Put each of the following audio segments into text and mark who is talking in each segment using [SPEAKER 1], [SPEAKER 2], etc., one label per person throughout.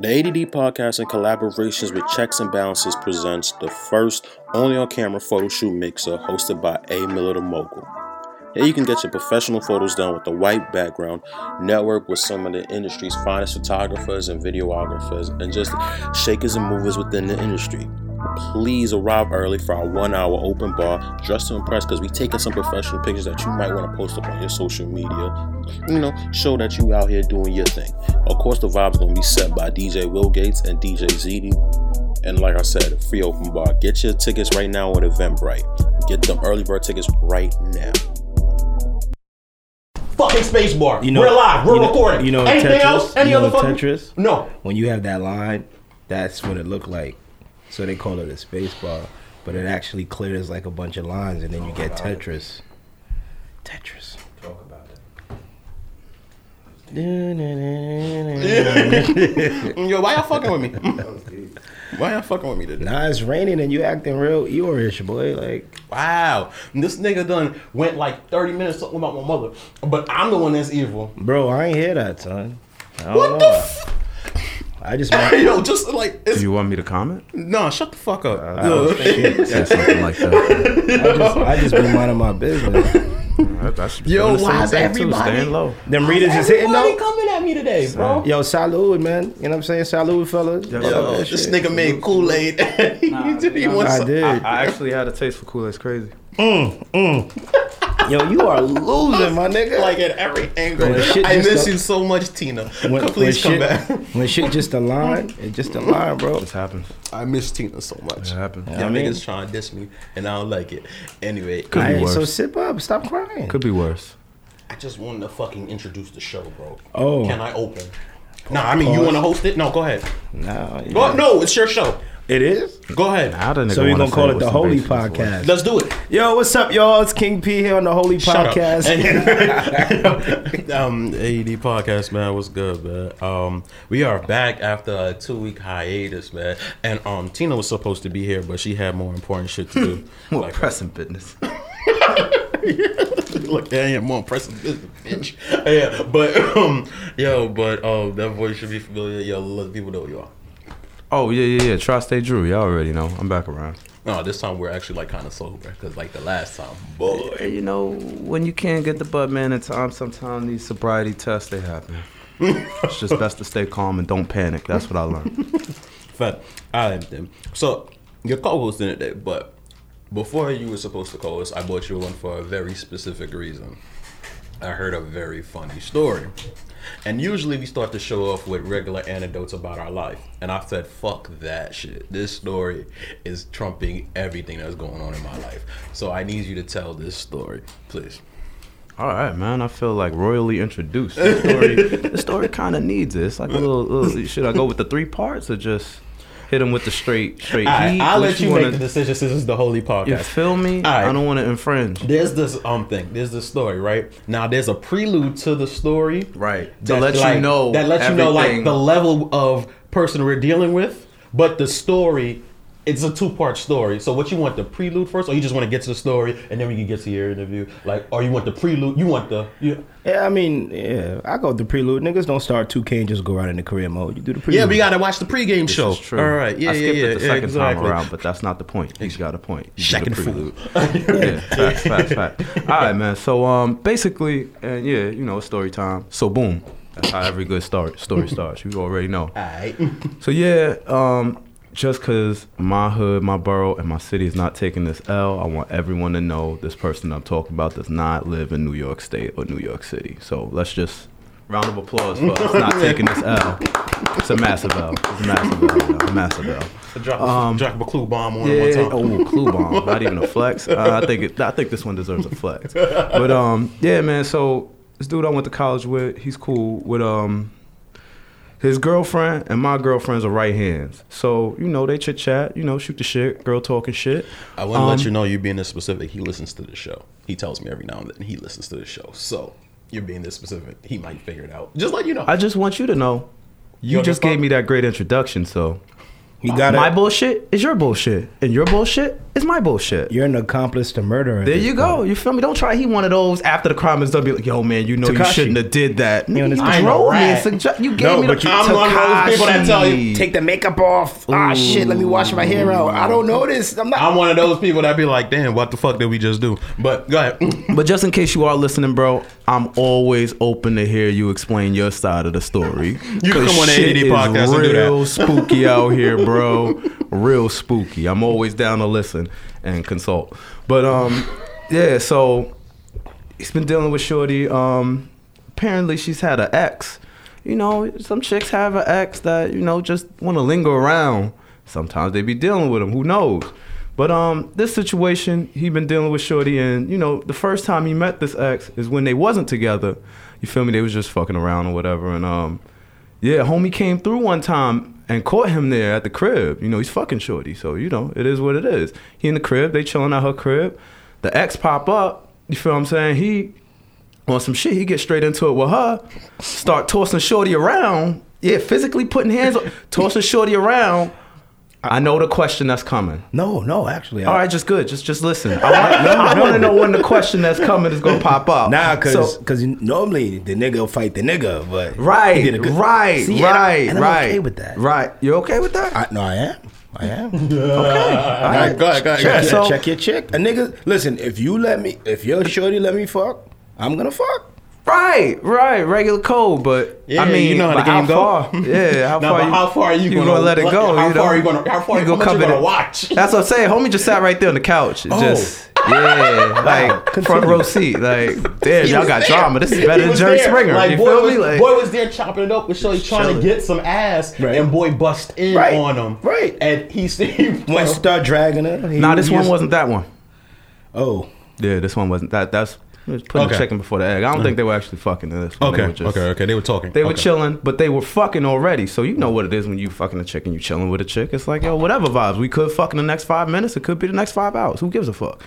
[SPEAKER 1] The ADD podcast, in collaborations with Checks and Balances, presents the first only on camera photo shoot mixer hosted by A. Miller the Mogul. Here you can get your professional photos done with a white background, network with some of the industry's finest photographers and videographers, and just shakers and movers within the industry. Please arrive early for our one hour open bar, dress to impress, because we taking some professional pictures that you might want to post up on your social media. You know, show that you out here doing your thing. Of course, the vibe's gonna be set by DJ Will Gates and DJ ZD. And like I said, free open bar. Get your tickets right now at Eventbrite. Get them early bird tickets right now.
[SPEAKER 2] Fucking space bar.
[SPEAKER 3] You know-
[SPEAKER 2] we're live. We're
[SPEAKER 3] you know-
[SPEAKER 2] recording.
[SPEAKER 3] you know
[SPEAKER 2] anything
[SPEAKER 3] Tetris?
[SPEAKER 2] else? Any
[SPEAKER 3] You know
[SPEAKER 2] other fucking
[SPEAKER 3] Tetris?
[SPEAKER 2] No.
[SPEAKER 3] When you have that line, that's what it looked like. So they call it a space bar, but it actually clears like a bunch of lines, and then you get Tetris. Tetris.
[SPEAKER 4] Talk about it.
[SPEAKER 2] Yo, why y'all fucking with me? why y'all fucking with me today?
[SPEAKER 3] Nah, it's raining and you acting real Eeyore-ish, boy. Like,
[SPEAKER 2] Wow. This nigga done went like 30 minutes talking about my mother. But I'm the one that's evil.
[SPEAKER 3] bro, I ain't hear that, son. I don't
[SPEAKER 2] What
[SPEAKER 3] know.
[SPEAKER 2] the f-
[SPEAKER 3] I just want.
[SPEAKER 2] Yo, just like it's
[SPEAKER 4] Do you want me to comment?
[SPEAKER 2] No, shut the fuck up.
[SPEAKER 3] Uh,
[SPEAKER 2] Yo.
[SPEAKER 3] shit.
[SPEAKER 4] Say something like that.
[SPEAKER 3] I just, I just been minding my business.
[SPEAKER 4] That- That's
[SPEAKER 2] Yo,
[SPEAKER 4] doing the same
[SPEAKER 2] why is everybody-
[SPEAKER 4] Staying low.
[SPEAKER 3] Them readers is hitting
[SPEAKER 2] Everybody
[SPEAKER 3] though.
[SPEAKER 2] coming at me today, bro.
[SPEAKER 3] Yo, salud, man. You know what I'm saying? Salud, fellas.
[SPEAKER 4] Yo,
[SPEAKER 2] Yo, this
[SPEAKER 3] shit.
[SPEAKER 2] nigga made Kool-Aid. he he wants
[SPEAKER 3] I
[SPEAKER 2] some-
[SPEAKER 3] did.
[SPEAKER 4] I actually had a taste for Kool-Aid. It's crazy. Mm, mm.
[SPEAKER 3] Yo, you are losing, my nigga.
[SPEAKER 2] like at every angle. I miss
[SPEAKER 3] go-
[SPEAKER 2] you so much, Tina.
[SPEAKER 3] when,
[SPEAKER 2] Please come
[SPEAKER 3] shit,
[SPEAKER 2] back.
[SPEAKER 3] when shit just a line, it just a line, bro.
[SPEAKER 4] This happens.
[SPEAKER 2] I miss Tina so much.
[SPEAKER 4] It happens.
[SPEAKER 2] Y'all
[SPEAKER 3] I mean-
[SPEAKER 2] niggas trying to diss me, and I don't like it. Anyway,
[SPEAKER 4] Could be
[SPEAKER 3] Alright,
[SPEAKER 4] worse.
[SPEAKER 3] so sip up, stop crying.
[SPEAKER 4] Could be worse.
[SPEAKER 2] I just wanted to fucking introduce the show, bro.
[SPEAKER 3] Oh.
[SPEAKER 2] Can I open? No, I mean, you want to host it? No, go ahead.
[SPEAKER 3] Nah, yeah.
[SPEAKER 2] Go, no, it's your show.
[SPEAKER 3] It is.
[SPEAKER 2] Go ahead.
[SPEAKER 4] How the nigga
[SPEAKER 3] So we
[SPEAKER 4] wanna
[SPEAKER 3] gonna call it the Holy
[SPEAKER 4] basis for it?
[SPEAKER 3] Podcast.
[SPEAKER 2] Let's do it.
[SPEAKER 3] Yo, what's up, y'all? It's King P here on the Holy
[SPEAKER 2] Shut.
[SPEAKER 3] Podcast.
[SPEAKER 2] um, ADD podcast, man. What's good, man? Um, we are back after a two week hiatus, man. And um, Tina was supposed to be here, but she had more important shit to do.
[SPEAKER 4] More
[SPEAKER 2] Like,
[SPEAKER 4] pressing business.
[SPEAKER 2] Look, I ain't more impressive business, bitch. yeah, but um, yo, but um, that voice should be familiar. Yo, let people know who you are.
[SPEAKER 4] Oh yeah, yeah, yeah. Tri-State Drew. Y'all already know. I'm back around.
[SPEAKER 2] No, this time we're actually like kind of sober because like the last time, boy.
[SPEAKER 4] You know, when you can't get the bud man in time, um, sometimes these sobriety tests they happen. it's just best to stay calm and don't panic. That's what I learned.
[SPEAKER 2] But I then. So you're co-hosting today, but before you were supposed to co-host, I bought you one for a very specific reason. I heard a very funny story. And usually we start to show off with regular anecdotes about our life. And I said, fuck that shit. This story is trumping everything that's going on in my life. So I need you to tell this story, please.
[SPEAKER 4] All right, man. I feel like royally introduced. The story, the story kind of needs it. It's like a little, little. Should I go with the three parts or just hit him with the straight, straight
[SPEAKER 2] right,
[SPEAKER 4] heat?
[SPEAKER 2] I'll let you
[SPEAKER 4] wanna-
[SPEAKER 2] make the decision since it's the holy podcast.
[SPEAKER 4] You feel me?
[SPEAKER 2] Right.
[SPEAKER 4] I don't want to infringe.
[SPEAKER 2] There's this um thing. There's this story, right? Now there's a prelude to the story.
[SPEAKER 4] Right. To
[SPEAKER 2] that,
[SPEAKER 4] let you know
[SPEAKER 2] that lets you know like the level of person we're dealing with, but the story it's a two part story. So what you want the prelude first, or you just want to get to the story and then we can get to your interview? Like, or you want the prelude? You want the you,
[SPEAKER 3] yeah, I mean, yeah, I go with the prelude. Niggas don't start 2K and just go right into career mode. You do the prelude.
[SPEAKER 2] yeah? We gotta watch the pregame show.
[SPEAKER 4] It's true.
[SPEAKER 2] All right, yeah,
[SPEAKER 4] I
[SPEAKER 2] yeah,
[SPEAKER 4] skipped
[SPEAKER 2] yeah.
[SPEAKER 4] it the
[SPEAKER 2] yeah,
[SPEAKER 4] second
[SPEAKER 2] exactly.
[SPEAKER 4] time around, but that's not the point. He's got a point. You do
[SPEAKER 2] Second
[SPEAKER 4] the prelude. yeah, fact, fact, fact. All right, man. So, um, basically, and yeah, you know, story time. So, boom. That's how every good start story starts. You already know.
[SPEAKER 2] All right.
[SPEAKER 4] So yeah, um, just cause my hood, my borough, and my city is not taking this L, I want everyone to know this person I'm talking about does not live in New York State or New York City. So let's just round of applause for us not taking this L. It's a massive L. It's a massive L. yo. Massive L.
[SPEAKER 2] Drop, a, drop a clue bomb on
[SPEAKER 4] Um, Yeah.
[SPEAKER 2] one time.
[SPEAKER 4] Oh, clue bomb. Not even a flex. Uh, I think it, I think this one deserves a flex. But um, yeah, man. So this dude I went to college with, he's cool with um. His girlfriend and my girlfriends are right hands, so you know they chit chat, you know, shoot the shit, girl talking shit.
[SPEAKER 2] I want to let
[SPEAKER 4] Um,
[SPEAKER 2] you know you being this specific. He listens to the show. He tells me every now and then he listens to the show. So you're being this specific. He might figure it out. Just like you know.
[SPEAKER 4] I just want you to know, you
[SPEAKER 2] Yo,
[SPEAKER 4] just gave me that great introduction, so
[SPEAKER 3] You got
[SPEAKER 4] my
[SPEAKER 3] it.
[SPEAKER 4] bullshit is your bullshit, and your bullshit it's my bullshit.
[SPEAKER 3] You're an accomplice to murder.
[SPEAKER 4] There you go.
[SPEAKER 3] point.
[SPEAKER 4] You feel me? Don't try. He one of those after the crime is done. Be like, yo, man, you know you shouldn't have did that.
[SPEAKER 3] You
[SPEAKER 4] Nigga, you
[SPEAKER 3] understand?
[SPEAKER 4] drove me.
[SPEAKER 2] I'm
[SPEAKER 4] suggest- you gave
[SPEAKER 3] No,
[SPEAKER 4] me the
[SPEAKER 3] but you-
[SPEAKER 2] I'm one of those people that tell you,
[SPEAKER 3] Take the makeup off. Ah, shit. Let me wash my hair out. I don't know this. I'm not.
[SPEAKER 2] I'm one of those people that be like, damn, what the fuck did we just do? But go ahead.
[SPEAKER 4] But just in case you are listening, bro, I'm always open to hear you explain your side of the story.
[SPEAKER 2] You can
[SPEAKER 4] 'Cause
[SPEAKER 2] come on the
[SPEAKER 4] shit
[SPEAKER 2] ADD
[SPEAKER 4] is
[SPEAKER 2] podcast and do that.
[SPEAKER 4] Real spooky out here, bro. Real spooky. I'm always down to listen and consult. But um, yeah. So he's been dealing with Shorty. Um, apparently she's had an ex. You know, some chicks have an ex that you know just want to linger around. Sometimes they be dealing with him. Who knows? But um, this situation, he been dealing with Shorty, and you know, the first time he met this ex is when they wasn't together. You feel me? They was just fucking around or whatever, and um, yeah, homie came through one time and caught him there at the crib. You know, he's fucking Shorty, so you know, it is what it is. He in the crib, they chilling at her crib. The ex pop up. You feel what I'm saying? He on some shit, he get straight into it with her, start tossing Shorty around. Yeah, physically putting hands on, tossing Shorty around. I know the question that's coming.
[SPEAKER 3] No, no, actually.
[SPEAKER 4] All right, just good. Just just listen. I want, I want to know when the question that's coming is gonna pop up.
[SPEAKER 3] Nah, cause
[SPEAKER 4] So-
[SPEAKER 3] cause normally the nigga will fight the nigga, but he
[SPEAKER 4] right,
[SPEAKER 3] good-
[SPEAKER 4] right,
[SPEAKER 3] See, and I-
[SPEAKER 4] right,
[SPEAKER 3] and I'm
[SPEAKER 4] right.
[SPEAKER 3] okay with that.
[SPEAKER 4] Right, you're okay with that?
[SPEAKER 3] I, no, I am. I am. Okay.
[SPEAKER 2] All right, go ahead, go ahead.
[SPEAKER 3] check,
[SPEAKER 2] Go ahead.
[SPEAKER 3] your,
[SPEAKER 4] so-
[SPEAKER 3] check your chick. A nigga, listen. If you let me, if your shorty let me fuck, I'm gonna fuck.
[SPEAKER 4] Right, right, regular code, but
[SPEAKER 2] Yeah,
[SPEAKER 4] I mean,
[SPEAKER 2] you know how the game go.
[SPEAKER 4] far, Yeah, how
[SPEAKER 2] Now,
[SPEAKER 4] far? you,
[SPEAKER 2] how far are you
[SPEAKER 4] gonna,
[SPEAKER 2] gonna-
[SPEAKER 4] let it go?
[SPEAKER 2] how
[SPEAKER 4] you
[SPEAKER 2] far are you gonna- how far- how you gonna
[SPEAKER 4] it.
[SPEAKER 2] watch?
[SPEAKER 4] That's what I'm saying. Homie just sat right there on the couch,
[SPEAKER 2] Oh.
[SPEAKER 4] just yeah, like front row seat. Like, damn,
[SPEAKER 2] He
[SPEAKER 4] y'all got
[SPEAKER 2] there.
[SPEAKER 4] drama. This is better than Jerry
[SPEAKER 2] there.
[SPEAKER 4] Springer.
[SPEAKER 2] Like,
[SPEAKER 4] you
[SPEAKER 2] boy
[SPEAKER 4] feel
[SPEAKER 2] was,
[SPEAKER 4] me? Like,
[SPEAKER 2] boy was there chopping it up with Shorty trying to get some ass,
[SPEAKER 3] Right.
[SPEAKER 2] and boy bust in
[SPEAKER 3] Right.
[SPEAKER 2] on him.
[SPEAKER 3] Right.
[SPEAKER 2] And he said,
[SPEAKER 3] When start dragging her,
[SPEAKER 4] nah, this one wasn't that one.
[SPEAKER 3] Oh,
[SPEAKER 4] Yeah, this one wasn't that. That's it was putting
[SPEAKER 2] Okay.
[SPEAKER 4] the chicken before the egg. I don't think they were actually fucking this.
[SPEAKER 2] Okay,
[SPEAKER 4] were just-
[SPEAKER 2] okay, okay. They were talking.
[SPEAKER 4] They were chilling, but they were fucking already. So you know what it is when you fucking a chick and you chilling with a chick. It's like, yo, whatever vibes. We could fuck in the next five minutes. It could be the next five hours. Who gives a fuck?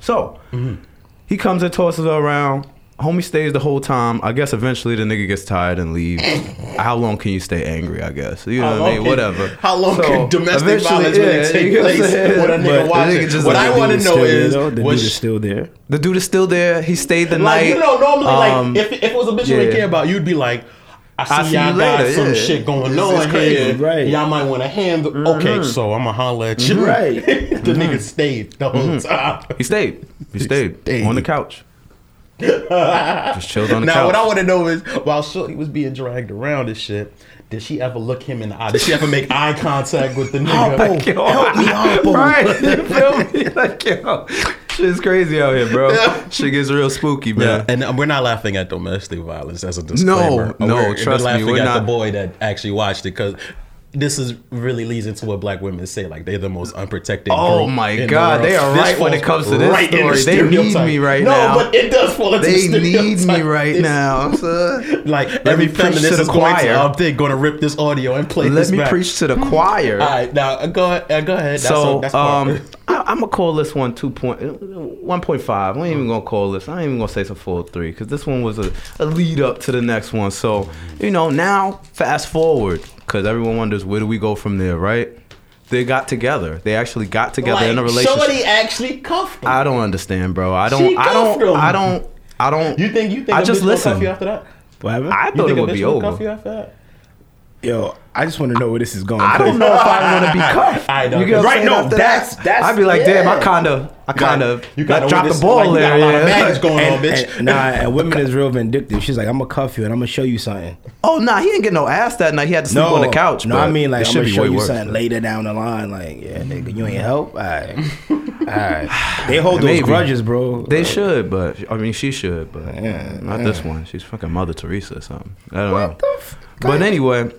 [SPEAKER 4] So
[SPEAKER 2] Mm-hmm.
[SPEAKER 4] he comes and tosses her around. Homie stays the whole time. I guess eventually the nigga gets tired and leaves. how long can you stay angry? I guess you know what I mean.
[SPEAKER 2] can-
[SPEAKER 4] Whatever.
[SPEAKER 2] How long
[SPEAKER 4] So,
[SPEAKER 2] can domestic violence
[SPEAKER 4] yeah,
[SPEAKER 2] really take
[SPEAKER 4] you know what I'm
[SPEAKER 2] place with a nigga
[SPEAKER 3] the
[SPEAKER 2] watching?
[SPEAKER 4] nigga just
[SPEAKER 2] what I want to know
[SPEAKER 3] there,
[SPEAKER 2] is,
[SPEAKER 3] though? the
[SPEAKER 2] was
[SPEAKER 3] dude is still there.
[SPEAKER 4] The dude is still there. He stayed the
[SPEAKER 2] like
[SPEAKER 4] night.
[SPEAKER 2] you know normally
[SPEAKER 4] Um,
[SPEAKER 2] like if, if it was a bitch you didn't care about, you'd be like. I see,
[SPEAKER 4] I see
[SPEAKER 2] y'all got some
[SPEAKER 4] yeah.
[SPEAKER 2] shit going on here.
[SPEAKER 3] right.
[SPEAKER 2] Y'all might want to handle. Mm-hmm. Okay, so I'm gonna holler at you.
[SPEAKER 3] Right.
[SPEAKER 2] the nigga mm-hmm. stayed the whole mm-hmm. time.
[SPEAKER 4] He stayed. He stayed,
[SPEAKER 2] stayed.
[SPEAKER 4] on the couch. Just chilled on the
[SPEAKER 2] Now,
[SPEAKER 4] couch.
[SPEAKER 2] what I want to know is, while Shorty was being dragged around and shit, did she ever look him in the eye? Did she ever make eye contact with the nigga?
[SPEAKER 3] Harpo,
[SPEAKER 4] Yo,
[SPEAKER 3] help me, Harpo.
[SPEAKER 4] Right. You feel me? Like, yo, shit's crazy out here, bro. Shit gets real spooky, man.
[SPEAKER 2] Yeah, and we're not laughing at domestic violence as a disclaimer.
[SPEAKER 4] no, no,
[SPEAKER 2] we're,
[SPEAKER 4] trust me,
[SPEAKER 2] laughing
[SPEAKER 4] we're
[SPEAKER 2] at
[SPEAKER 4] not.
[SPEAKER 2] the boy that actually watched it because this is really leads into what black women say, like they're the most unprotected.
[SPEAKER 4] Oh my
[SPEAKER 2] the
[SPEAKER 4] God,
[SPEAKER 2] world.
[SPEAKER 4] they are right when it comes to this
[SPEAKER 2] right the
[SPEAKER 4] story. They need me right
[SPEAKER 2] no,
[SPEAKER 4] now.
[SPEAKER 2] No, but it does fall into
[SPEAKER 4] They
[SPEAKER 2] the
[SPEAKER 4] need me right now, son.
[SPEAKER 2] Like
[SPEAKER 4] Let
[SPEAKER 2] every feminist
[SPEAKER 4] the
[SPEAKER 2] is going to,
[SPEAKER 4] choir.
[SPEAKER 2] they're going to rip this audio and play
[SPEAKER 4] Let
[SPEAKER 2] this
[SPEAKER 4] me
[SPEAKER 2] back.
[SPEAKER 4] preach to the choir.
[SPEAKER 2] All right, now uh, go ahead. Uh, go ahead. That's
[SPEAKER 4] so
[SPEAKER 2] a, that's
[SPEAKER 4] um, I, I'm gonna call this one two point one point five. We ain't even gonna call this. I ain't even gonna say it's a full three because this one was a, a lead up to the next one. So you know now fast forward because everyone wonders where do we go from there, right? They got together. They actually got together in a relationship.
[SPEAKER 2] Shorty actually cuffed him.
[SPEAKER 4] I don't understand, bro. I
[SPEAKER 2] She
[SPEAKER 4] don't. I don't.
[SPEAKER 2] him.
[SPEAKER 4] I don't. I don't.
[SPEAKER 2] you think you think
[SPEAKER 4] I
[SPEAKER 2] a
[SPEAKER 4] just
[SPEAKER 2] bitch gonna
[SPEAKER 4] listen.
[SPEAKER 2] you after that?
[SPEAKER 3] Whatever.
[SPEAKER 4] I thought
[SPEAKER 2] think
[SPEAKER 4] it would
[SPEAKER 2] bitch
[SPEAKER 4] be
[SPEAKER 2] will cuff
[SPEAKER 4] over.
[SPEAKER 2] You after that?
[SPEAKER 3] Yo, I just want to know where this is going.
[SPEAKER 4] I don't know if I want to be cuffed.
[SPEAKER 2] I know.
[SPEAKER 4] You get
[SPEAKER 3] Right,
[SPEAKER 4] saying?
[SPEAKER 3] no, that's-
[SPEAKER 4] that,
[SPEAKER 3] that's-
[SPEAKER 4] I'd be like, damn, I kind of, I kind of,
[SPEAKER 2] You
[SPEAKER 4] you
[SPEAKER 2] gotta
[SPEAKER 4] got dropped the ball
[SPEAKER 2] like, you got
[SPEAKER 4] there.
[SPEAKER 2] a lot
[SPEAKER 4] yeah.
[SPEAKER 2] baggage going on,
[SPEAKER 3] And,
[SPEAKER 2] bitch.
[SPEAKER 3] and, nah, and women is real vindictive. She's like, I'm gonna cuff you and I'm gonna show you something.
[SPEAKER 4] Oh nah, he didn't get no ass that night. He had to sleep
[SPEAKER 3] No,
[SPEAKER 4] on the couch.
[SPEAKER 3] No, I mean like I'm gonna show you
[SPEAKER 4] worse.
[SPEAKER 3] something later down the line. Like, yeah, nigga, you ain't help. All right, all right. They hold those
[SPEAKER 4] Maybe.
[SPEAKER 3] grudges, bro.
[SPEAKER 4] They should, but I mean, she should, but
[SPEAKER 3] Yeah,
[SPEAKER 4] not this one. She's fucking Mother Teresa or something. I don't know. But anyway,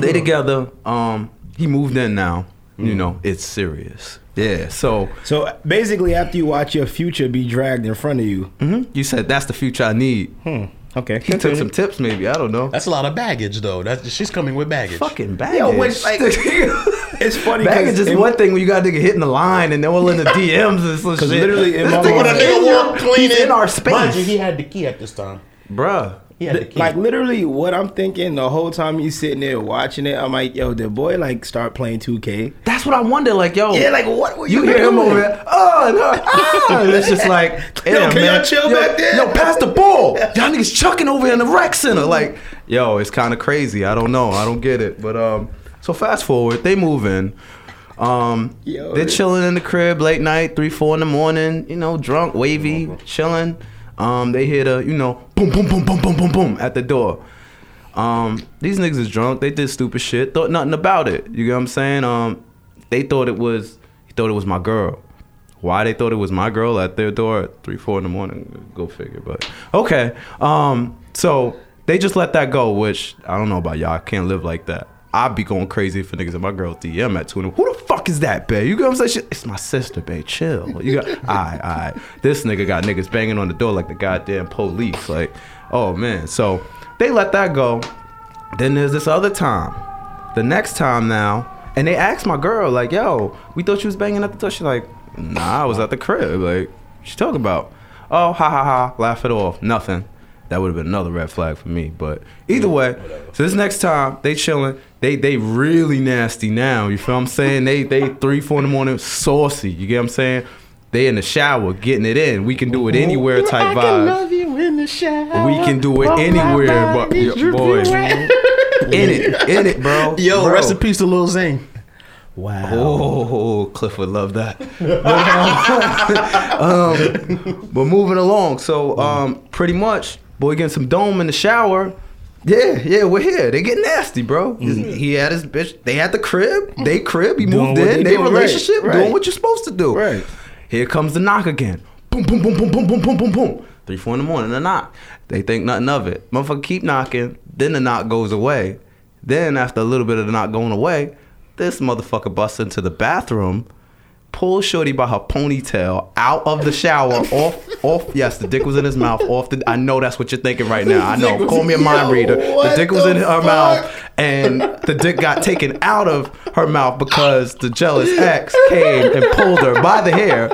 [SPEAKER 4] they together. Um, he moved in now. You
[SPEAKER 3] Mm.
[SPEAKER 4] know, it's serious. Yeah. So
[SPEAKER 3] So basically, after you watch your future be dragged in front of you,
[SPEAKER 4] mhm, you said that's the future I need.
[SPEAKER 3] hmm, okay,
[SPEAKER 4] He took some tips, maybe. I don't know.
[SPEAKER 2] That's a lot of baggage, though. That's she's coming with baggage.
[SPEAKER 4] Fucking baggage.
[SPEAKER 3] Yo, when, like, It's funny
[SPEAKER 4] baggage is
[SPEAKER 3] in-
[SPEAKER 4] one thing when you got a nigga hitting the line and then all in the DMs and some shit.
[SPEAKER 3] literally in
[SPEAKER 4] This
[SPEAKER 3] my
[SPEAKER 4] nigga
[SPEAKER 3] mind-
[SPEAKER 2] When a nigga walk clean
[SPEAKER 4] he's in our space,
[SPEAKER 2] Mind you, he had the key at this time.
[SPEAKER 4] bruh.
[SPEAKER 5] He had the key.
[SPEAKER 3] Like literally, what I'm thinking the whole time you sitting there watching it, I'm like, yo, did boy like start playing 2K?
[SPEAKER 4] That's what I wonder. Like, yo,
[SPEAKER 3] Yeah, like what? were
[SPEAKER 4] you hear him over there? Oh no! Ah! And it's just like, damn,
[SPEAKER 3] can y'all
[SPEAKER 4] man.
[SPEAKER 3] chill
[SPEAKER 4] yo,
[SPEAKER 3] back there?
[SPEAKER 4] Yo, pass the ball. Y'all niggas chucking over in the rec center. Like, yo, it's kind of crazy. I don't know. I don't get it. But um, so fast forward, they move in. Um,
[SPEAKER 3] Yo,
[SPEAKER 4] they're chilling in the crib late night, three, four in the morning. You know, drunk, wavy, chilling. Um, they hear the, you know, boom, boom, boom, boom, boom, boom, boom at the door. Um, these niggas is drunk. They did stupid shit. Thought nothing about it. You get what I'm saying? Um, they thought it was. He thought it was my girl. Why they thought it was my girl at their door at three, four in the morning? Go figure. But okay. Um, so they just let that go. Which I don't know about y'all. I can't live like that. I'd be going crazy for niggas at my girl DM at two. the- Who the fuck is that, babe? You get what I'm saying? It's my sister, babe. Chill. You got. Alright, alright. This nigga got niggas banging on the door like the goddamn police. Like, oh man. So they let that go. Then there's this other time. The next time now, and they asked my girl, like, yo, we thought you was banging at the door. She's like, nah, I was at the crib. Like, you talking about? Oh, ha ha ha, laugh it off. Nothing. That would have been another red flag for me. But either way, so this next time, they chilling. They they really nasty now. You feel what I'm saying? They they three, four in the morning, saucy. You get what I'm saying? They in the shower, getting it in. We can do it anywhere type vibe.
[SPEAKER 5] you in the shower.
[SPEAKER 4] We can do it anywhere, but yo, boy, in it, in it, bro.
[SPEAKER 5] Yo,
[SPEAKER 4] Bro.
[SPEAKER 5] rest in peace to Lil Zane.
[SPEAKER 3] Wow.
[SPEAKER 4] Oh, Cliff would love that. But, um, um, but moving along, so um, pretty much, boy, getting some dome in the shower. Yeah, yeah, we're here. They get nasty, bro. Mm. He had his bitch. They had the crib. They crib. He
[SPEAKER 3] Doing
[SPEAKER 4] moved in.
[SPEAKER 3] they
[SPEAKER 4] They
[SPEAKER 3] doing, right,
[SPEAKER 4] relationship doing what you're supposed to do.
[SPEAKER 3] Right.
[SPEAKER 4] Here comes the knock again. Boom, boom, boom, boom, boom, boom, boom, boom, boom. Three, four in the morning, the knock. They think nothing of it. Motherfucker keep knocking. Then the knock goes away. Then after a little bit of the knock going away, this motherfucker busts into the bathroom, pulls Shorty by her ponytail out of the shower, off, off. Yes, the dick was in his mouth. Off the. I know that's what you're thinking right now. I know. Call me a mind reader. The dick was in her mouth, and the dick got taken out of her mouth because the jealous ex came and pulled her by the hair.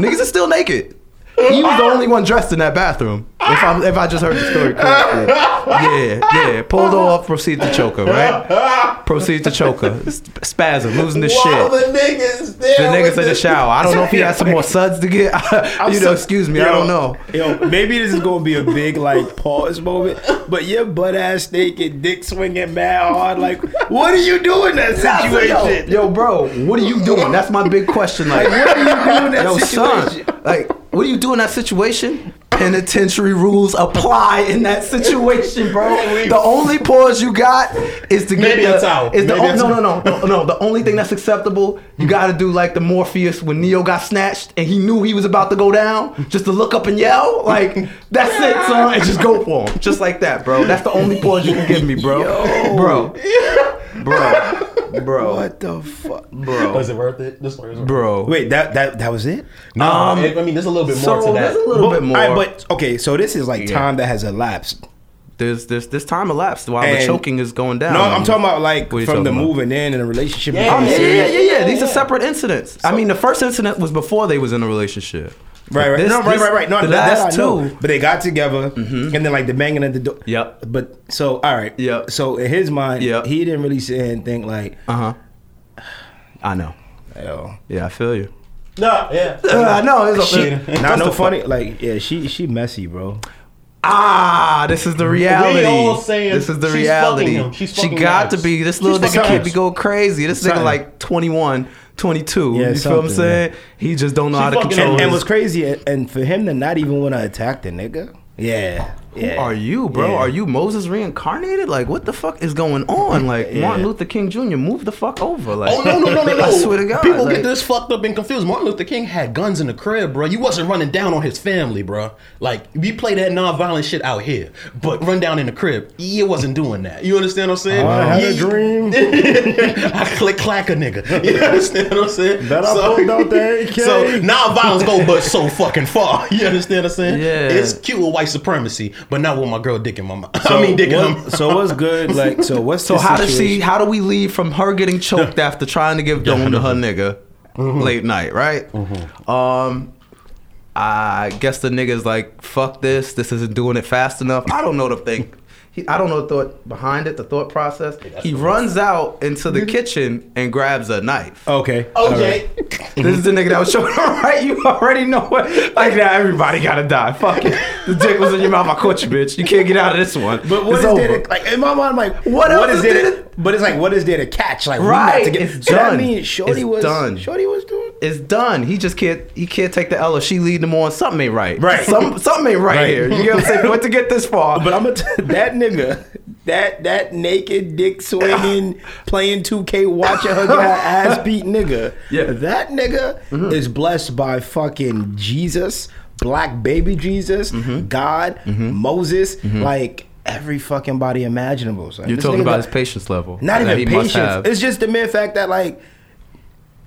[SPEAKER 4] Niggas are still naked. He was the only one dressed in that bathroom. If I if I just heard the story correctly, yeah, yeah. Pulled her off, proceed to choke her, right? Proceed to choke her. Spasm, losing the shit.
[SPEAKER 5] the niggas there.
[SPEAKER 4] The niggas in the shower. I don't know if he had some more suds to get. you know, excuse me. I don't know.
[SPEAKER 3] Yo, maybe this is gonna be a big like pause moment, but your butt ass naked, dick swinging mad hard. Like, what are you doing in that situation?
[SPEAKER 4] Yo, bro, what are you doing? That's my big question. Like,
[SPEAKER 3] Like, what are you doing in that
[SPEAKER 4] yo,
[SPEAKER 3] situation?
[SPEAKER 4] son, like, what do you do in that situation? Penitentiary rules apply in that situation, bro. The only pause you got is to get
[SPEAKER 5] Maybe
[SPEAKER 4] the,
[SPEAKER 5] a towel.
[SPEAKER 4] Is the
[SPEAKER 5] Maybe a
[SPEAKER 4] no, no, no, no, no. The only thing that's acceptable, you mm-hmm. got to do like the Morpheus when Neo got snatched and he knew he was about to go down, just to look up and yell. Like that's it, son, and just go for him, just like that, bro. That's the only pause you can give me, bro, bro, bro, bro,
[SPEAKER 3] What the fuck,
[SPEAKER 4] bro,
[SPEAKER 5] Was it worth it? This story was worth it.
[SPEAKER 4] bro.
[SPEAKER 3] Wait, that that that was it?
[SPEAKER 5] No,
[SPEAKER 4] Um,
[SPEAKER 5] I mean, there's a little bit
[SPEAKER 4] So
[SPEAKER 5] more to that.
[SPEAKER 4] there's a little
[SPEAKER 3] But-
[SPEAKER 4] bit more.
[SPEAKER 3] all right, but okay, so this is like
[SPEAKER 4] Yeah.
[SPEAKER 3] time that has elapsed.
[SPEAKER 4] there's this this time elapsed while the choking is going down.
[SPEAKER 3] No, I'm talking about like
[SPEAKER 4] What are you
[SPEAKER 3] from the
[SPEAKER 4] about?
[SPEAKER 3] moving in and the relationship.
[SPEAKER 5] Yeah,
[SPEAKER 4] Oh, yeah, yeah, yeah, yeah, yeah. These are separate incidents. I mean, the first incident was before they was in a relationship.
[SPEAKER 3] Right, right,
[SPEAKER 4] This-
[SPEAKER 3] no, right, right, right. No,
[SPEAKER 4] the
[SPEAKER 3] that, that
[SPEAKER 4] last
[SPEAKER 3] I know.
[SPEAKER 4] two. Mm-hmm.
[SPEAKER 3] But they got together, and then like the banging at the door.
[SPEAKER 4] Yep.
[SPEAKER 3] But so all right.
[SPEAKER 4] Yep.
[SPEAKER 3] So in his mind,
[SPEAKER 4] Yep.
[SPEAKER 3] he didn't really sit here and think like,
[SPEAKER 4] Uh huh. I know.
[SPEAKER 3] yo,
[SPEAKER 4] Yeah, I feel you.
[SPEAKER 5] no, yeah.
[SPEAKER 4] I know. It's
[SPEAKER 3] she,
[SPEAKER 4] a,
[SPEAKER 3] not no funny. Like, yeah, she she messy, bro.
[SPEAKER 4] ah, this is the reality.
[SPEAKER 5] all saying
[SPEAKER 4] this is the
[SPEAKER 5] she's
[SPEAKER 4] reality.
[SPEAKER 5] fucking him. She's
[SPEAKER 4] she got
[SPEAKER 5] Max.
[SPEAKER 4] to be. This little
[SPEAKER 3] She's
[SPEAKER 4] nigga can't be going crazy. This nigga like 21, 22.
[SPEAKER 3] Yeah,
[SPEAKER 4] you feel what I'm
[SPEAKER 3] something,
[SPEAKER 4] saying? He just don't know
[SPEAKER 5] She
[SPEAKER 4] how to
[SPEAKER 5] fucking
[SPEAKER 4] control.
[SPEAKER 3] And, and
[SPEAKER 4] his-
[SPEAKER 3] what's crazy, and for him to not even want to attack the nigga. Yeah.
[SPEAKER 4] Who
[SPEAKER 3] yeah.
[SPEAKER 4] are you, bro?
[SPEAKER 3] Yeah.
[SPEAKER 4] Are you Moses reincarnated? Like, what the fuck is going on? Like,
[SPEAKER 3] Yeah.
[SPEAKER 4] Martin Luther King Jr. move the fuck over. Like,
[SPEAKER 5] Oh no no no no no!
[SPEAKER 4] I swear to God,
[SPEAKER 5] people
[SPEAKER 4] like-
[SPEAKER 5] get this fucked up and confused. Martin Luther King had guns in the crib, bro. You wasn't running down on his family, bro. Like we play that non-violent shit out here, but run down in the crib, you wasn't doing that. You understand what I'm saying?
[SPEAKER 3] I had a dream.
[SPEAKER 5] I click clack a nigga. You understand what I'm saying?
[SPEAKER 3] That I pulled out the AK.
[SPEAKER 5] So non-violence go but so fucking far. You understand what I'm saying?
[SPEAKER 4] Yeah.
[SPEAKER 5] It's cute with white supremacy, but not with my girl dick in my mouth. I mean dick in
[SPEAKER 3] what-
[SPEAKER 5] him.
[SPEAKER 3] So what's good? Like, so what's
[SPEAKER 4] So
[SPEAKER 3] the
[SPEAKER 4] how does she? How do we leave from her getting choked after trying to give dome to her nigga
[SPEAKER 3] Mm-hmm.
[SPEAKER 4] late night, right? Um, I guess the nigga's like, fuck this. This isn't doing it fast enough. I don't know the thing. He, I don't know the thought behind it, the thought process. He runs out into the kitchen and grabs a knife.
[SPEAKER 3] Okay.
[SPEAKER 2] Okay.
[SPEAKER 4] This is the nigga that was showing up, right? You already know what. Like, now everybody gotta die. Fuck it. The dick was in your mouth. I caught you, bitch. You can't get out of this one.
[SPEAKER 3] But what
[SPEAKER 4] it's
[SPEAKER 3] is
[SPEAKER 4] over.
[SPEAKER 3] to, like in my mind? I'm like,
[SPEAKER 4] What else is
[SPEAKER 3] there? But it's like, what is there to catch? Like, we
[SPEAKER 4] Right,
[SPEAKER 3] to get,
[SPEAKER 4] it's
[SPEAKER 3] so
[SPEAKER 4] done.
[SPEAKER 3] means Shorty
[SPEAKER 4] It's
[SPEAKER 3] was
[SPEAKER 4] done.
[SPEAKER 3] Shorty was doing.
[SPEAKER 4] it's done. He just can't. He can't take the L. Or she leading him on. Something ain't right.
[SPEAKER 3] Right.
[SPEAKER 4] Some something ain't right,
[SPEAKER 3] Right.
[SPEAKER 4] here. You get what I'm saying? What to get this far?
[SPEAKER 3] But I'm gonna t- that nigga, that that naked dick swinging, playing 2K, watching her get her ass beat nigga.
[SPEAKER 4] Yeah. Mm-hmm.
[SPEAKER 3] that nigga is blessed by fucking Jesus, black baby Jesus,
[SPEAKER 4] Mm-hmm.
[SPEAKER 3] God, Moses, like every fucking body imaginable. son.
[SPEAKER 4] You're
[SPEAKER 3] This
[SPEAKER 4] talking about
[SPEAKER 3] got-
[SPEAKER 4] his patience level.
[SPEAKER 3] Not even
[SPEAKER 4] he
[SPEAKER 3] patience. It's just the mere fact that like,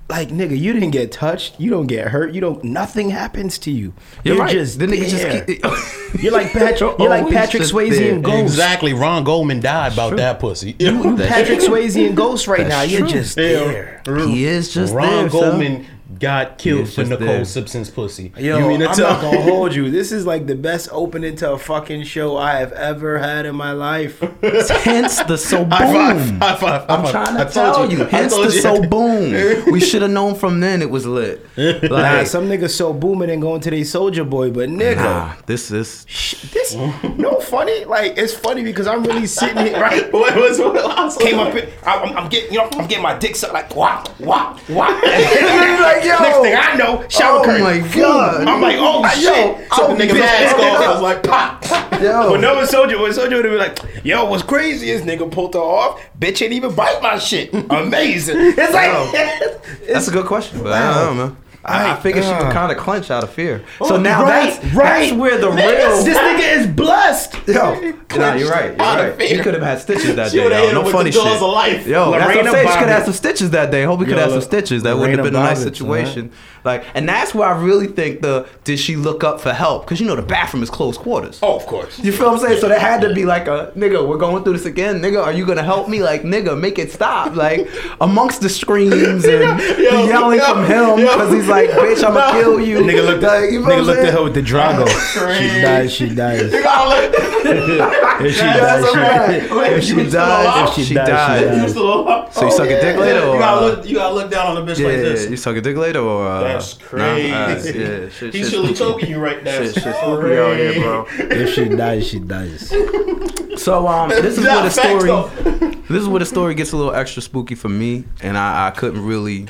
[SPEAKER 3] like nigga, you didn't get touched. You don't get hurt. You don't. Nothing happens to you.
[SPEAKER 4] You're right.
[SPEAKER 3] just
[SPEAKER 4] The nigga
[SPEAKER 3] there.
[SPEAKER 4] just keep-
[SPEAKER 3] You're like Patrick. You're like Patrick Swayze
[SPEAKER 4] there.
[SPEAKER 3] and Ghost.
[SPEAKER 2] Exactly. Ron Goldman died about that pussy.
[SPEAKER 3] You Patrick Swayze and Ghost right now.
[SPEAKER 4] That's
[SPEAKER 3] You're
[SPEAKER 4] true.
[SPEAKER 3] just there.
[SPEAKER 4] He is just
[SPEAKER 2] Ron
[SPEAKER 4] there, son.
[SPEAKER 2] Goldman got killed
[SPEAKER 4] is
[SPEAKER 2] for Nicole
[SPEAKER 4] there.
[SPEAKER 2] Simpson's pussy.
[SPEAKER 3] Yo,
[SPEAKER 2] you mean to
[SPEAKER 3] I'm
[SPEAKER 2] tell
[SPEAKER 3] not gonna hold you. This is like the best opening to a fucking show I have ever had in my life.
[SPEAKER 4] Hence the so boom.
[SPEAKER 2] High five, high five, high
[SPEAKER 4] I'm
[SPEAKER 2] five.
[SPEAKER 4] trying
[SPEAKER 2] I
[SPEAKER 4] to
[SPEAKER 2] told
[SPEAKER 4] tell you.
[SPEAKER 2] I
[SPEAKER 4] Hence the
[SPEAKER 2] you.
[SPEAKER 4] so boom. We should have known from then it was lit. Like,
[SPEAKER 3] Nah, some niggas so booming and going to their soldier boy, but nigga.
[SPEAKER 4] nah, this is
[SPEAKER 3] Sh- This no funny. Like it's funny because I'm really sitting here right.
[SPEAKER 2] What was what?
[SPEAKER 3] Came up, in, I, I'm, I'm getting, you know, I'm getting my dick sucked like wah wah wah.
[SPEAKER 4] like, yo.
[SPEAKER 3] Next thing I know, shower
[SPEAKER 4] Oh
[SPEAKER 3] curtain.
[SPEAKER 4] my
[SPEAKER 3] Boom.
[SPEAKER 4] God.
[SPEAKER 3] I'm like, oh shit.
[SPEAKER 2] So the nigga's ass goes. I was like, pop.
[SPEAKER 4] yo.
[SPEAKER 3] But no soldier, when soldier would be like, yo, what's crazy is nigga pulled her off. Bitch ain't even bite my shit. Amazing. It's like,
[SPEAKER 4] That's a good question, but I don't know, man. I, I
[SPEAKER 3] Right.
[SPEAKER 4] figured she
[SPEAKER 3] Uh.
[SPEAKER 4] would kind of clench out of fear. So now
[SPEAKER 3] right,
[SPEAKER 4] that's,
[SPEAKER 3] right.
[SPEAKER 4] that's where the
[SPEAKER 3] Niggas, this nigga is blessed.
[SPEAKER 4] Yo, nah, you're right. You're right. He could have had stitches that
[SPEAKER 2] She
[SPEAKER 4] day. Yo. No funny shit.
[SPEAKER 2] of life.
[SPEAKER 4] Yo, that's what I'm saying. She could have had some stitches that day. Hope he could have
[SPEAKER 3] Yo,
[SPEAKER 4] some stitches. That would have been a nice situation. Like, and that's where I really think the did she look up for help? Because you know the bathroom is close quarters.
[SPEAKER 3] Oh, of course.
[SPEAKER 4] You feel what I'm saying? So there had to be like a nigga, we're going through this again. Nigga, are you gonna help me? Like, nigga, make it stop. Like, amongst the screams and the yelling
[SPEAKER 2] yo,
[SPEAKER 4] from him
[SPEAKER 2] yo.
[SPEAKER 4] because he's like, bitch, I'ma kill you.
[SPEAKER 3] Nigga looked,
[SPEAKER 4] like, you know
[SPEAKER 3] nigga
[SPEAKER 4] I'm
[SPEAKER 3] looked at her with the Drago. she dies, she dies.
[SPEAKER 2] You gotta look.
[SPEAKER 3] If she dies,
[SPEAKER 4] a fact.
[SPEAKER 3] she If she dies, if she
[SPEAKER 4] She
[SPEAKER 3] dies,
[SPEAKER 4] died.
[SPEAKER 3] she dies.
[SPEAKER 4] So you suck a dick later, or
[SPEAKER 2] You gotta
[SPEAKER 4] uh,
[SPEAKER 2] look. You gotta look down on a bitch
[SPEAKER 4] Yeah,
[SPEAKER 2] like
[SPEAKER 4] yeah,
[SPEAKER 2] this.
[SPEAKER 4] you suck a dick later or uh,
[SPEAKER 2] That's
[SPEAKER 4] nah?
[SPEAKER 2] crazy.
[SPEAKER 4] Yeah, shit,
[SPEAKER 2] He's
[SPEAKER 4] shit,
[SPEAKER 2] really choking you right now.
[SPEAKER 4] shit, shit, spooky out here, bro.
[SPEAKER 3] If she dies, she dies.
[SPEAKER 4] So um, this is
[SPEAKER 2] Nah,
[SPEAKER 4] where the story. this is where the story gets a little extra spooky for me, and I, I couldn't really,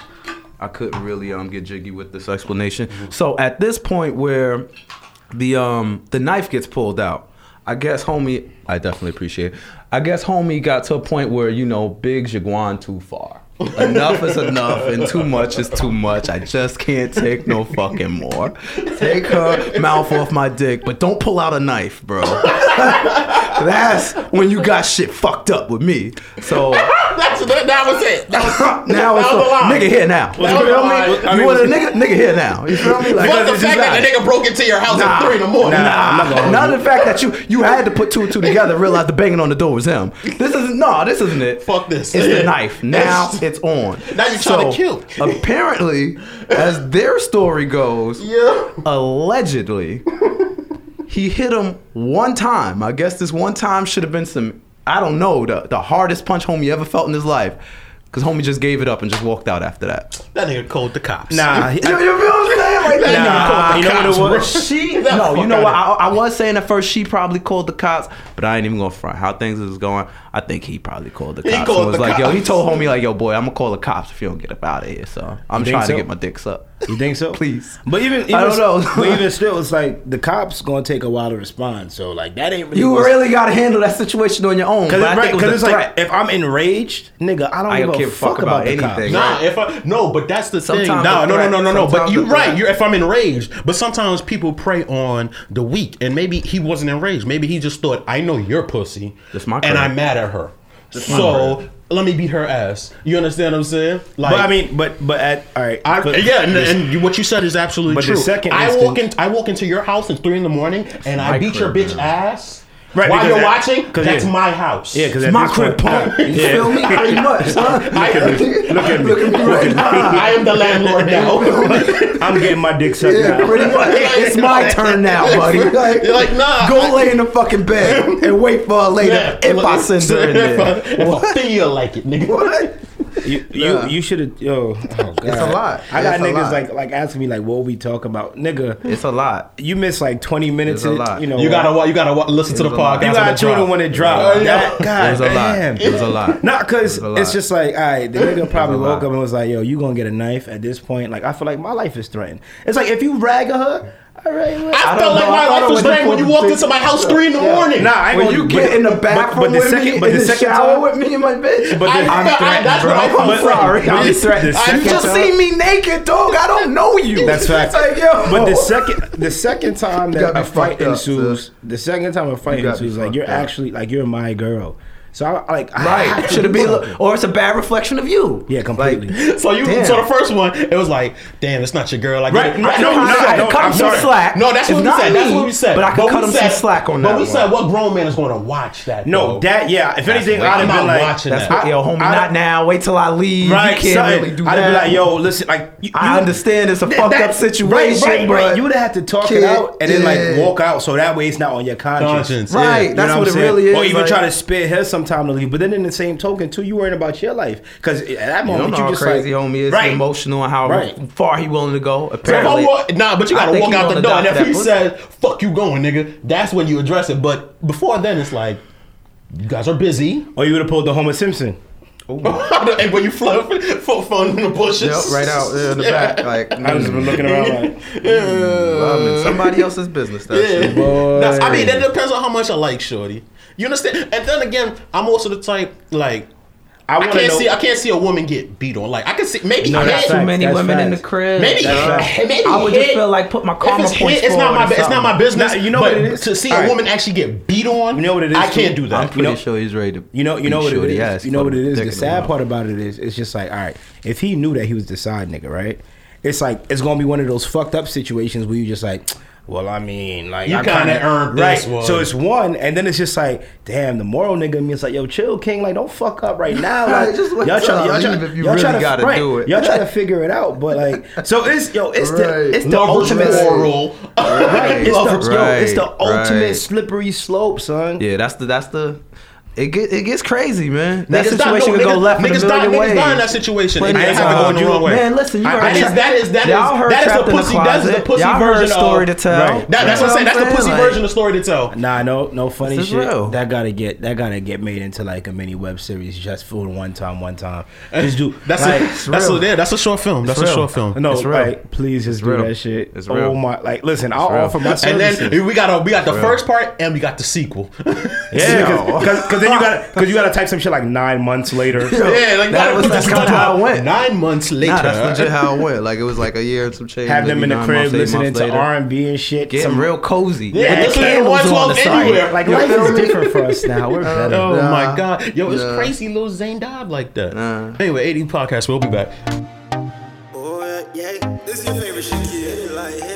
[SPEAKER 4] I couldn't really um get jiggy with this explanation. So at this point where the um the knife gets pulled out, I guess homie, I definitely appreciate. it. I guess homie got to a point where you know Biggs you're too far. Enough is enough, and too much is too much. I just can't take no fucking more. Take her mouth off my dick, but don't pull out a knife, bro. That's when you got shit fucked up with me. So
[SPEAKER 2] That's that, that was it. That was,
[SPEAKER 4] now it's
[SPEAKER 2] that was the line.
[SPEAKER 4] nigga here now. You
[SPEAKER 2] That was
[SPEAKER 4] feel
[SPEAKER 2] the
[SPEAKER 4] me?
[SPEAKER 2] line.
[SPEAKER 4] You want a nigga? Nigga here now. You feel me? Like
[SPEAKER 2] What the fact that the nigga broke into your house at three in the morning?
[SPEAKER 4] Nah, none of the fact that you you had to put two and two together, and realize the banging on the door was him. This isn't no, this isn't it.
[SPEAKER 2] Fuck this.
[SPEAKER 4] It's the knife. Now it's on.
[SPEAKER 2] Now you're trying to kill.
[SPEAKER 4] Apparently, as their story goes,
[SPEAKER 2] Yeah.
[SPEAKER 4] allegedly, he hit him one time. I guess this one time should have been some, I don't know, the, the hardest punch homie ever felt in his life. Because homie just gave it up and just walked out after that.
[SPEAKER 2] That nigga called the cops.
[SPEAKER 3] Nah, he-
[SPEAKER 4] You, you feel what I'm saying? Like,
[SPEAKER 2] That
[SPEAKER 3] Nah,
[SPEAKER 2] nigga called the
[SPEAKER 3] you know what it was?
[SPEAKER 4] she no, you know what? I, I was saying at first she probably called the cops, but I ain't even gonna front how things is going. I think he probably called the
[SPEAKER 2] He
[SPEAKER 4] cops.
[SPEAKER 2] called
[SPEAKER 4] was
[SPEAKER 2] the
[SPEAKER 4] like, yo, he told homie like, yo, boy, I'm gonna call the cops if you don't get up out of here. So I'm trying
[SPEAKER 3] so?
[SPEAKER 4] to get my dicks up.
[SPEAKER 3] You think so?
[SPEAKER 4] Please.
[SPEAKER 3] But even, even
[SPEAKER 4] I don't know.
[SPEAKER 3] but even still, it's like the cops gonna take a while to respond. So like that ain't really
[SPEAKER 4] You
[SPEAKER 3] what's-
[SPEAKER 4] really gotta handle that situation on your own.
[SPEAKER 3] Cause, it's, right,
[SPEAKER 4] think it
[SPEAKER 3] 'cause
[SPEAKER 4] was
[SPEAKER 3] it's like if I'm enraged, nigga, I don't
[SPEAKER 4] I
[SPEAKER 3] give
[SPEAKER 4] don't
[SPEAKER 3] a
[SPEAKER 4] give a
[SPEAKER 3] fuck,
[SPEAKER 4] fuck
[SPEAKER 3] about,
[SPEAKER 4] about
[SPEAKER 3] the cops.
[SPEAKER 4] anything.
[SPEAKER 2] Nah, if I no, but that's the thing.
[SPEAKER 4] Sometimes
[SPEAKER 2] No, no, no, no, no, no. But you're right. You're if I'm enraged, but sometimes people prey on the weak, and maybe he wasn't enraged. Maybe he just thought, I know you're pussy,
[SPEAKER 4] That's my
[SPEAKER 2] and. I'm mad at her. So let me beat her ass. You understand what I'm saying? Like,
[SPEAKER 3] But I mean, but but at all right,
[SPEAKER 2] I,
[SPEAKER 3] but-
[SPEAKER 2] yeah, and, and you- what you said is absolutely
[SPEAKER 3] But the
[SPEAKER 2] true.
[SPEAKER 3] second
[SPEAKER 2] I walk in, I walk into your house at three in the morning, and I beat your bitch
[SPEAKER 4] man.
[SPEAKER 2] ass.
[SPEAKER 3] Right,
[SPEAKER 2] While you're
[SPEAKER 3] that-
[SPEAKER 2] watching,
[SPEAKER 3] 'cause
[SPEAKER 2] that's
[SPEAKER 3] yeah.
[SPEAKER 2] my house.
[SPEAKER 3] Yeah, because it's
[SPEAKER 4] My crib pump. Uh, you feel me? Pretty much, son.
[SPEAKER 3] Look at me. Look at me.
[SPEAKER 4] Look at me right now.
[SPEAKER 2] I am the landlord now.
[SPEAKER 3] I'm getting my dick sucked
[SPEAKER 4] Yeah,
[SPEAKER 3] now.
[SPEAKER 4] pretty much. It's my turn now, buddy. Like,
[SPEAKER 2] You're like, nah.
[SPEAKER 4] Go
[SPEAKER 2] I-
[SPEAKER 4] lay in the fucking bed and wait for her later
[SPEAKER 2] Yeah,
[SPEAKER 4] if I send her in there.
[SPEAKER 2] If I feel like it, nigga.
[SPEAKER 4] What?
[SPEAKER 3] You you, you should have yo. Oh God.
[SPEAKER 4] It's a lot.
[SPEAKER 3] I got
[SPEAKER 4] It's
[SPEAKER 3] niggas like like asking me like what we talk about, nigga.
[SPEAKER 4] It's a lot.
[SPEAKER 3] You miss like 20 minutes.
[SPEAKER 4] It's a
[SPEAKER 3] of-
[SPEAKER 4] lot.
[SPEAKER 3] You know
[SPEAKER 2] You gotta wa- you gotta wa- listen to the Oh,
[SPEAKER 4] it was a lot.
[SPEAKER 2] podcast.
[SPEAKER 3] You
[SPEAKER 2] it
[SPEAKER 3] tune when it drop.
[SPEAKER 2] Oh, yeah.
[SPEAKER 3] That, God
[SPEAKER 4] It was a lot.
[SPEAKER 3] damn.
[SPEAKER 4] It was a lot.
[SPEAKER 3] Not because
[SPEAKER 4] It lot.
[SPEAKER 3] it's just like, all right, the nigga probably woke
[SPEAKER 4] lot.
[SPEAKER 3] up and was like, yo, you gonna get a knife at this point. Like, I feel like my life is threatened. It's like, if you rag her, all right, well,
[SPEAKER 2] I,
[SPEAKER 4] I
[SPEAKER 2] felt
[SPEAKER 4] don't
[SPEAKER 2] like my life was
[SPEAKER 4] was
[SPEAKER 2] when you walked into my house three in the morning.
[SPEAKER 3] Nah, I ain't
[SPEAKER 4] When
[SPEAKER 3] gonna
[SPEAKER 4] you
[SPEAKER 3] but-
[SPEAKER 4] get in the bathroom
[SPEAKER 3] but the
[SPEAKER 4] with
[SPEAKER 3] second,
[SPEAKER 4] me,
[SPEAKER 3] but
[SPEAKER 4] in
[SPEAKER 3] the
[SPEAKER 4] the
[SPEAKER 3] second
[SPEAKER 4] shower
[SPEAKER 3] time,
[SPEAKER 4] with me and my bitch.
[SPEAKER 3] But the-
[SPEAKER 2] I,
[SPEAKER 3] I'm
[SPEAKER 2] I-
[SPEAKER 3] threatened,
[SPEAKER 2] that's
[SPEAKER 3] bro.
[SPEAKER 2] what I
[SPEAKER 3] But-
[SPEAKER 2] felt
[SPEAKER 4] sorry.
[SPEAKER 3] but
[SPEAKER 4] I'm
[SPEAKER 3] the-
[SPEAKER 4] threatened.
[SPEAKER 3] the
[SPEAKER 2] I
[SPEAKER 3] second
[SPEAKER 4] Just
[SPEAKER 3] time-
[SPEAKER 4] see me naked, dog. I don't know you.
[SPEAKER 3] That's fact.
[SPEAKER 4] Like, yo.
[SPEAKER 3] But the second, the second time that
[SPEAKER 4] be
[SPEAKER 3] a fight
[SPEAKER 4] fucked up,
[SPEAKER 3] ensues, the second time a fight
[SPEAKER 4] You gotta be
[SPEAKER 3] ensues, like you're actually like you're my girl. So I like
[SPEAKER 4] Right. Should it
[SPEAKER 3] do
[SPEAKER 4] be, a
[SPEAKER 3] something.
[SPEAKER 4] little, or it's a bad reflection of you.
[SPEAKER 3] Yeah, completely.
[SPEAKER 4] Like,
[SPEAKER 2] So you,
[SPEAKER 4] Damn.
[SPEAKER 2] so the first one, it was like, damn, it's not your girl. Like,
[SPEAKER 3] Right, right,
[SPEAKER 2] I-
[SPEAKER 3] no, no,
[SPEAKER 2] I-
[SPEAKER 4] I
[SPEAKER 3] no,
[SPEAKER 4] can cut him some slack.
[SPEAKER 2] No, that's
[SPEAKER 4] It's
[SPEAKER 2] what we said. That's what we said.
[SPEAKER 4] But I can
[SPEAKER 2] we
[SPEAKER 4] cut him
[SPEAKER 2] said-
[SPEAKER 4] some slack on
[SPEAKER 2] But
[SPEAKER 4] that But
[SPEAKER 2] we
[SPEAKER 4] one.
[SPEAKER 2] said, what grown man is going to watch that?
[SPEAKER 3] No,
[SPEAKER 2] though?
[SPEAKER 3] that yeah. If anything, I'd have been like,
[SPEAKER 2] watching
[SPEAKER 4] That's
[SPEAKER 2] that.
[SPEAKER 4] what, yo, homie,
[SPEAKER 3] I-
[SPEAKER 4] not now. Wait till I leave.
[SPEAKER 3] right,
[SPEAKER 4] you can't really do
[SPEAKER 3] I'd
[SPEAKER 4] that.
[SPEAKER 3] be like, yo, listen, like
[SPEAKER 4] I understand it's a fucked up situation, but.
[SPEAKER 3] You would have had to talk it out and then like walk out, so that way it's not on your conscience.
[SPEAKER 4] Right, that's what it really is.
[SPEAKER 3] Or even try to spare her some time to leave. But then in the same token, too, you worrying about your life because at that
[SPEAKER 4] You
[SPEAKER 3] moment
[SPEAKER 4] don't know
[SPEAKER 3] you
[SPEAKER 4] how
[SPEAKER 3] just
[SPEAKER 4] crazy
[SPEAKER 3] like,
[SPEAKER 4] homie is,
[SPEAKER 3] right.
[SPEAKER 4] emotional, and how
[SPEAKER 3] Right.
[SPEAKER 4] far he willing to go.
[SPEAKER 2] So if
[SPEAKER 4] Apparently,
[SPEAKER 2] walk, nah, but you gotta walk out the
[SPEAKER 4] the
[SPEAKER 2] door. And if he says, fuck you going, nigga, that's when you address it. But before then, it's like, you guys are busy.
[SPEAKER 3] Or you would have pulled the Homer Simpson.
[SPEAKER 2] and when you float, foot phone in the bushes.
[SPEAKER 4] Yep, right out there in the
[SPEAKER 2] Yeah.
[SPEAKER 4] back, like
[SPEAKER 3] I was been looking around like, mm,
[SPEAKER 4] I'm in somebody else's business. That
[SPEAKER 2] Yeah.
[SPEAKER 4] shit.
[SPEAKER 2] That's- I mean, that depends on how much I like Shorty. You understand? And then again, I'm also the type like
[SPEAKER 3] I
[SPEAKER 2] I, can't
[SPEAKER 3] know.
[SPEAKER 2] see I can't see a woman get beat on. Like I can see maybe
[SPEAKER 3] No,
[SPEAKER 2] hit,
[SPEAKER 3] that's
[SPEAKER 4] Too many
[SPEAKER 3] That's
[SPEAKER 4] women in the
[SPEAKER 3] facts.
[SPEAKER 4] crib.
[SPEAKER 2] maybe hit, maybe
[SPEAKER 4] I would just feel like put my
[SPEAKER 2] If
[SPEAKER 4] karma
[SPEAKER 2] it's
[SPEAKER 4] points
[SPEAKER 2] hit, it's not my
[SPEAKER 4] or
[SPEAKER 2] bu- it's not my business.
[SPEAKER 3] Nah, you know
[SPEAKER 2] but
[SPEAKER 3] what it is?
[SPEAKER 2] To see
[SPEAKER 3] All
[SPEAKER 2] a woman actually get beat on,
[SPEAKER 3] You know what it is,
[SPEAKER 2] I can't do that.
[SPEAKER 4] I'm
[SPEAKER 2] that.
[SPEAKER 4] pretty
[SPEAKER 3] know-
[SPEAKER 4] sure he's ready to.
[SPEAKER 3] You know, you know what it
[SPEAKER 4] shorty
[SPEAKER 3] is.
[SPEAKER 4] ass
[SPEAKER 3] You know what it is. The sad part about it is, it's just like, all right, if he knew that he was the side nigga, right? It's like it's gonna be one of those fucked up situations where you just like, well, I mean, like
[SPEAKER 2] You
[SPEAKER 3] I
[SPEAKER 2] kinda earned
[SPEAKER 3] right.
[SPEAKER 2] this one.
[SPEAKER 3] So it's one, and then it's just like, damn, the moral nigga in me is like, yo, chill, king, like don't fuck up right now, like
[SPEAKER 4] Just wait
[SPEAKER 3] y'all
[SPEAKER 4] till
[SPEAKER 3] try, y'all try,
[SPEAKER 4] if you
[SPEAKER 3] y'all try to,
[SPEAKER 4] gotta
[SPEAKER 3] right,
[SPEAKER 4] do it.
[SPEAKER 3] Y'all try to figure it out, but like, so it's yo, it's the it's the
[SPEAKER 2] Lover's
[SPEAKER 3] ultimate
[SPEAKER 2] moral.
[SPEAKER 3] Right, it's the,
[SPEAKER 2] Lover's
[SPEAKER 3] yo, it's the ultimate
[SPEAKER 4] right.
[SPEAKER 3] slippery slope, son.
[SPEAKER 4] Yeah, that's the that's the. It get it gets crazy, man. That
[SPEAKER 2] Niggas
[SPEAKER 4] situation could go
[SPEAKER 2] niggas-
[SPEAKER 4] left in a
[SPEAKER 2] niggas die-
[SPEAKER 4] million
[SPEAKER 2] niggas
[SPEAKER 4] ways.
[SPEAKER 2] die in that situation.
[SPEAKER 4] Plenty
[SPEAKER 2] and have to go
[SPEAKER 4] times.
[SPEAKER 2] the wrong way.
[SPEAKER 4] Man, listen, you
[SPEAKER 2] I-
[SPEAKER 4] heard
[SPEAKER 2] that is
[SPEAKER 4] Trap-
[SPEAKER 2] that is that is
[SPEAKER 4] Y'all heard
[SPEAKER 2] that is the pussy. That is the pussy
[SPEAKER 4] Y'all heard story
[SPEAKER 2] of
[SPEAKER 4] to tell.
[SPEAKER 3] Right.
[SPEAKER 2] That, that's what I'm saying. That's the pussy version of story to tell.
[SPEAKER 3] Nah, no, no funny shit.
[SPEAKER 4] real.
[SPEAKER 3] That gotta get that gotta get made into like a mini web series just for one time, one time. Just do
[SPEAKER 2] That's
[SPEAKER 3] like,
[SPEAKER 2] a, that's a, yeah, that's a short film. That's a short film.
[SPEAKER 3] no,
[SPEAKER 4] It's
[SPEAKER 3] right? Please just do that shit.
[SPEAKER 4] It's
[SPEAKER 3] Oh my, like, listen, I'll offer my
[SPEAKER 2] And then we got we got the first part and we got the sequel.
[SPEAKER 3] yeah, because then you got because you got to type some shit like nine months later.
[SPEAKER 2] yeah, like
[SPEAKER 4] That was- that's kinda how it went.
[SPEAKER 2] Nine months later.
[SPEAKER 4] Nah, that's legit how it went. Like it was like a year and some change.
[SPEAKER 3] Have them in the
[SPEAKER 4] nine
[SPEAKER 3] crib listening to. R and B and shit.
[SPEAKER 4] Getting
[SPEAKER 3] some-
[SPEAKER 4] real cozy.
[SPEAKER 2] Yeah,
[SPEAKER 4] With the
[SPEAKER 2] listening to
[SPEAKER 4] candles on
[SPEAKER 2] 112
[SPEAKER 4] the side.
[SPEAKER 2] anywhere.
[SPEAKER 3] Like
[SPEAKER 2] You
[SPEAKER 3] life is different for us now. We're oh better.
[SPEAKER 2] Oh my god, yo, it's
[SPEAKER 4] Nah.
[SPEAKER 2] crazy. Lil Zane died like that. Anyway, ADD podcast. We'll be back.
[SPEAKER 6] Oh, yeah, yeah. This is your favorite shit. Hit like, hit like.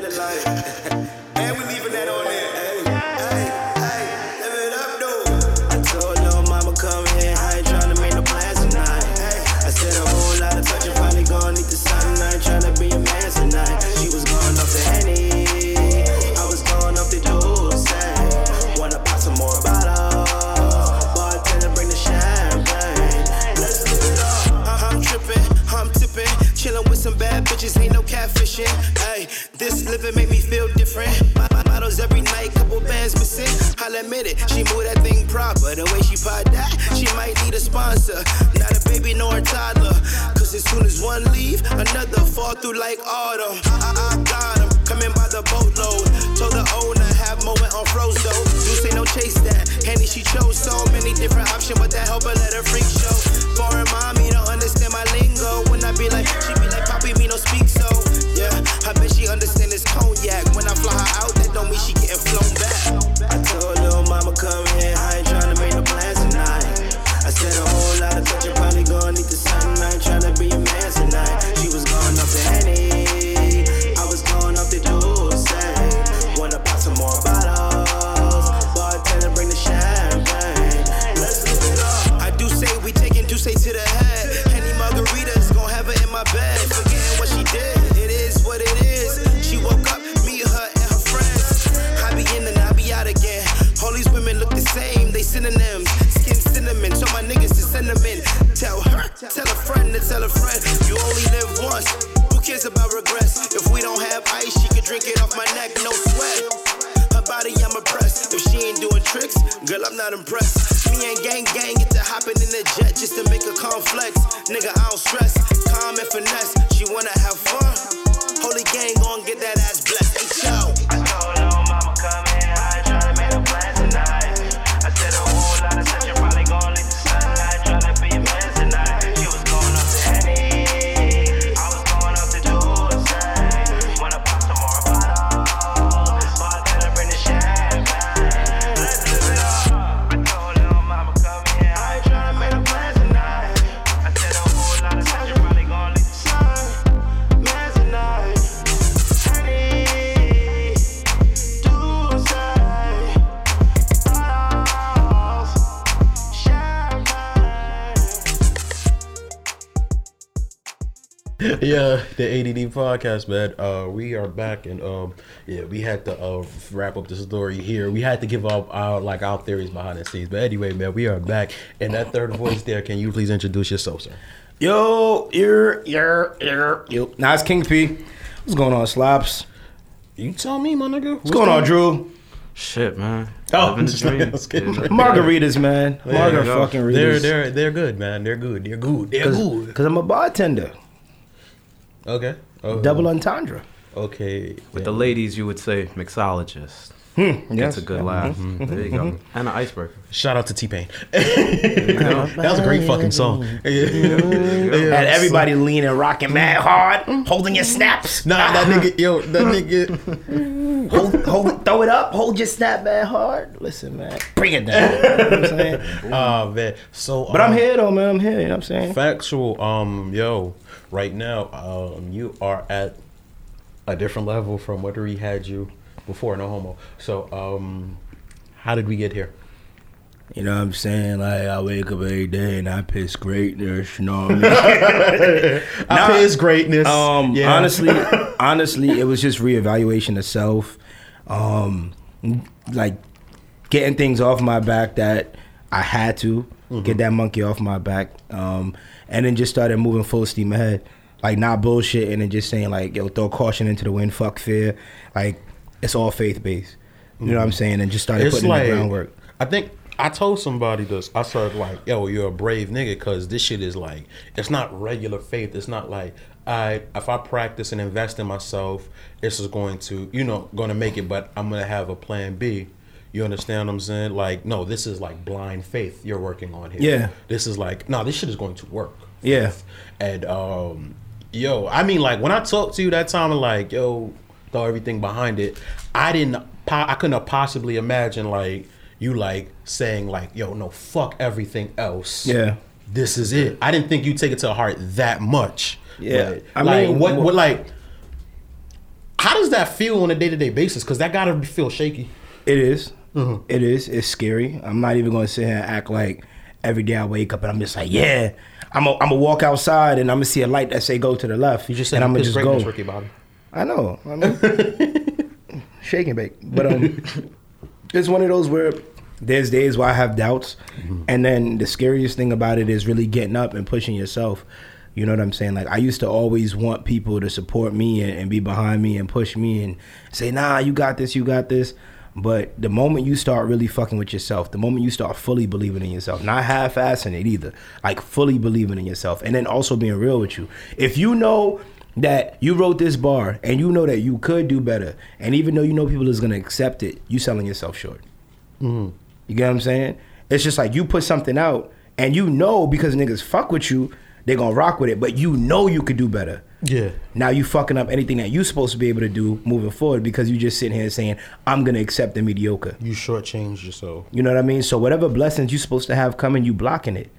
[SPEAKER 6] Catfishing. Hey, this living make me feel different. My, my models every night, couple bands missing. I'll admit it, she move that thing proper. The way she pot that, she might need a sponsor. Not a baby nor a toddler. Cause as soon as one leave, another fall through like autumn. I, I got 'em, coming by the boatload. Told the owner, have moment on Frozo. You say no chase that. Henny, she chose so many different options, but that help her let her freak show. Foreign mommy don't understand my lingo. When I be like, she be like, Poppy, me no speak so. Yeah, I bet she understand this cognac. When I fly her out, that don't mean she getting flown back. Not impressed. Me and gang gang
[SPEAKER 2] yeah, the ADD podcast, man. Uh, we are back, and um, yeah, we had to uh wrap up the story here. We had to give up our like our theories behind the scenes, but anyway, man, we are back. And that third voice there, can you please introduce yourself, sir?
[SPEAKER 3] Yo, you're, you're, you're, yo. Now it's King P. What's going on, Slops?
[SPEAKER 2] You tell me, my nigga.
[SPEAKER 3] What's going on, Drew?
[SPEAKER 4] Shit, man.
[SPEAKER 2] Oh,
[SPEAKER 4] Living the
[SPEAKER 2] just-
[SPEAKER 4] dream.
[SPEAKER 2] let's get
[SPEAKER 4] Yeah.
[SPEAKER 2] it.
[SPEAKER 3] Margaritas, man.
[SPEAKER 4] you
[SPEAKER 3] Margar
[SPEAKER 4] go.
[SPEAKER 3] fucking
[SPEAKER 2] They're they're they're good, man. They're good. They're good. They're good.
[SPEAKER 3] Because I'm a bartender.
[SPEAKER 2] Okay. Oh,
[SPEAKER 3] Double entendre.
[SPEAKER 2] Okay.
[SPEAKER 4] With the ladies, you would say mixologist.
[SPEAKER 3] Yes.
[SPEAKER 4] That's a good laugh. There you go. And an icebreaker.
[SPEAKER 2] Shout out to T Pain. that was a great fucking song.
[SPEAKER 3] Had everybody leaning, rocking mad hard, holding your snaps.
[SPEAKER 2] Nah, that nigga, yo, that nigga.
[SPEAKER 3] hold, hold, it- throw it up, hold your snap mad hard. Listen, man, bring it down. You know what I'm saying?
[SPEAKER 2] Oh man. So,
[SPEAKER 3] But I'm
[SPEAKER 2] um,
[SPEAKER 3] here though, man. I'm here. You know what I'm saying?
[SPEAKER 2] Factual. Um, yo, right now, um, you are at a different level from where we had you before. No homo. So, um, how did we get here?
[SPEAKER 3] You know what I'm saying? Like I wake up every day and I piss greatness. You know what I mean?
[SPEAKER 2] I
[SPEAKER 3] Nah,
[SPEAKER 2] his greatness.
[SPEAKER 3] Um,
[SPEAKER 2] Yeah.
[SPEAKER 3] honestly, honestly, it was just reevaluation of self. Um, like getting things off my back that I had to get that monkey off my back. Um, and then just started moving full steam ahead, like not bullshitting and just saying like, yo, throw caution into the wind, fuck fear. Like it's all faith based. You know what I'm saying? And just started
[SPEAKER 2] it's
[SPEAKER 3] putting
[SPEAKER 2] like
[SPEAKER 3] in the groundwork.
[SPEAKER 2] I think I told somebody this. I started like, "Yo, you're a brave nigga," because this shit is like, it's not regular faith. It's not like I if I practice and invest in myself, this is going to you know going to make it. But I'm gonna have a plan B. You understand what I'm saying? Like, no, this is like blind faith you're working on here.
[SPEAKER 3] Yeah.
[SPEAKER 2] This is like, no, this shit is going to work.
[SPEAKER 3] Yeah.
[SPEAKER 2] And um, yo, I mean, like when I talked to you that time, I'm like, yo, throw everything behind it. I didn't, I couldn't have possibly imagine like you like saying like, yo, no, fuck everything else.
[SPEAKER 3] Yeah.
[SPEAKER 2] this is it. I didn't think you take it to heart that much.
[SPEAKER 3] Yeah.
[SPEAKER 2] But,
[SPEAKER 3] I
[SPEAKER 2] like
[SPEAKER 3] mean,
[SPEAKER 2] what, what, like, how does that feel on a day to day basis? Because that gotta feel shaky.
[SPEAKER 3] It is. Mm-hmm. It is. It's scary. I'm not even going to sit here and act like every day I wake up and I'm just like, yeah, I'm gonna I'm walk outside and I'm gonna see a light that say go to the left.
[SPEAKER 2] You just said
[SPEAKER 3] and I'm gonna just go.
[SPEAKER 2] Ricky Bobby.
[SPEAKER 3] I know. I mean, shake and bake. But um, it's one of those where there's days where I have doubts, and then the scariest thing about it is really getting up and pushing yourself. You know what I'm saying? Like I used to always want people to support me and, and be behind me and push me and say, "Nah, you got this, you got this." But the moment you start really fucking with yourself, the moment you start fully believing in yourself, not half-assing it either, like fully believing in yourself, and then also being real with you. If you know that you wrote this bar and you know that you could do better, and even though you know people is gonna accept it, you selling yourself short. Mm-hmm. You get what I'm saying? It's just like you put something out and you know because niggas fuck with you, they gonna rock with it, but you know you could do better.
[SPEAKER 2] Yeah.
[SPEAKER 3] Now you fucking up anything that you supposed to be able to do moving forward because you just sitting here saying, I'm gonna accept the mediocre.
[SPEAKER 2] You shortchanged yourself.
[SPEAKER 3] You know what I mean? So whatever blessings you supposed to have coming, you blocking it.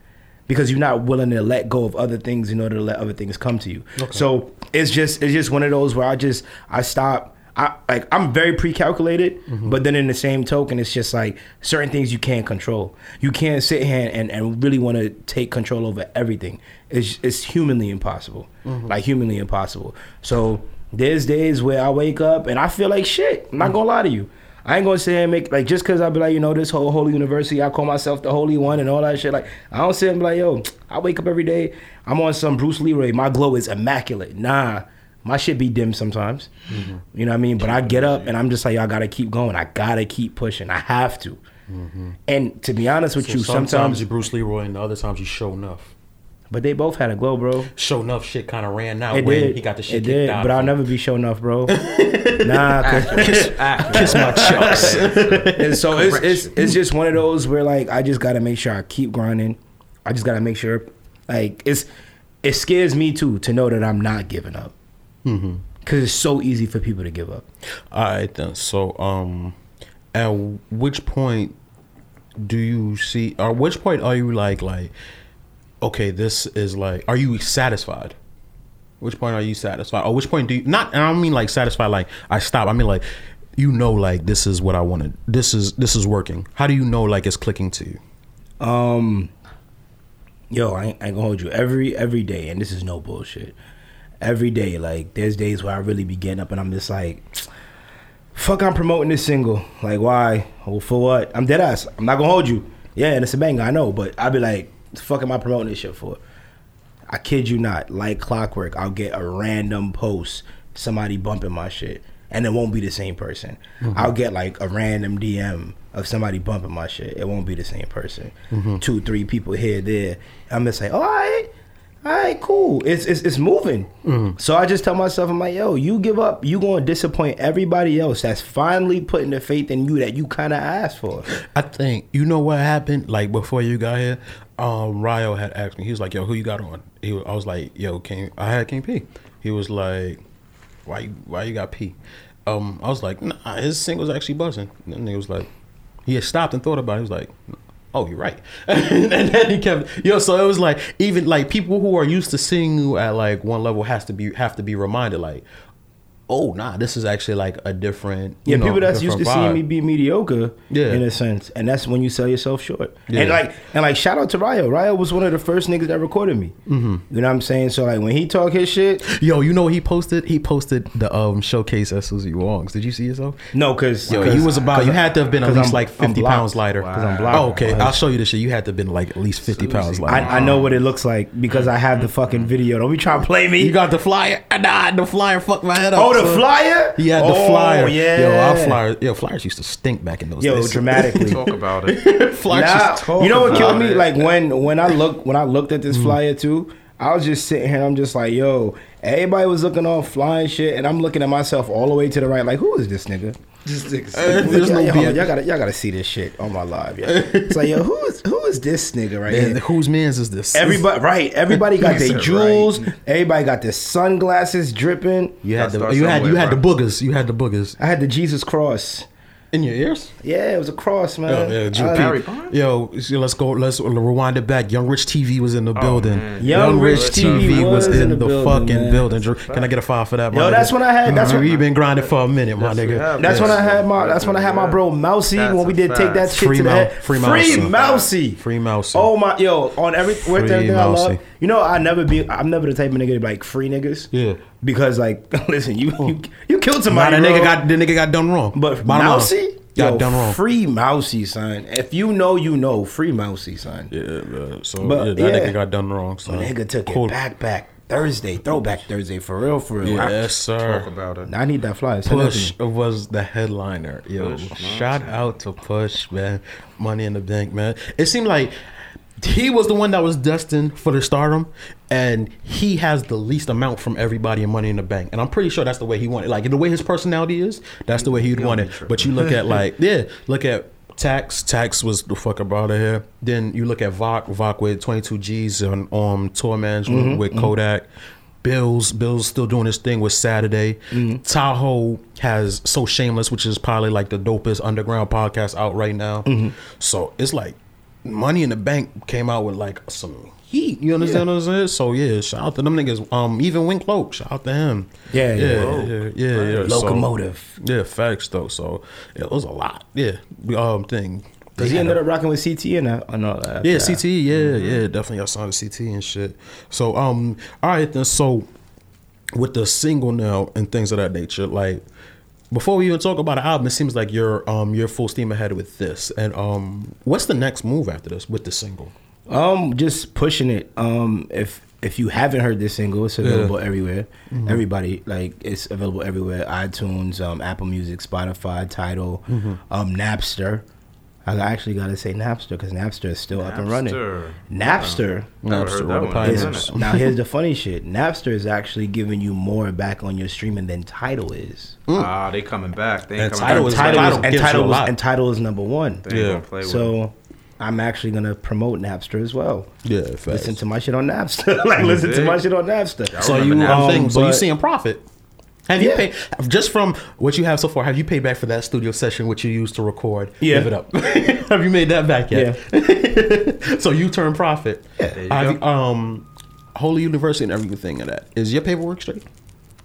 [SPEAKER 3] Because you're not willing to let go of other things in order to let other things come to you. So it's just it's just one of those where I just I stop I like I'm very pre-calculated,
[SPEAKER 2] Mm-hmm.
[SPEAKER 3] but then in the same token, it's just like certain things you can't control. You can't sit here and, and really want to take control over everything. It's it's humanly impossible,
[SPEAKER 2] Mm-hmm.
[SPEAKER 3] like humanly impossible. So there's days where I wake up and I feel like shit. I'm not gonna lie to you. I ain't gonna say and make like just cause I be like you know this whole holy university I call myself the holy one and all that shit like I don't sit and be like yo I wake up every day I'm on some Bruce Leroy my glow is immaculate. Nah my shit be dim sometimes. Mm-hmm. You know what I mean? But I get up and I'm just like I gotta keep going. I gotta keep pushing. I have to. Mm-hmm. And to be honest with
[SPEAKER 2] So
[SPEAKER 3] you
[SPEAKER 2] sometimes,
[SPEAKER 3] sometimes
[SPEAKER 2] you Bruce Leroy, and the other times you Sho'nuff.
[SPEAKER 3] But they both had a glow bro
[SPEAKER 2] Sho'nuff shit kind of ran out
[SPEAKER 3] it
[SPEAKER 2] when
[SPEAKER 3] did
[SPEAKER 2] he got the shit
[SPEAKER 3] it
[SPEAKER 2] kicked
[SPEAKER 3] did
[SPEAKER 2] out.
[SPEAKER 3] but I'll
[SPEAKER 2] him.
[SPEAKER 3] never be Sho'nuff bro nah 'cause-
[SPEAKER 2] kiss my chucks.
[SPEAKER 3] and so it's, it's it's just one of those where like I just gotta make sure I keep grinding. I just gotta make sure like it's it scares me too to know that I'm not giving up because it's so easy for people to give up.
[SPEAKER 2] All right then. So, um, at which point do you see, or which point are you like, like, okay, this is like, are you satisfied? Which point are you satisfied? Or which point do you not? And I don't mean like satisfied, like I stop. I mean like, you know, like this is what I wanted. This is this is working. How do you know like it's clicking to you?
[SPEAKER 3] Um, yo, I ain't, I gonna hold you every every day, and this is no bullshit. Every day, like there's days where I really be getting up and I'm just like, fuck, I'm promoting this single. Like, why? Well, for what? I'm dead ass. I'm not gonna hold you. Yeah, and it's a banger, I know, but I'd be like, the fuck am I promoting this shit for? I kid you not, like clockwork, I'll get a random post, somebody bumping my shit, and it won't be the same person. Mm-hmm. I'll get like a random DM of somebody bumping my shit. It won't be the same person. Mm-hmm. Two, three people here, there. I'm just like, all right, all right, cool. It's it's, it's moving. So I just tell myself, I'm like, yo, you give up, you gonna disappoint everybody else that's finally putting the faith in you that you kind of asked for.
[SPEAKER 2] I think you know what happened. Like before you got here, um, Ryo had asked me. He was like, "Yo, who you got on?" He, was- I was like, "Yo, King." I had King P. He was like, "Why you Why you got P?" Um, I was like, "Nah, his single's actually buzzing." And he was like, he had stopped and thought about it. He was like, "Oh, you're right." and then he kept, yo. So it was like even like people who are used to seeing you at like one level has to be have to be reminded like. Oh nah, this is actually like a different. You
[SPEAKER 3] Yeah,
[SPEAKER 2] know,
[SPEAKER 3] people that's used to
[SPEAKER 2] different
[SPEAKER 3] seeing me be mediocre,
[SPEAKER 2] Yeah.
[SPEAKER 3] in a sense, and that's when you sell yourself short.
[SPEAKER 2] Yeah.
[SPEAKER 3] And like, and like, shout out to Ryo. Ryo was one of the first niggas that recorded me. Mm-hmm. You know what I'm saying? So like, when he talk his shit,
[SPEAKER 2] Yo, you know what he posted? He posted the um showcase at Susie Wong's. Did you see yourself?
[SPEAKER 3] no, because
[SPEAKER 2] Yo, you was about. You had to have been at least like fifty pounds lighter.
[SPEAKER 3] Because I'm blocked.
[SPEAKER 2] Oh, okay. I'll show you this shit. You had to have been like at least fifty pounds
[SPEAKER 3] I,
[SPEAKER 2] lighter.
[SPEAKER 3] I know what it looks like because I have the fucking video. Don't be trying to play me.
[SPEAKER 2] you got the flyer? Nah, the flyer fucked my head up.
[SPEAKER 3] oh, the
[SPEAKER 2] son.
[SPEAKER 3] flyer.
[SPEAKER 2] He had the
[SPEAKER 3] Oh,
[SPEAKER 2] flyer.
[SPEAKER 3] Yeah.
[SPEAKER 2] Yo, our flyer. Yo, flyers used to stink back in those
[SPEAKER 3] Yo,
[SPEAKER 2] days.
[SPEAKER 3] Yo, dramatically.
[SPEAKER 4] Talk about it.
[SPEAKER 2] flyers
[SPEAKER 3] Nah,
[SPEAKER 2] used
[SPEAKER 4] talk
[SPEAKER 3] you know what killed me?
[SPEAKER 4] it.
[SPEAKER 3] Like when when I look when I looked at this mm. flyer too, I was just sitting here. and I'm just like, yo, everybody was looking all flying shit, and I'm looking at myself all the way to the right. Like, who is this nigga?
[SPEAKER 2] Uh, there's
[SPEAKER 3] Y'all-
[SPEAKER 2] no
[SPEAKER 3] y'all, y'all gotta y'all gotta see this shit on my live. Yeah. It's like, yo, who is who is this nigga right
[SPEAKER 2] And
[SPEAKER 3] here?
[SPEAKER 2] whose man's is this?
[SPEAKER 3] Everybody, right? Everybody got their
[SPEAKER 4] said
[SPEAKER 3] jewels. Everybody got their sunglasses dripping.
[SPEAKER 2] You had
[SPEAKER 4] Gotta
[SPEAKER 2] the
[SPEAKER 4] start
[SPEAKER 2] you had you had the boogers. You had the boogers
[SPEAKER 3] I had the Jesus cross.
[SPEAKER 2] In your ears.
[SPEAKER 3] Yeah, it was a cross, man.
[SPEAKER 2] Oh, yeah, Drew
[SPEAKER 3] I-
[SPEAKER 2] P.
[SPEAKER 4] Barry
[SPEAKER 2] Yo, so let's go. Let's rewind it back. Young Rich TV was in the oh, building.
[SPEAKER 4] man.
[SPEAKER 3] Young Rich TV was in the building,
[SPEAKER 2] fucking
[SPEAKER 3] man.
[SPEAKER 2] building. Drew, Can I get a file for that? my
[SPEAKER 3] Yo,
[SPEAKER 2] nigga?
[SPEAKER 3] that's when I had. That's
[SPEAKER 2] You
[SPEAKER 3] when.
[SPEAKER 2] been grinding for a minute, my nigga.
[SPEAKER 4] have.
[SPEAKER 3] That's when I had my. That's when I had my bro Mousy
[SPEAKER 4] That's
[SPEAKER 3] when we
[SPEAKER 4] a
[SPEAKER 3] did take that shit
[SPEAKER 2] Free
[SPEAKER 3] to the
[SPEAKER 2] Mou-
[SPEAKER 3] head.
[SPEAKER 2] Free
[SPEAKER 3] Free
[SPEAKER 2] Mousy.
[SPEAKER 3] Mousy.
[SPEAKER 2] Free Mousy.
[SPEAKER 3] Oh my, yo, on every with
[SPEAKER 2] Free
[SPEAKER 3] everything I love.
[SPEAKER 2] Mousy.
[SPEAKER 3] You know, I never be. I'm never the type of nigga to be like free niggas.
[SPEAKER 2] Yeah.
[SPEAKER 3] Because like, listen, you you, you killed
[SPEAKER 2] Nah,
[SPEAKER 3] somebody.
[SPEAKER 2] that nigga
[SPEAKER 3] bro.
[SPEAKER 2] got the nigga got done wrong.
[SPEAKER 3] But
[SPEAKER 2] Bottom line,
[SPEAKER 3] Mousy
[SPEAKER 2] got
[SPEAKER 3] yo,
[SPEAKER 2] done wrong.
[SPEAKER 3] Free Mousy, son. If you know, you know. Free Mousy, son.
[SPEAKER 2] Yeah, bro. So
[SPEAKER 3] But,
[SPEAKER 2] yeah, that
[SPEAKER 3] yeah.
[SPEAKER 2] nigga got done wrong. So
[SPEAKER 3] Nigga took
[SPEAKER 2] Cool.
[SPEAKER 3] it back, back Thursday, throwback Thursday for real, for real.
[SPEAKER 2] Yes, sir.
[SPEAKER 4] Talk about it.
[SPEAKER 3] I, I need that flyer. Send
[SPEAKER 2] Push
[SPEAKER 3] me.
[SPEAKER 2] was the headliner. Yo,
[SPEAKER 4] Push,
[SPEAKER 2] shout out to Push, man. Money in the Bank, man. It seemed like he was the one that was destined for the stardom, and he has the least amount from everybody in Money in the Bank. And I'm pretty sure that's the way he wanted. Like the way his personality is, that's the way he'd want it. But you look at like, yeah, look at Tax. Tax was the fuck up out of here. Then you look at Vok. Vok with 22 G's on um, tour management mm-hmm, with mm-hmm. Kodak. Bills, Bills still doing his thing with Saturday. Mm-hmm. Tahoe has So Shameless, which is probably like the dopest underground podcast out right now. So it's like Money in the Bank came out with like some heat. You understand what I'm saying? So yeah, shout out to them niggas. Um, even Wink Lope, shout out to him.
[SPEAKER 3] Yeah, yeah.
[SPEAKER 2] yeah, yeah, yeah. yeah. So-
[SPEAKER 3] Locomotive.
[SPEAKER 2] yeah, facts though. So yeah, it was a lot. Yeah, um, thing.
[SPEAKER 3] Because he ended up rocking with CT and and all that.
[SPEAKER 2] Yeah. CT. Yeah, yeah, definitely. I signed a CT and shit. So um, all right then. So with the single now and things of that nature, like before we even talk about the album, it seems like you're um you're full steam ahead with this. And um, what's the next move after this with the single?
[SPEAKER 3] Um, just pushing it. Um, if if you haven't heard this single, it's available everywhere.
[SPEAKER 2] Mm-hmm.
[SPEAKER 3] Everybody like it's available everywhere. iTunes, um, Apple Music, Spotify, Tidal,
[SPEAKER 2] Mm-hmm.
[SPEAKER 3] um, Napster. I actually gotta say Napster because Napster is still up and running.
[SPEAKER 4] Napster.
[SPEAKER 3] Napster.
[SPEAKER 2] Napster,
[SPEAKER 4] heard
[SPEAKER 2] what
[SPEAKER 4] that
[SPEAKER 2] a
[SPEAKER 4] one.
[SPEAKER 2] pioneer.
[SPEAKER 3] now here's the funny shit. Napster is actually giving you more back on your streaming than Tidal is.
[SPEAKER 4] Ah, they coming back. They
[SPEAKER 2] And
[SPEAKER 4] coming
[SPEAKER 2] Tidal
[SPEAKER 4] back.
[SPEAKER 2] is-
[SPEAKER 3] Tidal,
[SPEAKER 2] Tidal
[SPEAKER 3] and Tidal
[SPEAKER 2] a
[SPEAKER 3] was,
[SPEAKER 2] lot.
[SPEAKER 3] and Tidal is number one.
[SPEAKER 4] They
[SPEAKER 2] Yeah.
[SPEAKER 4] play with.
[SPEAKER 3] So I'm actually gonna promote Napster as well.
[SPEAKER 2] Yeah, facts.
[SPEAKER 3] Listen to my shit on Napster. like listen to my shit on Napster.
[SPEAKER 2] So you um, so you
[SPEAKER 3] but-
[SPEAKER 2] seeing profit? Have you
[SPEAKER 3] Yeah.
[SPEAKER 2] paid just from what you have so far? Have you paid back for that studio session which you used to record?
[SPEAKER 3] Yeah.
[SPEAKER 2] Give it up. have you made that back yet? so you turn profit.
[SPEAKER 4] There you
[SPEAKER 2] Have um, Holy University and everything of that. Is your paperwork straight?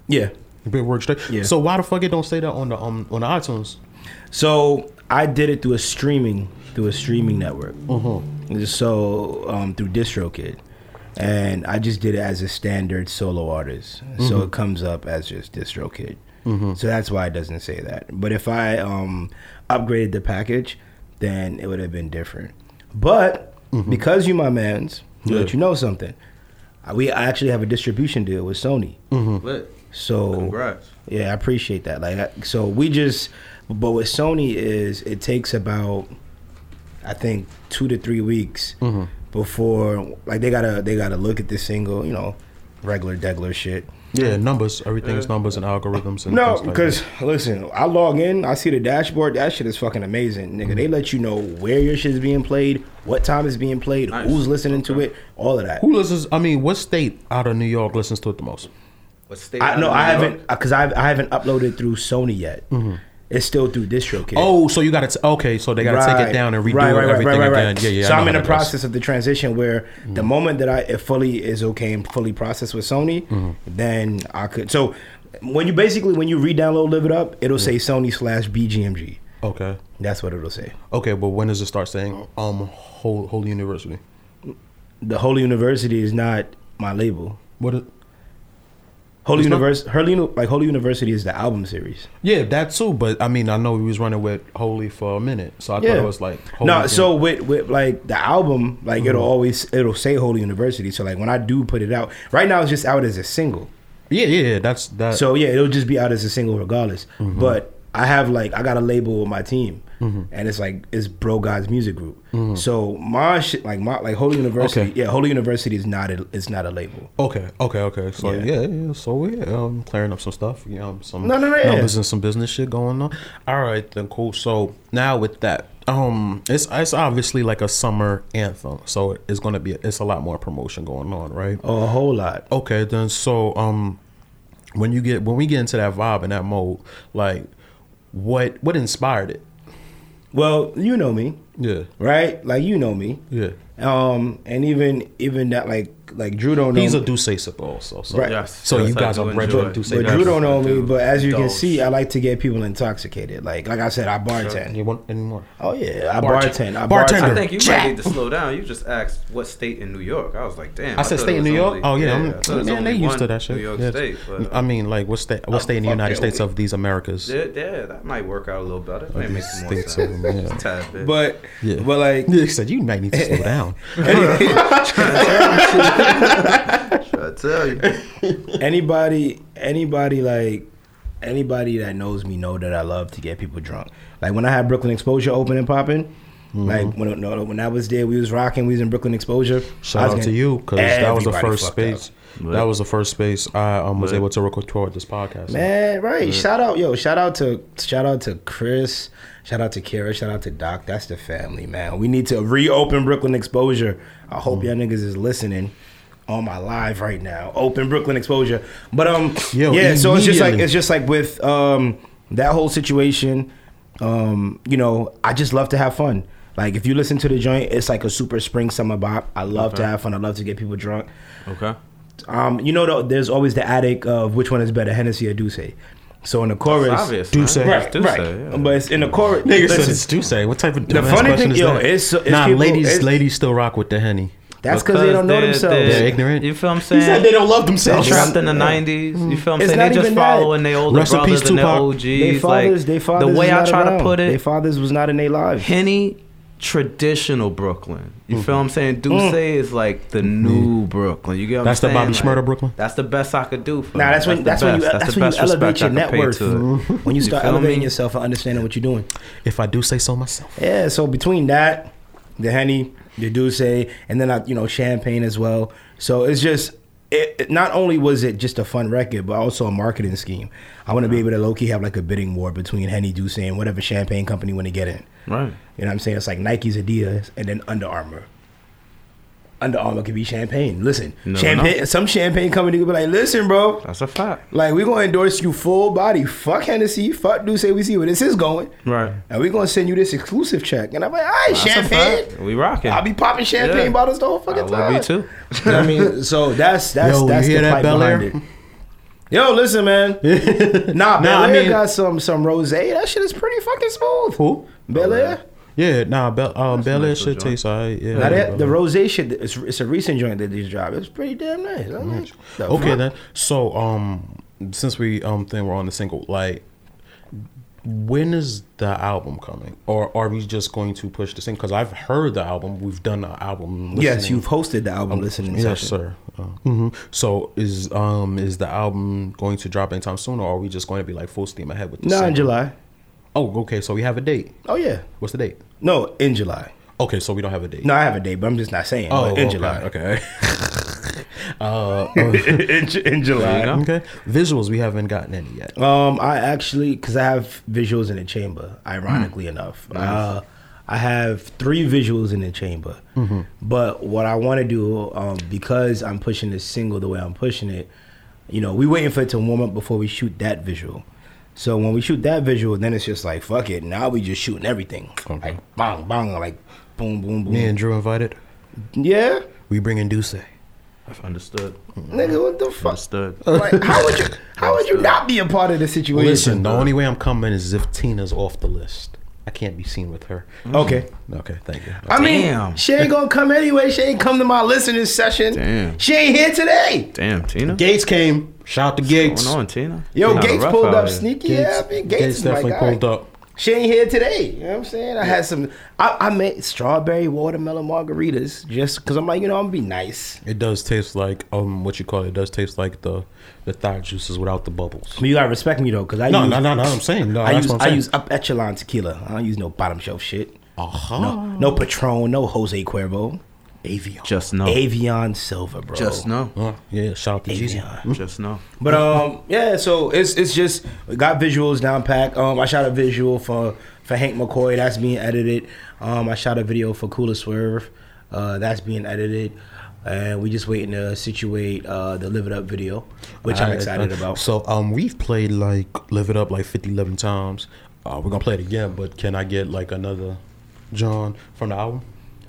[SPEAKER 3] Yeah.
[SPEAKER 2] Your paperwork straight.
[SPEAKER 3] Yeah.
[SPEAKER 2] So why the fuck it don't say that on the um on the iTunes?
[SPEAKER 3] So I did it through a streaming through a streaming network.
[SPEAKER 2] Mm-hmm.
[SPEAKER 3] So um, through DistroKid, and I just did it as a standard solo artist.
[SPEAKER 2] Mm-hmm.
[SPEAKER 3] So it comes up as just DistroKid. So that's why it doesn't say that. But if I um, upgraded the package, then it would have been different. But because you my man's, to let
[SPEAKER 2] Mm-hmm.
[SPEAKER 3] You know something. uh, We actually have a distribution deal with Sony.
[SPEAKER 4] Lit.
[SPEAKER 3] So
[SPEAKER 4] Congrats.
[SPEAKER 3] yeah, I appreciate that. Like, so we just, but with Sony is it takes about, I think two to three weeks
[SPEAKER 2] Mm-hmm.
[SPEAKER 3] Before like they gotta they gotta look at this single, you know, regular degler shit.
[SPEAKER 2] Yeah, numbers. Everything is numbers and algorithms and
[SPEAKER 3] No,
[SPEAKER 2] things like
[SPEAKER 3] because listen, I log in, I see the dashboard. That shit is fucking amazing, nigga. They let you know where your shit is being played, what time it's being played,
[SPEAKER 4] Nice.
[SPEAKER 3] who's listening to it, all of that.
[SPEAKER 2] who listens? I mean, what state out of New York listens to it the most?
[SPEAKER 4] What state?
[SPEAKER 3] I
[SPEAKER 4] out
[SPEAKER 3] no, I haven't because I I haven't uploaded through Sony yet. Mm-hmm. It's still through DistroKid.
[SPEAKER 2] Oh, so you got to okay. So they got to take it down and redo
[SPEAKER 3] Right, right, right,
[SPEAKER 2] everything
[SPEAKER 3] right, right,
[SPEAKER 2] again.
[SPEAKER 3] right.
[SPEAKER 2] Yeah, yeah.
[SPEAKER 3] So I'm in the
[SPEAKER 2] that goes.
[SPEAKER 3] process of the transition where the moment that I it fully is okay and fully processed with Sony,
[SPEAKER 2] Mm-hmm.
[SPEAKER 3] then I could. So when you basically when you re-download Live It Up, it'll say Sony slash BGMG.
[SPEAKER 2] Okay.
[SPEAKER 3] That's what it'll say.
[SPEAKER 2] Okay, but when does it start saying um whole whole university?
[SPEAKER 3] The Holy University is not my label.
[SPEAKER 2] What?
[SPEAKER 3] Holy University, Holy, like Holy University is the album series.
[SPEAKER 2] yeah, that too. But I mean, I know he was running with Holy for a minute, so I thought it was like Holy
[SPEAKER 3] no.
[SPEAKER 2] again.
[SPEAKER 3] So with with like the album, like it'll
[SPEAKER 2] Mm-hmm.
[SPEAKER 3] always it'll say Holy University. So like when I do put it out, right now it's just out as a single.
[SPEAKER 2] yeah, yeah, yeah, that's that.
[SPEAKER 3] So yeah, it'll just be out as a single regardless.
[SPEAKER 2] Mm-hmm.
[SPEAKER 3] But I have like I got a label with my team, and it's like it's Bro God's Music Group. So my shit, like my like Holy University,
[SPEAKER 2] Mm-hmm. Okay.
[SPEAKER 3] yeah, Holy University is not a, it's not a label.
[SPEAKER 2] okay, okay, okay. So
[SPEAKER 3] Yeah.
[SPEAKER 2] yeah, yeah. So yeah, um, clearing up some stuff. You know, some
[SPEAKER 3] No, no, no, yeah.
[SPEAKER 2] numbers and some business shit going on. All right, then cool. So now with that, um, it's it's obviously like a summer anthem. So it's gonna be it's a lot more promotion going on, right?
[SPEAKER 3] Oh, a whole lot.
[SPEAKER 2] Okay, then so um when you get when we get into that vibe and that mode, like what what inspired it?
[SPEAKER 3] Well, you know me,
[SPEAKER 2] Yeah.
[SPEAKER 3] right? Like you know me.
[SPEAKER 2] Yeah.
[SPEAKER 3] Um, and even even that like like Drew don't know.
[SPEAKER 2] He's a
[SPEAKER 3] me.
[SPEAKER 2] D'ussé sipper also. So
[SPEAKER 3] Right.
[SPEAKER 4] Yes.
[SPEAKER 2] So
[SPEAKER 4] yes,
[SPEAKER 2] you guys are bred
[SPEAKER 4] enjoy.
[SPEAKER 2] Duce
[SPEAKER 3] but Drew don't know me. But as you can see, I like to get people intoxicated. Like like I said, I bartend.
[SPEAKER 2] You want any more?
[SPEAKER 3] Oh yeah, I
[SPEAKER 2] Bartend-
[SPEAKER 3] bartend. I
[SPEAKER 2] bartender.
[SPEAKER 4] I
[SPEAKER 3] bartend.
[SPEAKER 4] think you
[SPEAKER 2] Jack.
[SPEAKER 4] might need to slow down. You just asked what state in New York. I was like, damn.
[SPEAKER 2] I said
[SPEAKER 4] thought
[SPEAKER 2] stay
[SPEAKER 4] it
[SPEAKER 2] in
[SPEAKER 4] was
[SPEAKER 2] New York.
[SPEAKER 4] only-
[SPEAKER 2] oh yeah,
[SPEAKER 4] I
[SPEAKER 2] I'm,
[SPEAKER 4] thought
[SPEAKER 2] man, they used to that shit.
[SPEAKER 4] New York
[SPEAKER 2] Yeah.
[SPEAKER 4] State. But,
[SPEAKER 2] I mean, like what state? What state in the United States of these Americas?
[SPEAKER 4] yeah, yeah, that might work out a little better. Might make some more sense.
[SPEAKER 2] of them, yeah.
[SPEAKER 4] Just a tad bit.
[SPEAKER 3] But
[SPEAKER 2] Yeah.
[SPEAKER 3] but like
[SPEAKER 2] He said you might need to slow down.
[SPEAKER 4] Should I tell you?
[SPEAKER 3] anybody anybody like anybody that knows me know that I love to get people drunk. Like when I had Brooklyn Exposure open and popping,
[SPEAKER 2] Mm-hmm.
[SPEAKER 3] like when no, when I was there, we was rocking, we was in Brooklyn Exposure.
[SPEAKER 2] Shout
[SPEAKER 3] was
[SPEAKER 2] out to you because that was the first
[SPEAKER 3] fucked up.
[SPEAKER 2] space. That was the first space I um, was able to record toward this podcast.
[SPEAKER 3] Man, right. Shout out, yo, shout out to shout out to Chris, shout out to Kara, shout out to Doc. That's the family, man. We need to reopen Brooklyn Exposure. I hope y'all niggas is listening on my live right now. Open Brooklyn Exposure. But um
[SPEAKER 2] Yo,
[SPEAKER 3] yeah, so it's just like it's just like with um that whole situation, um, you know, I just love to have fun. Like if you listen to the joint, it's like a super spring summer bop. I love to have fun. I love to get people drunk.
[SPEAKER 4] Okay.
[SPEAKER 3] Um, you know, though, there's always the addict of which one is better, Hennessy or D'ussé. So in the chorus,
[SPEAKER 4] obvious.
[SPEAKER 2] D'ussé.
[SPEAKER 4] man.
[SPEAKER 3] right,
[SPEAKER 4] D'ussé,
[SPEAKER 3] right.
[SPEAKER 4] yeah.
[SPEAKER 3] But it's in the chorus.
[SPEAKER 2] Nigga
[SPEAKER 3] listen,
[SPEAKER 2] said it's D'ussé. What type of
[SPEAKER 3] The funny
[SPEAKER 2] question
[SPEAKER 3] thing-
[SPEAKER 2] is
[SPEAKER 3] yo,
[SPEAKER 2] that?
[SPEAKER 3] it's- it's
[SPEAKER 2] nah,
[SPEAKER 3] people-
[SPEAKER 2] ladies,
[SPEAKER 3] it's-
[SPEAKER 2] ladies still rock with the henny.
[SPEAKER 3] That's because they don't know
[SPEAKER 4] they're-
[SPEAKER 3] themselves.
[SPEAKER 2] They're ignorant.
[SPEAKER 4] You feel what I'm
[SPEAKER 2] He
[SPEAKER 4] saying?
[SPEAKER 2] said they don't love themselves.
[SPEAKER 4] They're trapped in the '90s. You feel what I'm
[SPEAKER 3] It's
[SPEAKER 4] saying?
[SPEAKER 3] not
[SPEAKER 4] They just
[SPEAKER 3] even that.
[SPEAKER 4] following their older
[SPEAKER 2] Rest in
[SPEAKER 4] brothers
[SPEAKER 2] peace,
[SPEAKER 4] and their OGs.
[SPEAKER 3] They fathers,
[SPEAKER 4] like
[SPEAKER 3] they fathers
[SPEAKER 4] the way I try
[SPEAKER 3] around.
[SPEAKER 4] to put it, their
[SPEAKER 3] fathers was not in their lives.
[SPEAKER 4] Henny, traditional Brooklyn. You
[SPEAKER 3] Mm-hmm.
[SPEAKER 4] feel what I'm saying? D'ussé is like the new Brooklyn. You get what
[SPEAKER 2] That's the
[SPEAKER 4] I'm saying?
[SPEAKER 2] Bobby
[SPEAKER 4] Like,
[SPEAKER 2] Shmurda Brooklyn?
[SPEAKER 4] That's the best I could do. For
[SPEAKER 3] Nah, that's when
[SPEAKER 4] the
[SPEAKER 3] that's when you that's, when you elevate your net worth. When you start elevating yourself and understanding what you're doing.
[SPEAKER 2] If I do say so myself.
[SPEAKER 3] Yeah, so between that, the Henny, the D'ussé, and then I, you know, champagne as well. So it's just it, not only was it just a fun record, but also a marketing scheme. I want to be able to low key have like a bidding war between Henny, D'ussé, and whatever champagne company want to get in.
[SPEAKER 4] Right.
[SPEAKER 3] You know what I'm saying? It's like Nike's, Adidas, and then Under Armour. Under Armour could be champagne. Listen,
[SPEAKER 4] You never
[SPEAKER 3] champagne.
[SPEAKER 4] know.
[SPEAKER 3] Some champagne company could be like, "Listen, bro,
[SPEAKER 4] That's a fact.
[SPEAKER 3] like we gonna endorse you full body. Fuck Hennessy. Fuck D'ussé. We see where this is going,
[SPEAKER 4] Right.
[SPEAKER 3] and we gonna send you this exclusive check." And I'm like, "All right,
[SPEAKER 4] That's
[SPEAKER 3] champagne.
[SPEAKER 4] fact. We rocking.
[SPEAKER 3] I'll be popping champagne
[SPEAKER 4] Yeah.
[SPEAKER 3] bottles the whole
[SPEAKER 4] I
[SPEAKER 3] fucking
[SPEAKER 4] love
[SPEAKER 3] time."
[SPEAKER 4] you too.
[SPEAKER 3] You know what I mean, so that's that's
[SPEAKER 2] Yo,
[SPEAKER 3] that's the
[SPEAKER 2] that,
[SPEAKER 3] pipe
[SPEAKER 2] Bel
[SPEAKER 3] behind
[SPEAKER 2] Air?
[SPEAKER 3] it. Yo, listen, man. nah, Bel
[SPEAKER 2] I
[SPEAKER 3] Air
[SPEAKER 2] mean-
[SPEAKER 3] got some some rose. That shit is pretty fucking smooth.
[SPEAKER 2] Who?
[SPEAKER 3] Belaire.
[SPEAKER 2] Yeah, nah, Bel, um, Belaire
[SPEAKER 4] nice
[SPEAKER 2] shit
[SPEAKER 4] little
[SPEAKER 2] alright. Yeah,
[SPEAKER 3] Now that, the rose shit, it's, it's a recent joint that they dropped. It's pretty damn nice. The
[SPEAKER 2] Okay
[SPEAKER 3] fuck?
[SPEAKER 2] then. So um, since we um think we're on the single, like, when is the album coming, or are we just going to push the single? Because I've heard the album. We've done the album.
[SPEAKER 3] Yes, you've hosted the album listening
[SPEAKER 2] Yes,
[SPEAKER 3] session.
[SPEAKER 2] sir. Uh, mhm. So is um is the album going to drop anytime soon, or are we just going to be like full steam ahead with the
[SPEAKER 3] No, in? July.
[SPEAKER 2] Oh, okay. So we have a date.
[SPEAKER 3] Oh yeah.
[SPEAKER 2] What's the date?
[SPEAKER 3] No, in July.
[SPEAKER 2] Okay, so we don't have a date.
[SPEAKER 3] No, I have a date, but I'm just not saying.
[SPEAKER 2] Oh,
[SPEAKER 3] in
[SPEAKER 2] okay,
[SPEAKER 3] July.
[SPEAKER 2] Okay. uh,
[SPEAKER 3] in, in July.
[SPEAKER 2] Okay. Visuals, we haven't gotten any yet.
[SPEAKER 3] Um, I actually, because I have visuals in the chamber. Ironically enough, uh, I have three visuals in the chamber. Mm-hmm. But what I want to do, um, because I'm pushing this single the way I'm pushing it, you know, we waiting for it to warm up before we shoot that visual. So when we shoot that visual, then it's just like fuck it. Now we just shooting everything,
[SPEAKER 2] Okay.
[SPEAKER 3] like bang bang, like boom boom boom.
[SPEAKER 2] Me and Drew invited.
[SPEAKER 3] yeah,
[SPEAKER 2] We bring in Duce.
[SPEAKER 4] I've understood.
[SPEAKER 3] nigga, what the fuck?
[SPEAKER 4] Understood.
[SPEAKER 3] Like, how would you? How would you not be a part of the situation?
[SPEAKER 2] Listen, the only way I'm coming is if Tina's off the list. I can't be seen with her. Mm-hmm.
[SPEAKER 3] Okay.
[SPEAKER 2] Okay, thank you.
[SPEAKER 3] I mean,
[SPEAKER 4] Damn.
[SPEAKER 3] she ain't gonna come anyway. She ain't come to my listening session.
[SPEAKER 4] Damn.
[SPEAKER 3] She ain't here today.
[SPEAKER 4] Damn, Tina.
[SPEAKER 2] Gates came. Shout out to
[SPEAKER 4] What's
[SPEAKER 2] Gates.
[SPEAKER 4] going on, Tina?
[SPEAKER 3] Yo,
[SPEAKER 4] Kinda
[SPEAKER 3] Gates
[SPEAKER 4] rough
[SPEAKER 3] pulled
[SPEAKER 4] out
[SPEAKER 3] up
[SPEAKER 4] here.
[SPEAKER 3] sneaky.
[SPEAKER 2] Gates,
[SPEAKER 3] yeah, I mean, Gates,
[SPEAKER 2] Gates
[SPEAKER 3] is my
[SPEAKER 2] definitely
[SPEAKER 3] guy.
[SPEAKER 2] pulled up.
[SPEAKER 3] She ain't here today. You know what I'm saying? I had some. I, I made strawberry watermelon margaritas just because I'm like, you know, I'm gonna be nice.
[SPEAKER 2] It does taste like um what you call it. It does taste like the the thigh juices without the bubbles.
[SPEAKER 3] But you gotta respect me though, because I
[SPEAKER 2] No,
[SPEAKER 3] use,
[SPEAKER 2] no, no, no. I'm saying no.
[SPEAKER 3] I use I use up echelon tequila. I don't use no bottom shelf shit.
[SPEAKER 2] Uh-huh.
[SPEAKER 3] No, no Patron, no Jose Cuervo,
[SPEAKER 2] Avion.
[SPEAKER 4] Just know.
[SPEAKER 3] Avion Silver, bro.
[SPEAKER 4] Just know.
[SPEAKER 2] Uh, yeah, shout out to Jeezy.
[SPEAKER 3] Avion.
[SPEAKER 4] Just know.
[SPEAKER 3] But um, yeah. So it's it's just got visuals down pack. Um, I shot a visual for for Hank McCoy. That's being edited. Um, I shot a video for Cooler Swerve. Uh, that's being edited. And we just waiting to situate uh, the Live It Up video, which I'm excited
[SPEAKER 2] uh,
[SPEAKER 3] about.
[SPEAKER 2] So um, we've played like Live It Up like 50, 11 times. Uh, we're gonna play it again, but can I get like another John from the album?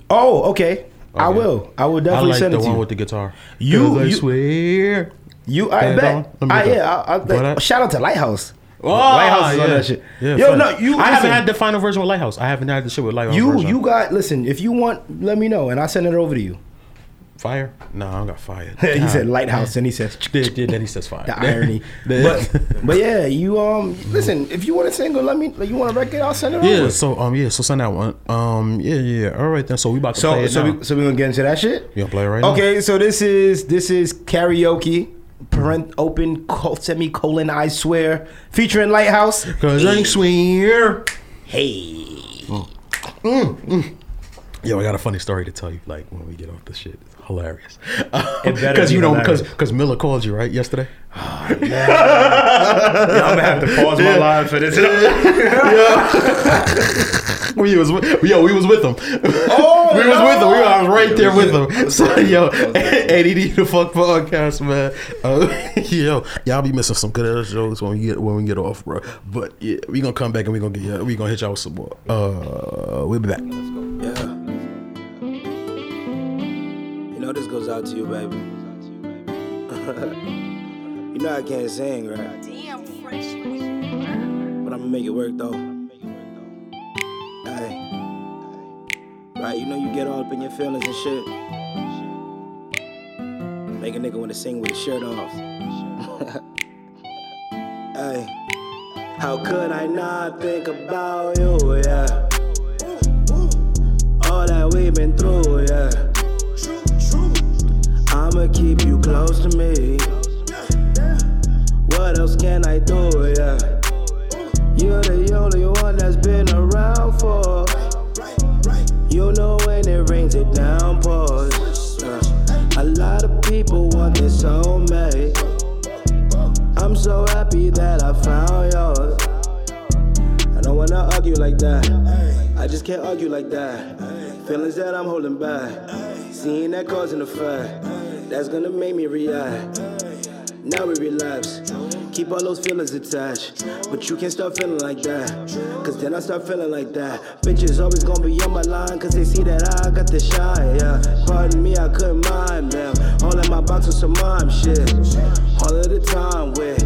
[SPEAKER 3] Oh, okay. I
[SPEAKER 2] Okay.
[SPEAKER 3] will. I will
[SPEAKER 2] I
[SPEAKER 3] definitely
[SPEAKER 2] like
[SPEAKER 3] send it to you.
[SPEAKER 2] the one with the guitar.
[SPEAKER 3] You-
[SPEAKER 2] I
[SPEAKER 3] you-
[SPEAKER 2] swear.
[SPEAKER 3] you, I bet.
[SPEAKER 2] on?
[SPEAKER 3] I, yeah. I, I, shout out to Lighthouse.
[SPEAKER 2] Oh,
[SPEAKER 3] Lighthouse is on
[SPEAKER 2] yeah.
[SPEAKER 3] that shit.
[SPEAKER 2] Yeah,
[SPEAKER 3] Yo,
[SPEAKER 2] fun.
[SPEAKER 3] no, you.
[SPEAKER 2] I haven't had the final version with Lighthouse. I haven't had the shit with Lighthouse.
[SPEAKER 3] You,
[SPEAKER 2] version.
[SPEAKER 3] you got. Listen, if you want, let me know, and I'll send it over to you.
[SPEAKER 2] Fire? No, I don't got fired.
[SPEAKER 3] he said Lighthouse, and he says.
[SPEAKER 2] Yeah, yeah, then he says fire.
[SPEAKER 3] the irony. But but yeah, you um listen. If you want a single, let me. Like, you want a record? I'll send it
[SPEAKER 2] yeah.
[SPEAKER 3] over.
[SPEAKER 2] So um, yeah. So send that one. Um, yeah, yeah. All right then. So we about to play
[SPEAKER 3] So
[SPEAKER 2] it
[SPEAKER 3] so
[SPEAKER 2] now.
[SPEAKER 3] we so we gonna get into that shit.
[SPEAKER 2] you gonna play it right now?
[SPEAKER 3] Okay, so this is this is karaoke. Parent open co- semicolon I swear featuring Lighthouse.
[SPEAKER 2] Cause I swear.
[SPEAKER 3] Hey,
[SPEAKER 2] Yo, I got a funny story to tell you. Like when we get off this shit, hilarious. Because
[SPEAKER 3] be
[SPEAKER 2] you know, because because Miller called you right yesterday.
[SPEAKER 3] I'm gonna have to pause my live for this. yeah.
[SPEAKER 2] We was with, yo, we was with him.
[SPEAKER 3] Oh,
[SPEAKER 2] we was with him. We, I was right there with him. So yo, ADD the fuck podcast, man. Uh, yo, y'all be missing some good ass jokes when we get when we get off, bro. But yeah, we gonna come back and we gonna get we gonna hit y'all with some more. Uh, we'll be back.
[SPEAKER 3] Yeah. You know this goes out to you, baby. you know I can't sing, right?
[SPEAKER 7] Damn, fresh.
[SPEAKER 3] But I'ma make it work though. Hey. Right, you know you get all up in your feelings and shit. Make a nigga wanna sing with his shirt off. hey. How could I not think about you, yeah? All that we've been through, yeah. I'ma keep you close to me. What else can I do, yeah? You're the only one that's been around for. You know when it rains, it downpours. Uh, a lot of people want this soulmate. I'm so happy that I found yours. I don't wanna argue like that. I just can't argue like that. Feelings that I'm holding back. Seeing that cause and effect. That's gonna make me react. Now we relapse. Keep all those feelings attached. But you can't start feeling like that. Cause then I start feeling like that. Bitches always gonna be on my line. Cause they see that I got the shine. Yeah. Pardon me, I couldn't mind them. All in my box with some mom shit. All of the time with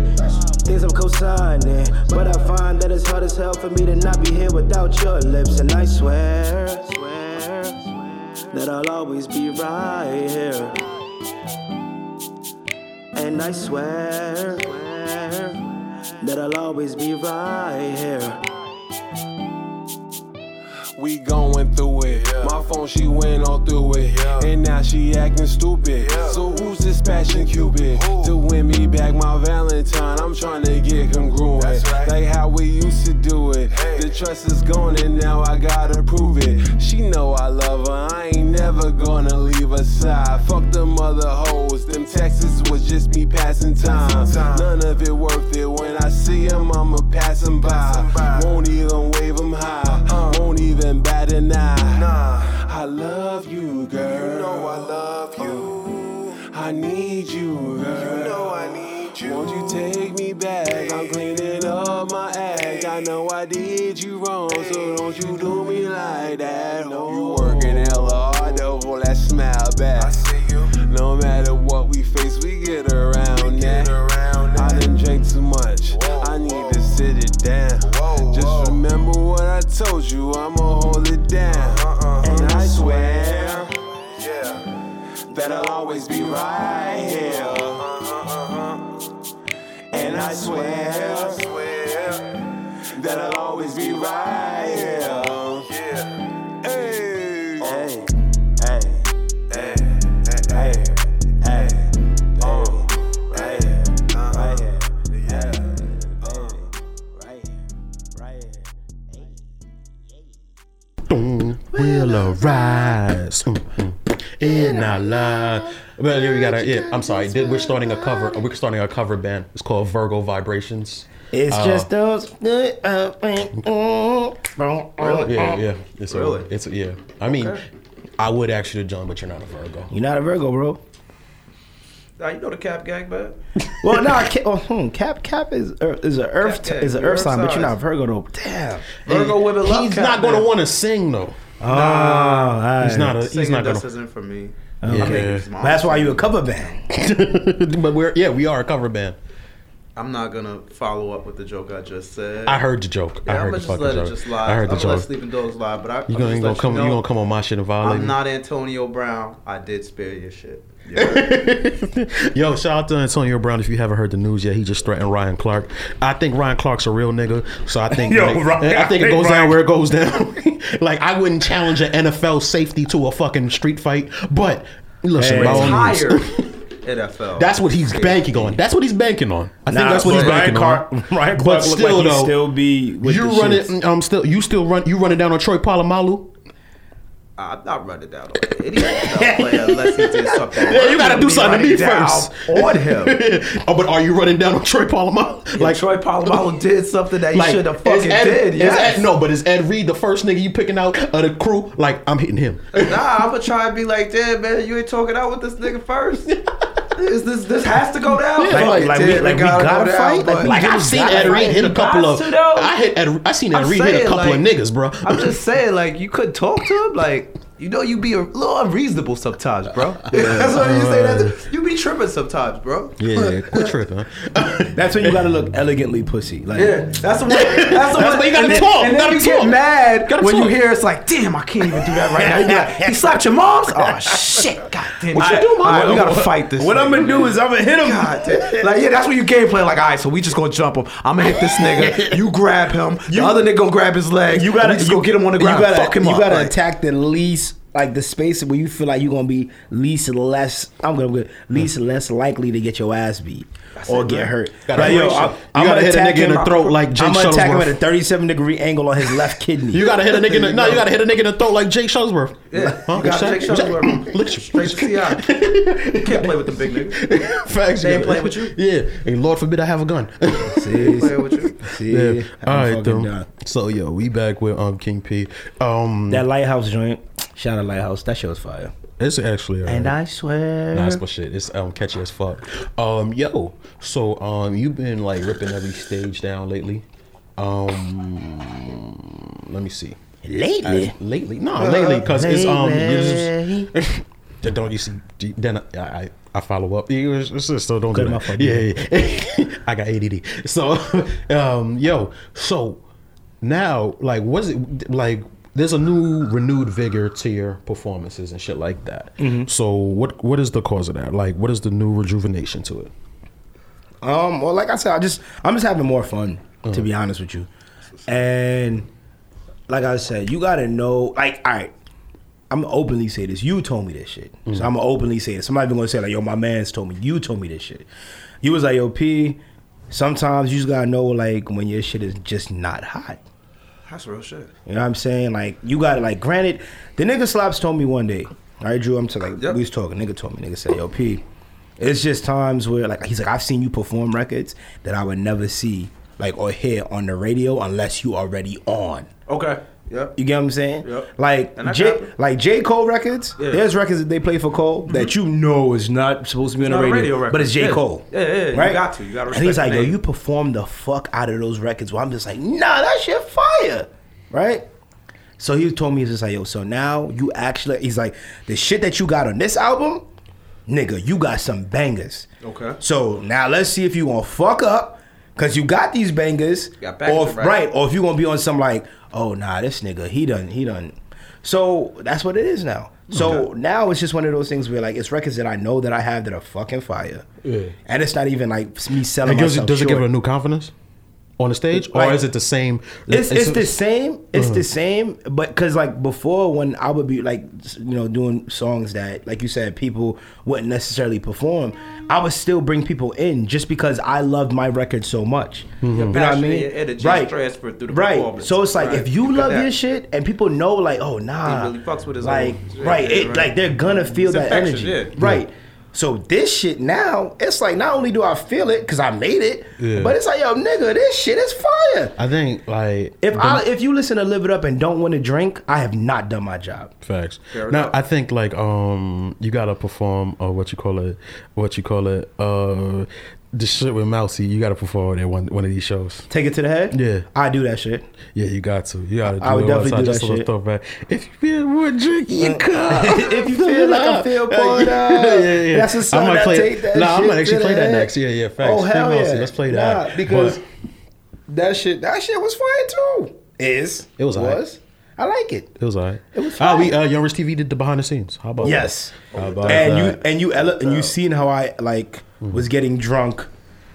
[SPEAKER 3] things I'm co-signing. But I find that it's hard as hell for me to not be here without your lips. And I swear, swear that I'll always be right here. And I swear, swear that I'll always be right here.
[SPEAKER 8] We going through it. My phone, she went all through it. And now she acting stupid. So who's this passion cupid? To win me back my Valentine, I'm trying to get congruent. Like how we used to do it. The trust is gone and now I gotta prove it. She know I love her, I ain't never gonna leave her side. Fuck them other hoes, them texts was just me passing time. None of it worth it. When I see him, I'ma pass him by. Won't even wave him high. Won't even bat an eye. I love you, girl. You know I love you. Oh, I need you, girl. You know I need you. Won't you take me back? I'm cleaning up my act. I know I did you wrong, so don't you do me like that. No, back. I see you. No matter what we face, we get around that. I done drank too much. I need to sit it down. Just remember what I told you. I'ma hold it down. Uh-uh, uh-uh. And I swear yeah, that I'll always be right here. Uh-huh, uh-huh. And I swear that I'll always be
[SPEAKER 3] right here.
[SPEAKER 2] We'll arise mm, mm, in our lives. Well, here we got our. Yeah, I'm sorry. Did- We're starting a cover. We're starting a cover band. It's called Virgo Vibrations.
[SPEAKER 9] It's uh, just those. Uh, uh, really?
[SPEAKER 2] Yeah, yeah. It's a,
[SPEAKER 4] Really?
[SPEAKER 2] It's a, yeah. I mean, I would ask you to join, but you're not a Virgo.
[SPEAKER 9] You're not a Virgo, bro.
[SPEAKER 4] Nah, you know the cap gang, man.
[SPEAKER 9] Well, no, nah, oh, hmm, Cap Cap is Earth- is a Earth
[SPEAKER 4] Cap, yeah,
[SPEAKER 9] is an
[SPEAKER 4] you're
[SPEAKER 9] Earth sign, but you're not. Virgo though. Damn.
[SPEAKER 4] Virgo women love
[SPEAKER 2] He's
[SPEAKER 4] cap,
[SPEAKER 2] not going to want to sing though.
[SPEAKER 9] Oh, alright.
[SPEAKER 2] He's not a. He's
[SPEAKER 4] Singing
[SPEAKER 2] not going
[SPEAKER 4] just
[SPEAKER 2] to.
[SPEAKER 4] isn't for me.
[SPEAKER 9] Okay.
[SPEAKER 4] I think.
[SPEAKER 9] That's why you a cover band.
[SPEAKER 2] but we're yeah, we are a cover band.
[SPEAKER 4] I'm not gonna follow up with the joke I just said.
[SPEAKER 2] I heard the joke. I
[SPEAKER 4] Yeah, I'm
[SPEAKER 2] heard
[SPEAKER 4] gonna
[SPEAKER 2] the
[SPEAKER 4] just
[SPEAKER 2] fucking
[SPEAKER 4] let
[SPEAKER 2] joke.
[SPEAKER 4] it just lie.
[SPEAKER 2] I heard the
[SPEAKER 4] I'm gonna let
[SPEAKER 2] joke.
[SPEAKER 4] Sleeping Dogs lie, but I,
[SPEAKER 2] You gonna,
[SPEAKER 4] just
[SPEAKER 2] gonna come?
[SPEAKER 4] You,
[SPEAKER 2] You, gonna come on my shit and violate?
[SPEAKER 4] I'm
[SPEAKER 2] me?
[SPEAKER 4] not Antonio Brown. I did spare your shit. Yeah.
[SPEAKER 2] Yo, shout out to Antonio Brown. If you haven't heard the news yet, he just threatened Ryan Clark. I think Ryan Clark's a real nigga, so I think
[SPEAKER 9] Yo,
[SPEAKER 2] like,
[SPEAKER 9] Ryan-
[SPEAKER 2] I think it
[SPEAKER 9] I think
[SPEAKER 2] goes down
[SPEAKER 9] Ryan-
[SPEAKER 2] where it goes down. like I wouldn't challenge an NFL safety to a fucking street fight, but listen,
[SPEAKER 9] Hey.
[SPEAKER 2] by all means.
[SPEAKER 4] NFL.
[SPEAKER 2] That's what he's banking on. That's what he's banking on. I think
[SPEAKER 9] Nah,
[SPEAKER 2] that's what
[SPEAKER 9] but
[SPEAKER 2] he's
[SPEAKER 9] Ryan
[SPEAKER 2] banking
[SPEAKER 9] Clark,
[SPEAKER 2] on.
[SPEAKER 9] Ryan
[SPEAKER 2] But
[SPEAKER 9] Clark
[SPEAKER 2] still,
[SPEAKER 9] like he
[SPEAKER 2] though,
[SPEAKER 9] still be with
[SPEAKER 2] You
[SPEAKER 9] the
[SPEAKER 2] run
[SPEAKER 9] shits.
[SPEAKER 2] it. Um, still you still run. You running down on Troy Polamalu.
[SPEAKER 4] I'm not running down on the idiot player unless he did something.
[SPEAKER 2] Yeah, you gotta do something to me
[SPEAKER 4] Running down
[SPEAKER 2] first.
[SPEAKER 4] on him.
[SPEAKER 2] oh, but are you running down on Troy Polamalu?
[SPEAKER 4] Like Troy Polamalu did something that he should have
[SPEAKER 2] is
[SPEAKER 4] fucking
[SPEAKER 2] Ed,
[SPEAKER 4] did.
[SPEAKER 2] is
[SPEAKER 4] Yes.
[SPEAKER 2] Ed- no, but is Ed Reed the first nigga you picking out of the crew? Like I'm hitting him.
[SPEAKER 4] Nah, I'm gonna try and be like, damn man, you ain't talking out with this nigga first. Is this this has to go down?
[SPEAKER 2] Yeah,
[SPEAKER 3] Like, like, we, like we
[SPEAKER 4] gotta
[SPEAKER 3] gotta
[SPEAKER 4] go
[SPEAKER 3] fight.
[SPEAKER 4] but-
[SPEAKER 3] Like,
[SPEAKER 2] Like I've seen
[SPEAKER 3] gotta
[SPEAKER 2] Ed Reed hit a couple of. I hit Ed, I seen Ed Reed hit a
[SPEAKER 4] saying,
[SPEAKER 2] couple of niggas, bro.
[SPEAKER 4] I'm just saying, like, you could talk to him, like, you know, you be a little unreasonable sometimes, bro. That's what you say. That uh, you be tripping sometimes, bro.
[SPEAKER 2] Yeah, quit tripping.
[SPEAKER 3] That's when you gotta look elegantly pussy. Like,
[SPEAKER 4] Yeah, that's the way. That's the way.
[SPEAKER 2] why you gotta
[SPEAKER 4] and then,
[SPEAKER 2] talk,
[SPEAKER 4] And
[SPEAKER 2] you
[SPEAKER 4] then
[SPEAKER 2] gotta
[SPEAKER 4] you get mad
[SPEAKER 2] Gotta
[SPEAKER 4] when
[SPEAKER 2] talk.
[SPEAKER 4] you hear it's like, damn, I can't even do that right now. You be like, he slapped your mom's. Oh shit, god damn.
[SPEAKER 2] What
[SPEAKER 4] All
[SPEAKER 2] you do, mom?
[SPEAKER 4] all right, we gotta fight this.
[SPEAKER 3] What I'm gonna do is I'm gonna hit him.
[SPEAKER 4] God damn. Like, yeah, that's when you game plan. Like, all right, so we just gonna jump him. I'm gonna hit this nigga. You grab him. the other nigga gonna grab his leg.
[SPEAKER 3] You gotta
[SPEAKER 4] just go get him on the ground.
[SPEAKER 3] You gotta,
[SPEAKER 4] fuck him
[SPEAKER 3] you
[SPEAKER 4] up.
[SPEAKER 3] gotta
[SPEAKER 4] Like,
[SPEAKER 3] attack the least like the space where you feel like you're gonna be least less. I'm gonna be least less likely to get your ass beat or get hurt.
[SPEAKER 2] Gotta
[SPEAKER 3] Like, yo,
[SPEAKER 2] you
[SPEAKER 3] I'm,
[SPEAKER 2] gotta
[SPEAKER 3] gonna
[SPEAKER 2] hit a nigga in the throat like Jay
[SPEAKER 3] I'm gonna attack him at a 37 degree angle on his left kidney.
[SPEAKER 2] You gotta hit a nigga. In the, no, you gotta hit a nigga in the throat like Jake Shuttlesworth.
[SPEAKER 4] Yeah,
[SPEAKER 2] Huh?
[SPEAKER 4] got Jake Shuttlesworth.
[SPEAKER 2] Look at you.
[SPEAKER 4] Straight. You can't play with the big nigga.
[SPEAKER 2] Facts.
[SPEAKER 4] They ain't playing with you?
[SPEAKER 2] Yeah. And Lord forbid I have a gun.
[SPEAKER 3] See,
[SPEAKER 4] Play with you.
[SPEAKER 3] see,
[SPEAKER 2] yeah. All right, though. So yo, we back with um King P. Um,
[SPEAKER 3] That lighthouse joint. Shout out lighthouse. That show's fire.
[SPEAKER 2] It's actually uh,
[SPEAKER 3] And I swear.
[SPEAKER 2] Nah, it's bullshit. It's um catchy as fuck. Um, yo, so um, you've been like ripping every stage down lately. Um, let me see.
[SPEAKER 3] lately.
[SPEAKER 2] Uh, lately, no, lately, because it's um.
[SPEAKER 3] Lately.
[SPEAKER 2] it's- don't you see? Then I I, I follow up. Yeah, it's- it's- So don't
[SPEAKER 3] Good
[SPEAKER 2] do that. Yeah, yeah. I got ADD. So, um, yo, so now, like, what's it like? There's a new renewed vigor to your performances and shit like that.
[SPEAKER 3] Mm-hmm.
[SPEAKER 2] So, what what is the cause of that? Like, what is the new rejuvenation to it?
[SPEAKER 3] Um, well, like I said, I just I'm just having more fun to be honest with you, and like I said, you gotta know. Like, all right, I'm gonna openly say this. You told me this shit, so I'm gonna openly say this. Somebody gonna say like, "Yo, my man's told me." You told me this shit. You was like, "Yo, P." Sometimes you just gotta know like when your shit is just not hot.
[SPEAKER 4] That's real shit.
[SPEAKER 3] You know what I'm saying? Like you got to like. Granted, the nigga slaps told me one day. All right, Drew. I'm to like
[SPEAKER 4] Yep.
[SPEAKER 3] we was talking. Nigga told me. Nigga said, "Yo, P." It's just times where like he's like I've seen you perform records that I would never see like or hear on the radio unless you already on.
[SPEAKER 4] Okay. Yep.
[SPEAKER 3] You get what I'm saying?
[SPEAKER 4] Yep.
[SPEAKER 3] Like J, like J Cole records.
[SPEAKER 4] Yeah.
[SPEAKER 3] There's records that they play for Cole mm-hmm. that you know is not supposed to be on the radio,
[SPEAKER 4] radio record.
[SPEAKER 3] but it's J
[SPEAKER 4] Yeah.
[SPEAKER 3] Cole.
[SPEAKER 4] Yeah, yeah, you
[SPEAKER 3] right?
[SPEAKER 4] got to. You gotta
[SPEAKER 3] And he's like, yo, you perform the fuck out of those records. Well, I'm just like, nah, that shit fire, right? So he told me he's just like, yo, so now you actually, he's like, the shit that you got on this album, nigga, you got some bangers.
[SPEAKER 4] Okay.
[SPEAKER 3] So now let's see if you gonna fuck up, cause you got these bangers,
[SPEAKER 4] Got bangers,
[SPEAKER 3] or
[SPEAKER 4] right.
[SPEAKER 3] right, or if you gonna be on some like, oh nah, this nigga, he done, he done. So that's what it is now. So now it's just one of those things where like it's records that I know that I have that are fucking fire,
[SPEAKER 2] Yeah.
[SPEAKER 3] and it's not even like me selling
[SPEAKER 2] It gives, does it give it a new confidence on the stage, or
[SPEAKER 3] Like-
[SPEAKER 2] is it the same?
[SPEAKER 3] It's, it's the same. It's
[SPEAKER 2] Uh-huh.
[SPEAKER 3] the same, but because like before, when I would be like, you know, doing songs that, like you said, people wouldn't necessarily perform, I would still bring people in just because I loved my record so much.
[SPEAKER 2] Mm-hmm.
[SPEAKER 3] You know what I mean?
[SPEAKER 4] and your energy
[SPEAKER 3] right.
[SPEAKER 4] transferred through the
[SPEAKER 3] right.
[SPEAKER 4] performance.
[SPEAKER 3] So it's like
[SPEAKER 4] Right.
[SPEAKER 3] if you
[SPEAKER 4] You
[SPEAKER 3] love your shit and people know, like, oh nah,
[SPEAKER 4] He really fucks with his
[SPEAKER 3] like,
[SPEAKER 4] own-
[SPEAKER 3] right,
[SPEAKER 4] yeah,
[SPEAKER 3] it,
[SPEAKER 4] right.
[SPEAKER 3] like they're gonna feel
[SPEAKER 4] It's
[SPEAKER 3] that energy,
[SPEAKER 4] yeah.
[SPEAKER 3] right. So this shit now, it's like not only do I feel it because I made it,
[SPEAKER 2] Yeah.
[SPEAKER 3] but it's like yo nigga, this shit is fire.
[SPEAKER 2] I think like
[SPEAKER 3] If
[SPEAKER 2] the-
[SPEAKER 3] I if you listen to Live It Up and don't want to drink, I have not done my job.
[SPEAKER 2] Facts.
[SPEAKER 4] Fair
[SPEAKER 2] now
[SPEAKER 4] enough.
[SPEAKER 2] I think like um you gotta perform uh, what you call it what you call it uh the shit with Mousy you gotta perform at one one of these shows.
[SPEAKER 3] Take it to the head.
[SPEAKER 2] Yeah.
[SPEAKER 3] I do that shit.
[SPEAKER 2] Yeah, you got to. You gotta do
[SPEAKER 3] I would
[SPEAKER 2] it all the
[SPEAKER 3] definitely do
[SPEAKER 2] just
[SPEAKER 3] that shit.
[SPEAKER 2] throwback. If you feel more drink in your cup.
[SPEAKER 3] if you feel like I feel poured up,
[SPEAKER 2] yeah, yeah.
[SPEAKER 3] that's a song
[SPEAKER 2] I might
[SPEAKER 3] that
[SPEAKER 2] play.
[SPEAKER 3] take that
[SPEAKER 2] nah, I
[SPEAKER 3] shit
[SPEAKER 2] might actually play that
[SPEAKER 3] head.
[SPEAKER 2] next. Yeah, yeah. Facts.
[SPEAKER 3] Oh hell
[SPEAKER 2] Mousy,
[SPEAKER 3] yeah!
[SPEAKER 2] Let's play that
[SPEAKER 3] Nah, because
[SPEAKER 2] But
[SPEAKER 3] that shit that shit was fire too. Is
[SPEAKER 2] It was
[SPEAKER 3] was I like it.
[SPEAKER 2] it was alright.
[SPEAKER 3] It was
[SPEAKER 2] Ah, we uh, Young Rich TV did the behind the scenes. How about
[SPEAKER 3] Yes,
[SPEAKER 2] that? How about
[SPEAKER 3] and
[SPEAKER 2] that?
[SPEAKER 3] you and you ele- and you seen how I like was mm-hmm. getting drunk.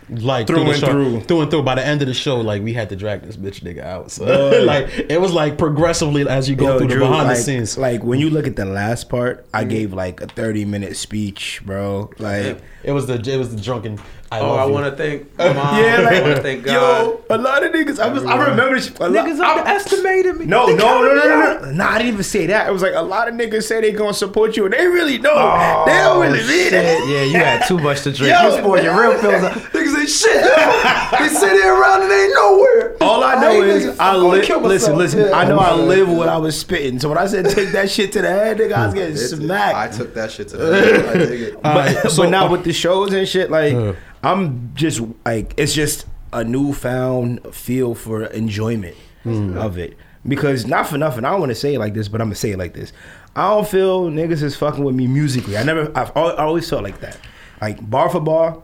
[SPEAKER 2] like
[SPEAKER 3] Through
[SPEAKER 2] through,
[SPEAKER 3] and
[SPEAKER 2] show,
[SPEAKER 3] through.
[SPEAKER 2] through and through. By the end of the show, like we had to drag this bitch nigga out. So like it was like progressively as you go
[SPEAKER 3] Yo,
[SPEAKER 2] through
[SPEAKER 3] Drew,
[SPEAKER 2] the behind
[SPEAKER 3] like,
[SPEAKER 2] the scenes.
[SPEAKER 3] like when you look at the last part, I mm-hmm. gave like a thirty minute speech, bro. Like.
[SPEAKER 2] it was the it was the drunken. I
[SPEAKER 4] Oh, I want to thank my mom.
[SPEAKER 3] Yeah,
[SPEAKER 4] I
[SPEAKER 3] like
[SPEAKER 4] want to thank God.
[SPEAKER 3] yo, a lot of niggas. I was, I remember sh- a lot,
[SPEAKER 4] Niggas
[SPEAKER 3] I-
[SPEAKER 4] underestimated me.
[SPEAKER 3] No,
[SPEAKER 4] They
[SPEAKER 3] no, no,
[SPEAKER 4] me
[SPEAKER 3] no, no, no. Nah, I didn't even say that. It was like a lot of niggas say they gonna support you, and they really don't.
[SPEAKER 4] Oh,
[SPEAKER 3] they don't really mean it.
[SPEAKER 4] Yeah, you had too much to drink.
[SPEAKER 3] Yo,
[SPEAKER 4] you spoiled your real
[SPEAKER 3] nah.
[SPEAKER 4] feelings. Niggas say
[SPEAKER 10] shit. they sit here around and ain't nowhere.
[SPEAKER 3] All I know
[SPEAKER 10] ain't
[SPEAKER 3] is
[SPEAKER 10] niggas-
[SPEAKER 3] I live. Listen, listen.
[SPEAKER 10] Yeah.
[SPEAKER 3] I know I live what I was spitting. So when I said take that shit to the head, nigga, I was getting smacked.
[SPEAKER 10] I took that shit to the head. I dig it.
[SPEAKER 3] but,
[SPEAKER 2] so,
[SPEAKER 3] now with the shows and shit, like. I'm just like it's just a newfound feel for enjoyment of it. Because not for nothing, I don't want to say it like this, but I'm gonna say it like this. I don't feel niggas is fucking with me musically. I never, I've I always felt like that. Like bar for bar,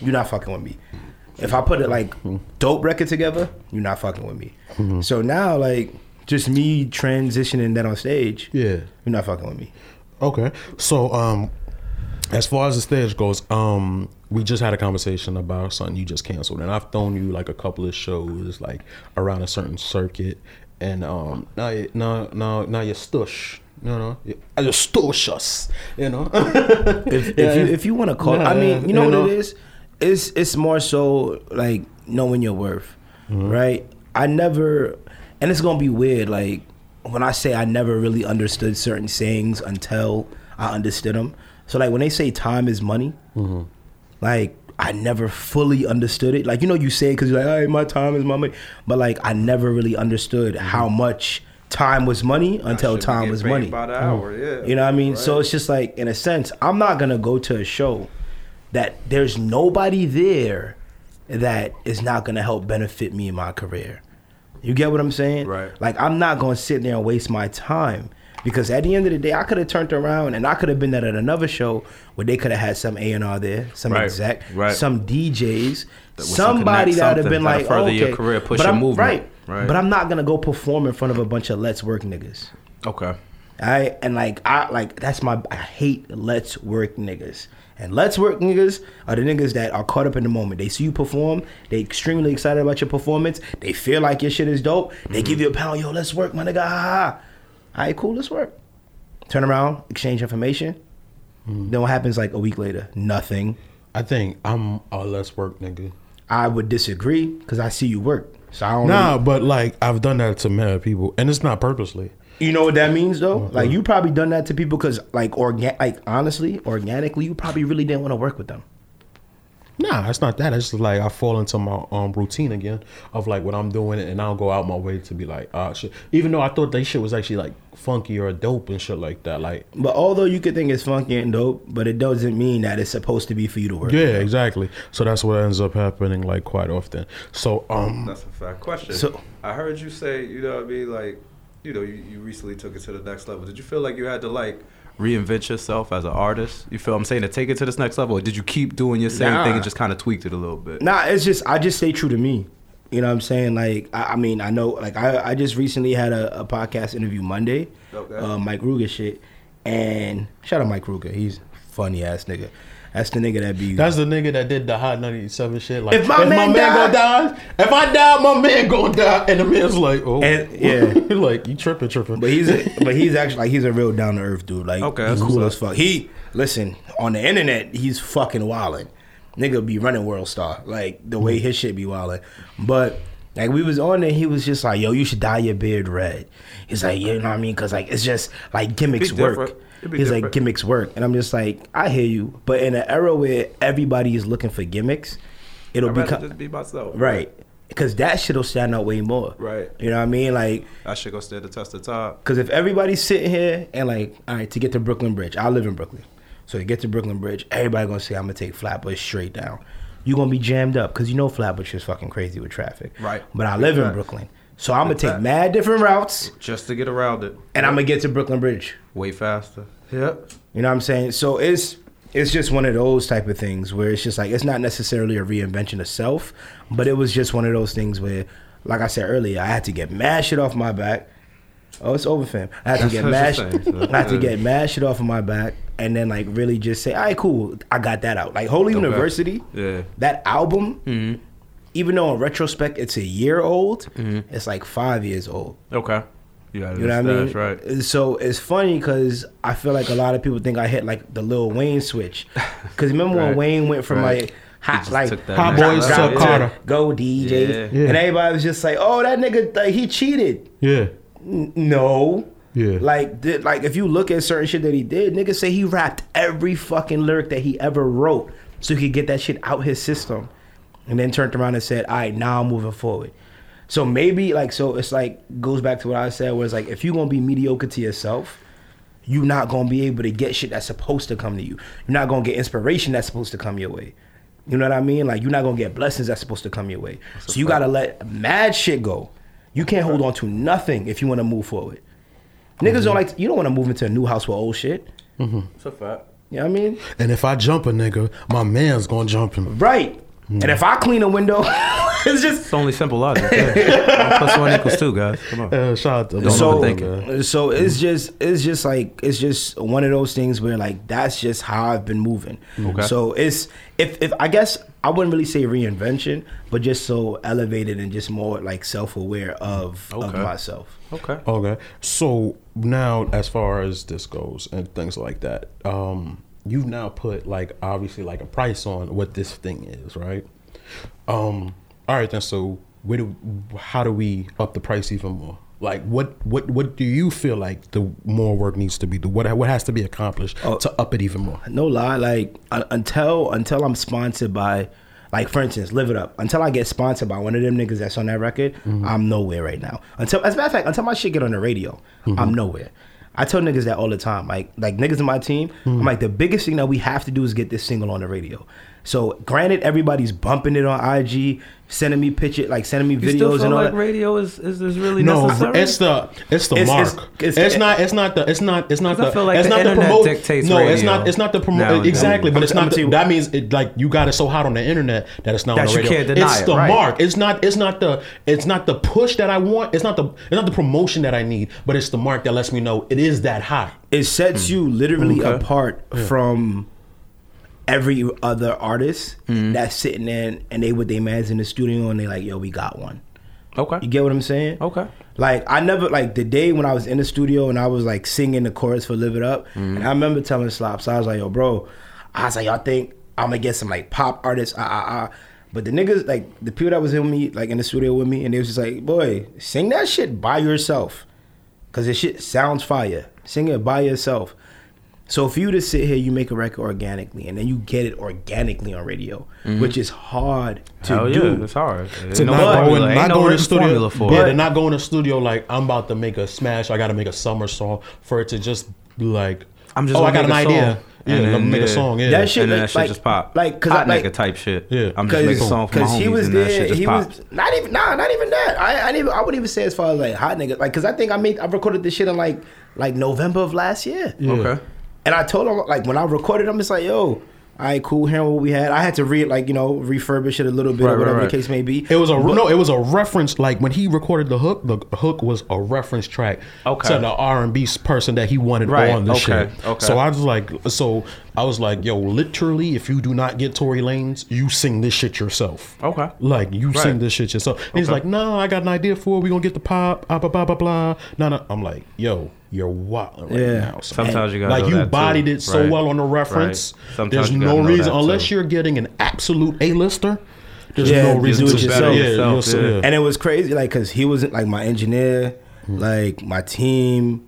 [SPEAKER 3] you're not fucking with me. If I put it like dope record together, you're not fucking with me. So now, like, just me transitioning that on stage,
[SPEAKER 2] Yeah.
[SPEAKER 3] you're not fucking with me.
[SPEAKER 2] Okay. So, um, as far as the stage goes, um, we just had a conversation about something you just canceled, and I've thrown you like a couple of shows like around a certain circuit, and um, now you, now now now you're stush. You know, I just stush us. You know.
[SPEAKER 3] if, if you if you want to call, I mean, you know
[SPEAKER 2] you
[SPEAKER 3] what
[SPEAKER 2] know.
[SPEAKER 3] it is. It's it's more so like knowing your worth, right? I never, and it's gonna be weird. Like when I say I never really understood certain sayings until I understood them. So like when they say time is money, like I never fully understood it. Like you know, you say because you're like, "Hey, my time is my money," but like I never really understood mm-hmm. how much time was money until time was money.
[SPEAKER 10] By the hour, mm-hmm. yeah.
[SPEAKER 3] You know what I mean? So it's just like, in a sense, I'm not gonna go to a show that there's nobody there that is not gonna help benefit me in my career. You get what I'm saying?
[SPEAKER 10] Right.
[SPEAKER 3] Like I'm not gonna sit there and waste my time because at the end of the day, I could have turned around and I could have been at another show where they could have had some A and R there, some
[SPEAKER 4] Right,
[SPEAKER 3] exec,
[SPEAKER 4] right.
[SPEAKER 3] some DJs,
[SPEAKER 4] That
[SPEAKER 3] somebody that would have been like,
[SPEAKER 4] further
[SPEAKER 3] okay,
[SPEAKER 4] your career, push
[SPEAKER 3] but
[SPEAKER 4] your
[SPEAKER 3] I'm,
[SPEAKER 4] movement.
[SPEAKER 3] right,
[SPEAKER 4] Right.
[SPEAKER 3] But I'm not gonna go perform in front of a bunch of let's work niggas.
[SPEAKER 4] Okay.
[SPEAKER 3] I and like I like that's my I hate let's work niggas. And let's work niggas are the niggas that are caught up in the moment. They see you perform, they extremely excited about your performance, they feel like your shit is dope, they mm-hmm. give you a pound, yo, let's work, my nigga. Ha, ha. All right, cool, let's work. Turn around, exchange information. Hmm. Then what happens like a week later? Nothing.
[SPEAKER 2] I think I'm a less work nigga.
[SPEAKER 3] I would disagree because I see you work. So I don't
[SPEAKER 2] Nah,
[SPEAKER 3] really-
[SPEAKER 2] but like I've done that to many people, and it's not purposely.
[SPEAKER 3] You know what that means though? Uh-huh. Like you probably done that to people because like organ like honestly, organically, you probably really didn't want to work with them.
[SPEAKER 2] Nah, it's not that. It's just like I fall into my um routine again of like what I'm doing, and I'll go out my way to be like, ah, shit. Even though I thought that shit was actually like funky or dope and shit like that. Like,
[SPEAKER 3] But although you could think it's funky and dope, but it doesn't mean that it's supposed to be for you to work.
[SPEAKER 2] yeah, exactly. So that's what ends up happening like quite often. So um,
[SPEAKER 10] That's a fact. Question.
[SPEAKER 3] So-
[SPEAKER 10] I heard you say, you know what I mean, like, you know, you, you recently took it to the next level. Did you feel like you had to like
[SPEAKER 4] Reinvent yourself as an artist. You feel I'm saying to take it to this next level, or did you keep doing your same
[SPEAKER 3] Nah.
[SPEAKER 4] thing and just kind of tweaked it a little bit?
[SPEAKER 3] Nah, it's just I just stay true to me. You know what I'm saying? Like I, I mean, I know like I, I just recently had a, a podcast interview Monday,
[SPEAKER 10] Okay.
[SPEAKER 3] uh, Mike Ruger shit, and shout out Mike Ruger. He's funny ass nigga. That's the nigga that be.
[SPEAKER 2] that's the nigga that did the hot 97 shit. Like,
[SPEAKER 3] If my man
[SPEAKER 2] gonna die, if I die, my man gonna die. And the man's like, oh,
[SPEAKER 3] And- yeah.
[SPEAKER 2] He's like you tripping, tripping.
[SPEAKER 3] But he's a, but he's actually like he's a real down to earth dude. Like
[SPEAKER 4] Okay,
[SPEAKER 3] he's cool as fuck. He listen on the internet. He's fucking wildin'. Nigga be running World Star like the way his shit be wildin'. But like we was on there, he was just like, "Yo, you should dye your beard red." He's like, you know what I mean? Because like it's just like gimmicks
[SPEAKER 4] Be
[SPEAKER 3] work.
[SPEAKER 4] different.
[SPEAKER 3] He's like gimmicks work, and I'm just like, I hear you. But in an era where everybody is looking for gimmicks, it'll
[SPEAKER 10] I'd
[SPEAKER 3] become
[SPEAKER 10] just be myself.
[SPEAKER 3] right. Because that shit'll stand out way more.
[SPEAKER 10] Right.
[SPEAKER 3] You know what I mean? Like
[SPEAKER 10] I should go stand the test of time.
[SPEAKER 3] because if everybody's sitting here and like, all right, to get to Brooklyn Bridge, I live in Brooklyn. So to get to Brooklyn Bridge, everybody gonna say I'm gonna take Flatbush straight down. You gonna be jammed up because you know Flatbush is fucking crazy with traffic.
[SPEAKER 10] Right.
[SPEAKER 3] But I live in Brooklyn, so I'm gonna take mad different routes,
[SPEAKER 10] Just to get around it.
[SPEAKER 3] and I'm gonna get to Brooklyn Bridge.
[SPEAKER 10] Way faster. Yep.
[SPEAKER 3] You know what I'm saying? So it's it's just one of those type of things where it's just like it's not necessarily a reinvention of self, but it was just one of those things where, like I said earlier, I had to get mad shit off my back. Oh, it's over, fam. I had to get
[SPEAKER 10] what
[SPEAKER 3] mad.
[SPEAKER 10] saying, so-
[SPEAKER 3] I had to get mad shit off of my back, and then like really just say, "All right, cool, I got that out." Like Holy
[SPEAKER 10] Okay.
[SPEAKER 3] University,
[SPEAKER 10] Yeah.
[SPEAKER 3] that album,
[SPEAKER 10] Mm-hmm.
[SPEAKER 3] even though in retrospect it's a year old, it's like five years old.
[SPEAKER 4] Okay. You,
[SPEAKER 3] You know what I mean?
[SPEAKER 4] That's right.
[SPEAKER 3] So it's funny because I feel like a lot of people think I hit like the Lil Wayne switch. Because remember when Wayne went from
[SPEAKER 4] Right.
[SPEAKER 3] like hot like
[SPEAKER 4] that
[SPEAKER 2] Hot Boys
[SPEAKER 4] level.
[SPEAKER 2] to
[SPEAKER 4] Yeah.
[SPEAKER 2] Carter.
[SPEAKER 3] go DJ,
[SPEAKER 4] Yeah.
[SPEAKER 3] and everybody was just like, "Oh, that nigga, like, he cheated."
[SPEAKER 2] yeah,
[SPEAKER 3] N- no.
[SPEAKER 2] Yeah.
[SPEAKER 3] Like, did, like if you look at certain shit that he did, niggas say he rapped every fucking lyric that he ever wrote so he could get that shit out his system. and then turned around and said, "All right, now I'm moving forward." So maybe like so it's like goes back to what I said, where it's like if you're gonna be mediocre to yourself, you're not gonna be able to get shit that's supposed to come to you. You're not gonna get inspiration that's supposed to come your way. You know what I mean? Like you're not gonna get blessings that's supposed to come your way. So you gotta let mad shit go. You can't hold on to nothing if you want to move forward. Niggas don't mm-hmm. like you don't want to move into a new house with old shit. Mm-hmm.
[SPEAKER 4] It's a fact.
[SPEAKER 3] You know what I mean?
[SPEAKER 2] And if I jump a nigga, my man's gonna jump him.
[SPEAKER 3] Right. And if I clean a window, it's just
[SPEAKER 4] It's only simple logic. Yeah. One plus equals two, guys. Come on.
[SPEAKER 2] Uh, shout out to
[SPEAKER 4] Don't
[SPEAKER 3] so
[SPEAKER 4] overthink it.
[SPEAKER 3] so it's just it's just like it's just one of those things where like that's just how I've been moving.
[SPEAKER 4] Okay.
[SPEAKER 3] So it's if if I guess I wouldn't really say reinvention, but just so elevated and just more like self aware of of myself.
[SPEAKER 4] Okay.
[SPEAKER 2] Okay. So now, as far as this goes and things like that, um, you've now put like obviously like a price on what this thing is, right? Um. All right then. So where do how do we up the price even more? Like what what what do you feel like the more work needs to be? The what what has to be accomplished
[SPEAKER 3] Oh.
[SPEAKER 2] to up it even more?
[SPEAKER 3] No lie, like uh, until until I'm sponsored by, like for instance, Live It Up. Until I get sponsored by one of them niggas that's on that record, I'm nowhere right now. Until as a matter of fact, until my shit get on the radio, I'm nowhere. I tell niggas that all the time. Like like niggas in my team, I'm hmm. like the biggest thing that we have to do is get this single on the radio. So granted, everybody's bumping it on IG, sending me picture, like sending me
[SPEAKER 4] You still
[SPEAKER 3] videos
[SPEAKER 4] feel
[SPEAKER 3] and all
[SPEAKER 4] like
[SPEAKER 3] that.
[SPEAKER 4] radio is, is, is really
[SPEAKER 2] No,
[SPEAKER 4] necessary?
[SPEAKER 2] it's the it's the
[SPEAKER 3] It's-
[SPEAKER 2] mark.
[SPEAKER 3] it's-
[SPEAKER 2] It's,
[SPEAKER 3] it's-
[SPEAKER 2] not it's not the it's not it's not
[SPEAKER 4] 'Cause I
[SPEAKER 2] the
[SPEAKER 4] feel like
[SPEAKER 2] it's
[SPEAKER 4] the
[SPEAKER 2] not the promote.
[SPEAKER 4] dictates
[SPEAKER 2] no, it's not it's not the promote
[SPEAKER 4] nowadays.
[SPEAKER 2] exactly, but
[SPEAKER 3] I'm-
[SPEAKER 2] it's
[SPEAKER 3] I'm
[SPEAKER 2] not.
[SPEAKER 3] gonna
[SPEAKER 2] The, that means it like you got it so hot on the internet that it's not
[SPEAKER 4] That
[SPEAKER 2] on the
[SPEAKER 4] you can't deny
[SPEAKER 2] it's
[SPEAKER 4] it,
[SPEAKER 2] the
[SPEAKER 4] right.
[SPEAKER 2] mark. It's not it's not the it's not the push that I want. It's not the it's not the promotion that I need, but it's the mark that lets me know it is that hot.
[SPEAKER 3] it sets hmm. you literally
[SPEAKER 4] Okay.
[SPEAKER 3] apart from every other artist that's sitting there and they with their mans in the studio and they like, yo, we got one.
[SPEAKER 4] okay.
[SPEAKER 3] You get what I'm saying?
[SPEAKER 4] Okay.
[SPEAKER 3] Like I never like the day when I was in the studio and I was like singing the chorus for "Live It Up," and I remember telling Slops, I was like, "Yo, bro," I was like, "Y'all think I'm gonna get some like pop artists?" Ah ah ah. But the niggas, like the people that was in me, like in the studio with me, and they was just like, "Boy, sing that shit by yourself, cause the shit sounds fire. Sing it by yourself." So for you to sit here, you make a record organically, and then you get it organically on radio, mm-hmm. which is hard to
[SPEAKER 4] Hell
[SPEAKER 3] do.
[SPEAKER 4] yeah, it's hard. Ain't
[SPEAKER 2] To
[SPEAKER 4] no
[SPEAKER 2] not go,
[SPEAKER 4] formula.
[SPEAKER 2] not
[SPEAKER 4] no
[SPEAKER 2] go in the studio.
[SPEAKER 4] for
[SPEAKER 2] yeah,
[SPEAKER 4] it.
[SPEAKER 2] to not go in the studio like I'm about to make a smash. I got to make a summer song for it to just be like.
[SPEAKER 4] I'm just
[SPEAKER 2] oh, I got an idea.
[SPEAKER 4] song,
[SPEAKER 2] Yeah,
[SPEAKER 4] and
[SPEAKER 2] let me
[SPEAKER 4] then,
[SPEAKER 2] make a song. Yeah,
[SPEAKER 3] That shit
[SPEAKER 4] and then
[SPEAKER 3] like-
[SPEAKER 4] that shit
[SPEAKER 3] like-
[SPEAKER 4] just pop.
[SPEAKER 3] like, 'cause
[SPEAKER 4] Hot
[SPEAKER 3] I- like-
[SPEAKER 4] nigga type shit.
[SPEAKER 2] Yeah.
[SPEAKER 4] I'm just making a song for my
[SPEAKER 3] Cause
[SPEAKER 4] homies
[SPEAKER 3] he was
[SPEAKER 4] and that shit just
[SPEAKER 3] He
[SPEAKER 4] pop.
[SPEAKER 3] was not even nah, not even that. I I, even, I wouldn't even say as far as like hot nigga. Like, cause I think I made I recorded this shit in like like November of last year.
[SPEAKER 4] Okay.
[SPEAKER 3] And I told him like when I recorded, I'm just like, yo, all right, cool. Hearing what we had, I had to re like you know refurbish it a little bit
[SPEAKER 4] Right,
[SPEAKER 3] or whatever
[SPEAKER 4] right.
[SPEAKER 3] the case may be.
[SPEAKER 2] It was a no. It was a reference. Like when he recorded the hook, the hook was a reference track
[SPEAKER 4] Okay.
[SPEAKER 2] to the R and B person that he wanted
[SPEAKER 4] Right,
[SPEAKER 2] on the
[SPEAKER 4] okay,
[SPEAKER 2] shit.
[SPEAKER 4] okay.
[SPEAKER 2] So I was like, so I was like, yo, literally, if you do not get Tory Lanez, you sing this shit yourself.
[SPEAKER 4] Okay.
[SPEAKER 2] Like you sing this shit yourself. And he's like, no, I got an idea for it. We gonna get the pop. Blah blah blah blah blah. No, no. I'm like, yo, you're wild right
[SPEAKER 3] Yeah.
[SPEAKER 2] now. son.
[SPEAKER 4] Sometimes you gotta
[SPEAKER 2] like
[SPEAKER 4] know
[SPEAKER 2] you
[SPEAKER 4] that too.
[SPEAKER 2] bodied it so
[SPEAKER 4] Right.
[SPEAKER 2] well on the reference.
[SPEAKER 4] Right. Sometimes
[SPEAKER 2] There's no reason unless
[SPEAKER 4] too.
[SPEAKER 2] you're getting an absolute A-lister. There's
[SPEAKER 3] Yeah,
[SPEAKER 2] no
[SPEAKER 3] you
[SPEAKER 2] reason
[SPEAKER 3] do
[SPEAKER 2] to
[SPEAKER 3] it
[SPEAKER 2] better
[SPEAKER 3] yourself.
[SPEAKER 2] yourself. Yeah,
[SPEAKER 4] Yeah.
[SPEAKER 2] yeah.
[SPEAKER 3] And it was crazy, like, cause he wasn't like my engineer,
[SPEAKER 2] Hmm.
[SPEAKER 3] like my team,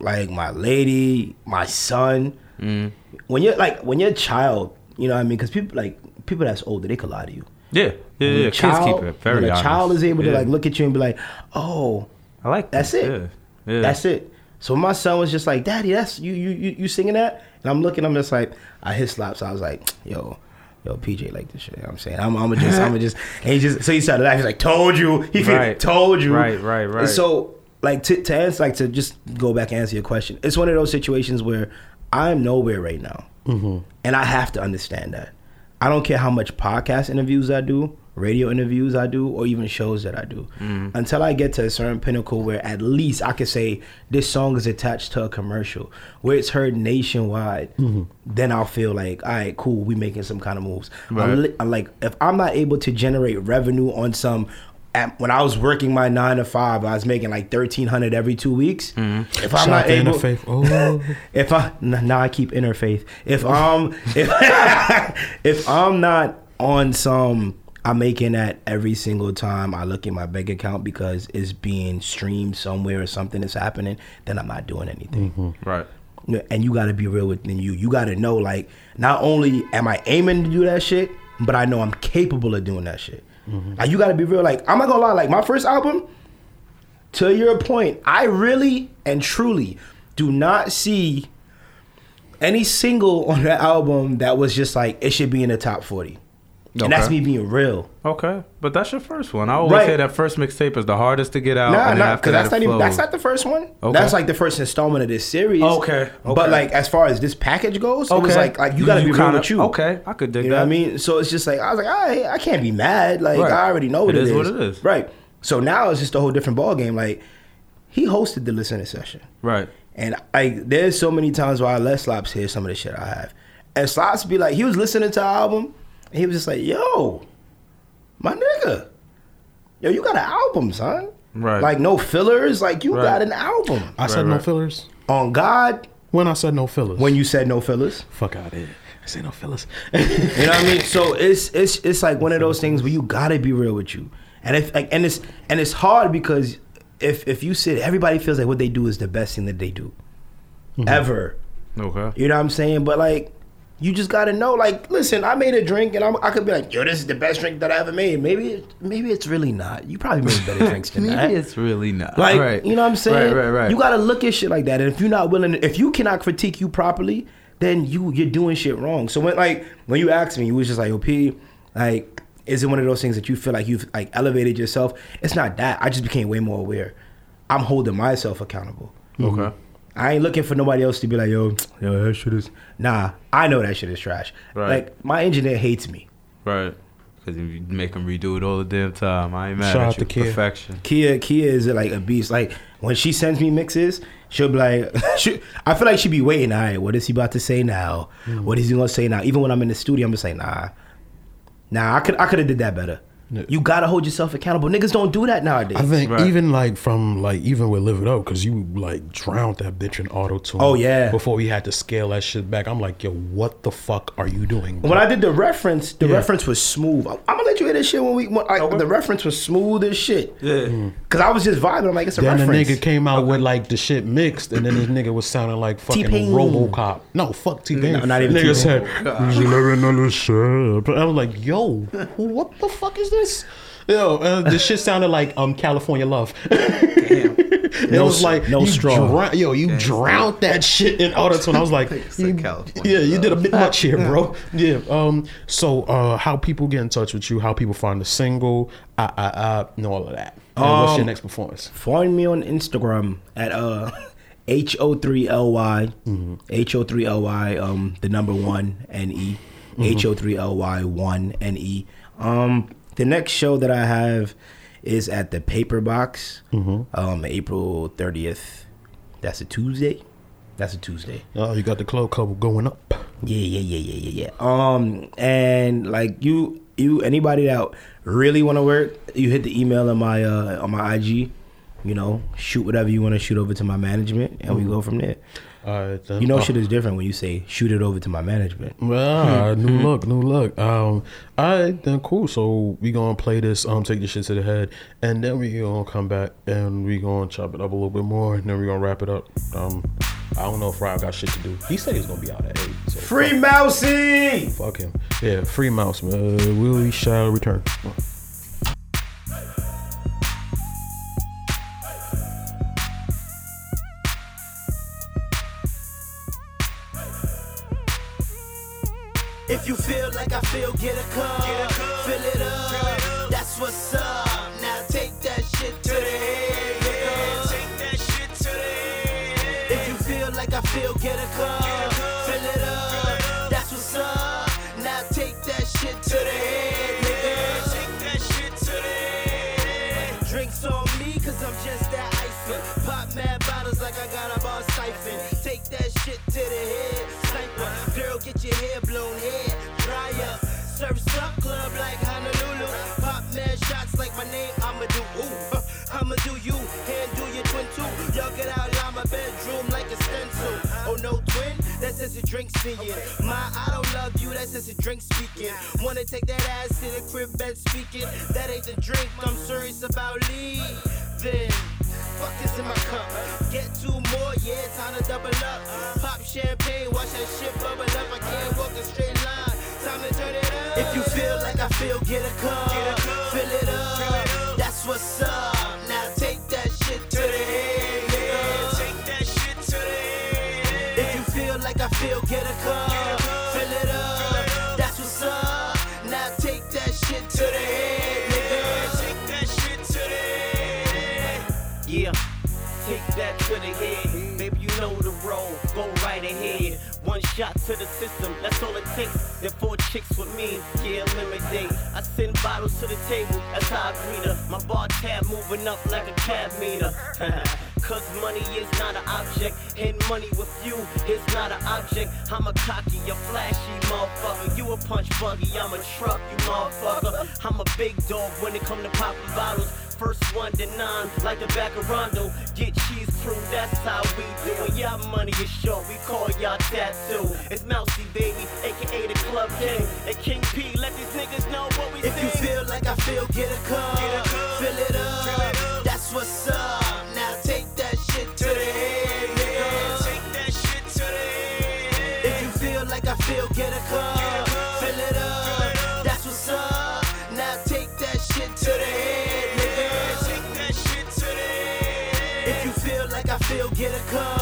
[SPEAKER 3] like my lady, my son.
[SPEAKER 2] Hmm.
[SPEAKER 3] When you're like when you're a child, you know what I mean? Cause people like people that's older, they could lie to you.
[SPEAKER 4] Yeah. Yeah.
[SPEAKER 3] When
[SPEAKER 4] Yeah.
[SPEAKER 3] a
[SPEAKER 4] Kids
[SPEAKER 3] child-
[SPEAKER 4] keep it very
[SPEAKER 3] when a
[SPEAKER 4] honest.
[SPEAKER 3] child is able to like look at you and be like, "Oh,
[SPEAKER 4] I like
[SPEAKER 3] that's
[SPEAKER 4] that.
[SPEAKER 3] it.
[SPEAKER 4] Yeah. Yeah.
[SPEAKER 3] That's it." So my son was just like, "Daddy, that's you you you, you singing that?" And I'm looking, I'm just like, I hit Slops. I was like, "Yo." Yo, PJ like this shit. You know what I'm saying I'm, I'm just, I'm just, and he just, so he started laughing. He's like, "Told you." He
[SPEAKER 4] Right.
[SPEAKER 3] told you.
[SPEAKER 4] Right, right, right.
[SPEAKER 3] And so, like, to, to answer, like, to just go back and answer your question, it's one of those situations where I'm nowhere right now,
[SPEAKER 4] Mm-hmm.
[SPEAKER 3] and I have to understand that. I don't care how much podcast interviews I do, radio interviews I do, or even shows that I do.
[SPEAKER 4] Mm-hmm.
[SPEAKER 3] Until I get to a certain pinnacle where at least I can say this song is attached to a commercial, where it's heard nationwide,
[SPEAKER 4] Mm-hmm.
[SPEAKER 3] then I'll feel like, all right, cool, we making some kind of moves. I'm li- I'm like, if I'm not able to generate revenue on some. At, when I was working my nine to five, I was making like thirteen hundred every two weeks.
[SPEAKER 4] Mm-hmm.
[SPEAKER 3] If I'm
[SPEAKER 2] Shout
[SPEAKER 3] not
[SPEAKER 2] out to
[SPEAKER 3] able,
[SPEAKER 2] Interfaith. Oh.
[SPEAKER 3] if I now I keep interfaith. If I'm if if I'm not on some I'm making that every single time I look at my bank account because it's being streamed somewhere or something is happening, then I'm not doing anything. Mm-hmm.
[SPEAKER 4] Right.
[SPEAKER 3] You know, And you got to be real within you. You got to know like not only am I aiming to do that shit, but I know I'm capable of doing that shit. Mm-hmm. Like you got to be real. Like I'm not gonna lie. Like my first album, to your point, I really and truly do not see any single on that album that was just like it should be in the top forty. And that's me being real.
[SPEAKER 4] Okay, but that's your first one. I always
[SPEAKER 3] Right.
[SPEAKER 4] say that first mixtape is the hardest to get out.
[SPEAKER 3] Nah, nah, because that's not even that's not the first one.
[SPEAKER 4] Okay.
[SPEAKER 3] That's like the first installment of this series.
[SPEAKER 4] Okay, okay.
[SPEAKER 3] But like as far as this package goes, it was
[SPEAKER 4] Okay.
[SPEAKER 3] like like you gotta
[SPEAKER 4] You
[SPEAKER 3] be real
[SPEAKER 4] kinda-
[SPEAKER 3] with you.
[SPEAKER 4] okay, I could dig
[SPEAKER 3] You know
[SPEAKER 4] that.
[SPEAKER 3] what I mean? So it's just like I was like, I I can't be mad. Like
[SPEAKER 4] Right.
[SPEAKER 3] I already know what
[SPEAKER 4] It
[SPEAKER 3] it
[SPEAKER 4] is
[SPEAKER 3] is.
[SPEAKER 4] what it is.
[SPEAKER 3] Right. So now it's just a whole different ball game. Like he hosted the listening session.
[SPEAKER 4] Right.
[SPEAKER 3] And like, there's so many times where I let Slops hear some of the shit I have, and Slops be like, he was listening to album, he was just like, "Yo, my nigga, yo, you got an album, son.
[SPEAKER 4] Right.
[SPEAKER 3] Like no fillers. Like you
[SPEAKER 4] Right.
[SPEAKER 3] got an album.
[SPEAKER 2] I said
[SPEAKER 4] Right,
[SPEAKER 2] no fillers.
[SPEAKER 3] On God,
[SPEAKER 2] When I said no fillers.
[SPEAKER 3] when you said no fillers,
[SPEAKER 2] fuck out of here. I said no fillers.
[SPEAKER 3] you know what I mean. So it's it's it's like one of those things where you gotta be real with you, and if like and it's and it's hard because if if you sit, everybody feels like what they do is the best thing that they do, mm-hmm. ever.
[SPEAKER 4] Okay.
[SPEAKER 3] You know what I'm saying? But like, you just gotta know. Like, listen, I made a drink, and I'm, I could be like, yo, this is the best drink that I ever made. Maybe, it, maybe it's really not. You probably made better drinks than that.
[SPEAKER 4] Maybe it's really not.
[SPEAKER 3] Like,
[SPEAKER 4] right.
[SPEAKER 3] you know what I'm saying?
[SPEAKER 4] Right, right, right.
[SPEAKER 3] You gotta look at shit like that. And if you're not willing, if you cannot critique you properly, then you you're doing shit wrong. So when like when you asked me, you was just like, "Yo, P, like, is it one of those things that you feel like you've like elevated yourself?" It's not that. I just became way more aware. I'm holding myself accountable.
[SPEAKER 4] okay.
[SPEAKER 3] I ain't looking for nobody else to be like, yo, yo, that shit is. Nah, I know that shit is trash.
[SPEAKER 4] Right.
[SPEAKER 3] Like my engineer hates me.
[SPEAKER 4] Right. Because if you make him redo it all the damn time, I ain't mad
[SPEAKER 2] Shout
[SPEAKER 4] at
[SPEAKER 2] out
[SPEAKER 4] you.
[SPEAKER 2] to Kia.
[SPEAKER 4] Perfection.
[SPEAKER 3] Kia, Kia is like a beast. Like when she sends me mixes, she'll be like, she, I feel like she'd be waiting. All right, what is he about to say now?
[SPEAKER 2] Mm.
[SPEAKER 3] What is he gonna say now? Even when I'm in the studio, I'm just like, nah, nah. I could, I could have did that better. You gotta hold yourself accountable. Niggas don't do that nowadays.
[SPEAKER 2] I think
[SPEAKER 4] Right.
[SPEAKER 2] even like from like even with Live It Up, because you like drowned that bitch in auto tune.
[SPEAKER 3] Oh, yeah.
[SPEAKER 2] Before we had to scale that shit back, I'm like, yo, what the fuck are you doing?
[SPEAKER 3] When I did the reference, the
[SPEAKER 2] Yeah.
[SPEAKER 3] reference was smooth. I'm, I'm gonna let you hear this shit when we. When, like, The reference was smooth as shit. Yeah. Mm. Cause I was just vibing. I'm like, it's a
[SPEAKER 2] then the nigga came out with like the shit mixed, and then this nigga was sounding like fucking
[SPEAKER 3] T-Pain.
[SPEAKER 2] RoboCop. No, fuck T Pain.
[SPEAKER 3] No, not even
[SPEAKER 2] Nigga
[SPEAKER 3] T-Pain.
[SPEAKER 2] said, "He's living on the ship." But I was like, yo, what the fuck is this? Yo, uh, the shit sounded like um California Love. it
[SPEAKER 3] No
[SPEAKER 2] was like
[SPEAKER 3] no
[SPEAKER 2] you
[SPEAKER 3] straw.
[SPEAKER 2] drown- yo, you drowned that shit in auto tune. I was like, you, yeah, you did a bit much here, bro. Yeah. Um. So, uh, how people get in touch with you? How people find the single? I, I, I know all of that. And what's your
[SPEAKER 3] Um,
[SPEAKER 2] next performance?
[SPEAKER 3] Find me on Instagram at uh H O three L Y H O three L Y um the number one N E H O three L Y one N E. Um, the next show that I have is at the Paper Box. Um, April thirtieth. That's a Tuesday. That's a Tuesday.
[SPEAKER 2] Oh, you got the club cover going up.
[SPEAKER 3] Yeah, yeah, yeah, yeah, yeah, yeah. Um, and like you, you, anybody that really want to work, you hit the email on my uh on my IG. You know, shoot whatever you want to shoot over to my management, and we go from there.
[SPEAKER 2] All right.
[SPEAKER 3] You know,
[SPEAKER 2] Uh,
[SPEAKER 3] shit is different when you say shoot it over to my management.
[SPEAKER 2] Ah, new look, new look. Um, all right, then cool. So we gonna play this. Um, take this shit to the head, and then we gonna come back and we gonna chop it up a little bit more, and then we gonna wrap it up. Um, I don't know if Ryan got shit to do. He said he's gonna be out at eight. So
[SPEAKER 3] Free Mousy.
[SPEAKER 2] fuck him. Yeah, free mouse. man. Uh, we shall return.
[SPEAKER 6] If you feel like I feel, get a cup. Fill it up. That's what's up. Now take that shit to the head. nigga. Take that shit to the head. If you feel like I feel, get a cup. Fill it up. That's what's up. Now take that shit to the head. nigga. Take that shit to the head. Drinks on me, cause I'm just that icy. Pop mad bottles like I got a bar siphon. Take that shit to the head. Get your hair blown head. Dry up. Surfs up club like Honolulu. Pop mad shots like my name, I'ma do. Ooh, I'ma do you. Handle your twin too. Y'all get out line my bedroom like a stencil. Oh no, twin, that's just a drink speaking. My I don't love you, that's just a drink speaking. Wanna take that ass to the crib bed speaking. That ain't the drink, I'm serious about leaving. Fuck is in my cup. Get two more, yeah, time to double up. Pop champagne, watch that shit bubble up. I can't walk a straight line. Time to turn it up. If you feel like I feel, get a cup. Fill it up. That's what's up. Now take that shit to the head. nigga. Take that shit to the head. If you feel like I feel, get a cup. Fill it up. That's what's up. Now take that shit to the head. To the
[SPEAKER 11] system, that's all it takes. Then four chicks with me, yeah, eliminate. I send bottles to the table, that's how I greet her. My bar tab moving up like a cab meter. Cause money is not an object, and money with you is not an object. I'm a cocky, a flashy motherfucker. You a punch buggy, I'm a truck, you motherfucker. I'm a big dog when it come to popping bottles. First one to nine, like the back of Rondo. Get cheese crew, that's how we do it. Y'all money is short, we call y'all tattoo. It's Mousy Baby, aka the Club King. And King P, let these niggas know what we
[SPEAKER 6] If you feel like I feel, get a cup. Fill it up. That's what's up. Get a cup.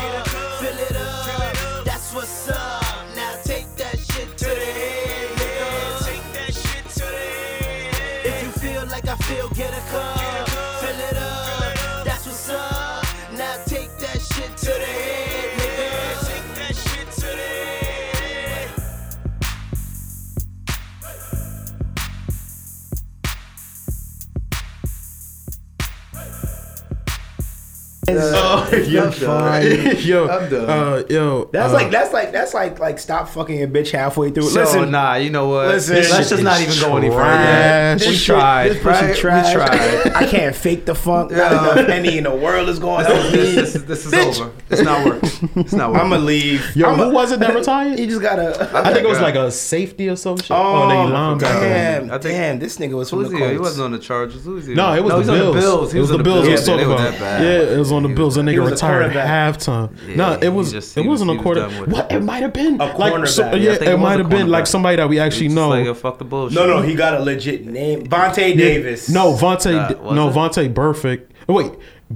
[SPEAKER 2] Oh, yo,
[SPEAKER 3] fine.
[SPEAKER 2] yo,
[SPEAKER 10] I'm done.
[SPEAKER 2] uh, yo.
[SPEAKER 3] That's
[SPEAKER 2] uh,
[SPEAKER 3] like that's like that's like like stop fucking your bitch halfway through.
[SPEAKER 4] So
[SPEAKER 3] Listen,
[SPEAKER 4] nah, you know what?
[SPEAKER 3] listen.
[SPEAKER 4] let's
[SPEAKER 3] This
[SPEAKER 4] just not
[SPEAKER 2] is
[SPEAKER 4] even go any further.
[SPEAKER 2] trash.
[SPEAKER 4] We
[SPEAKER 3] This shit-
[SPEAKER 4] tried,
[SPEAKER 3] This pussy
[SPEAKER 4] right?
[SPEAKER 3] trash.
[SPEAKER 4] We tried.
[SPEAKER 3] I can't fake the funk. Not enough penny in the world is going on.
[SPEAKER 4] this, this, is- this is over. It's not working. It's not working.
[SPEAKER 3] I'm gonna leave.
[SPEAKER 2] Yo,
[SPEAKER 3] I'm
[SPEAKER 2] who was it that retired?
[SPEAKER 3] You just gotta.
[SPEAKER 2] I think it was like a safety or some shit.
[SPEAKER 3] Oh,
[SPEAKER 2] they linebacker.
[SPEAKER 3] damn,
[SPEAKER 4] I think-
[SPEAKER 3] damn! This nigga was from
[SPEAKER 4] Who's
[SPEAKER 3] the
[SPEAKER 4] he? He wasn't on the Chargers. was he?
[SPEAKER 2] No, it was the Bills.
[SPEAKER 4] on the Bills. He
[SPEAKER 2] it was the Bills. we
[SPEAKER 4] Yeah,
[SPEAKER 2] was talking
[SPEAKER 4] they that bad.
[SPEAKER 2] Yeah, it was on the Bills. That
[SPEAKER 3] he
[SPEAKER 2] nigga retired at halftime.
[SPEAKER 4] Yeah,
[SPEAKER 2] no, it was.
[SPEAKER 4] just-
[SPEAKER 2] it
[SPEAKER 4] was-
[SPEAKER 2] wasn't
[SPEAKER 4] he
[SPEAKER 2] a
[SPEAKER 4] was
[SPEAKER 2] quarter. What? It might have been
[SPEAKER 3] A
[SPEAKER 2] like so,
[SPEAKER 3] cornerback.
[SPEAKER 2] yeah,
[SPEAKER 3] Yeah,
[SPEAKER 2] it
[SPEAKER 4] it
[SPEAKER 2] might have been like somebody that we actually know.
[SPEAKER 4] Like, yo, fuck the bullshit.
[SPEAKER 3] No, no, he got a legit name. Vontae Davis.
[SPEAKER 2] No, Vontae.
[SPEAKER 4] Uh,
[SPEAKER 2] no,
[SPEAKER 4] it?
[SPEAKER 2] Vontae Perfect. Wait,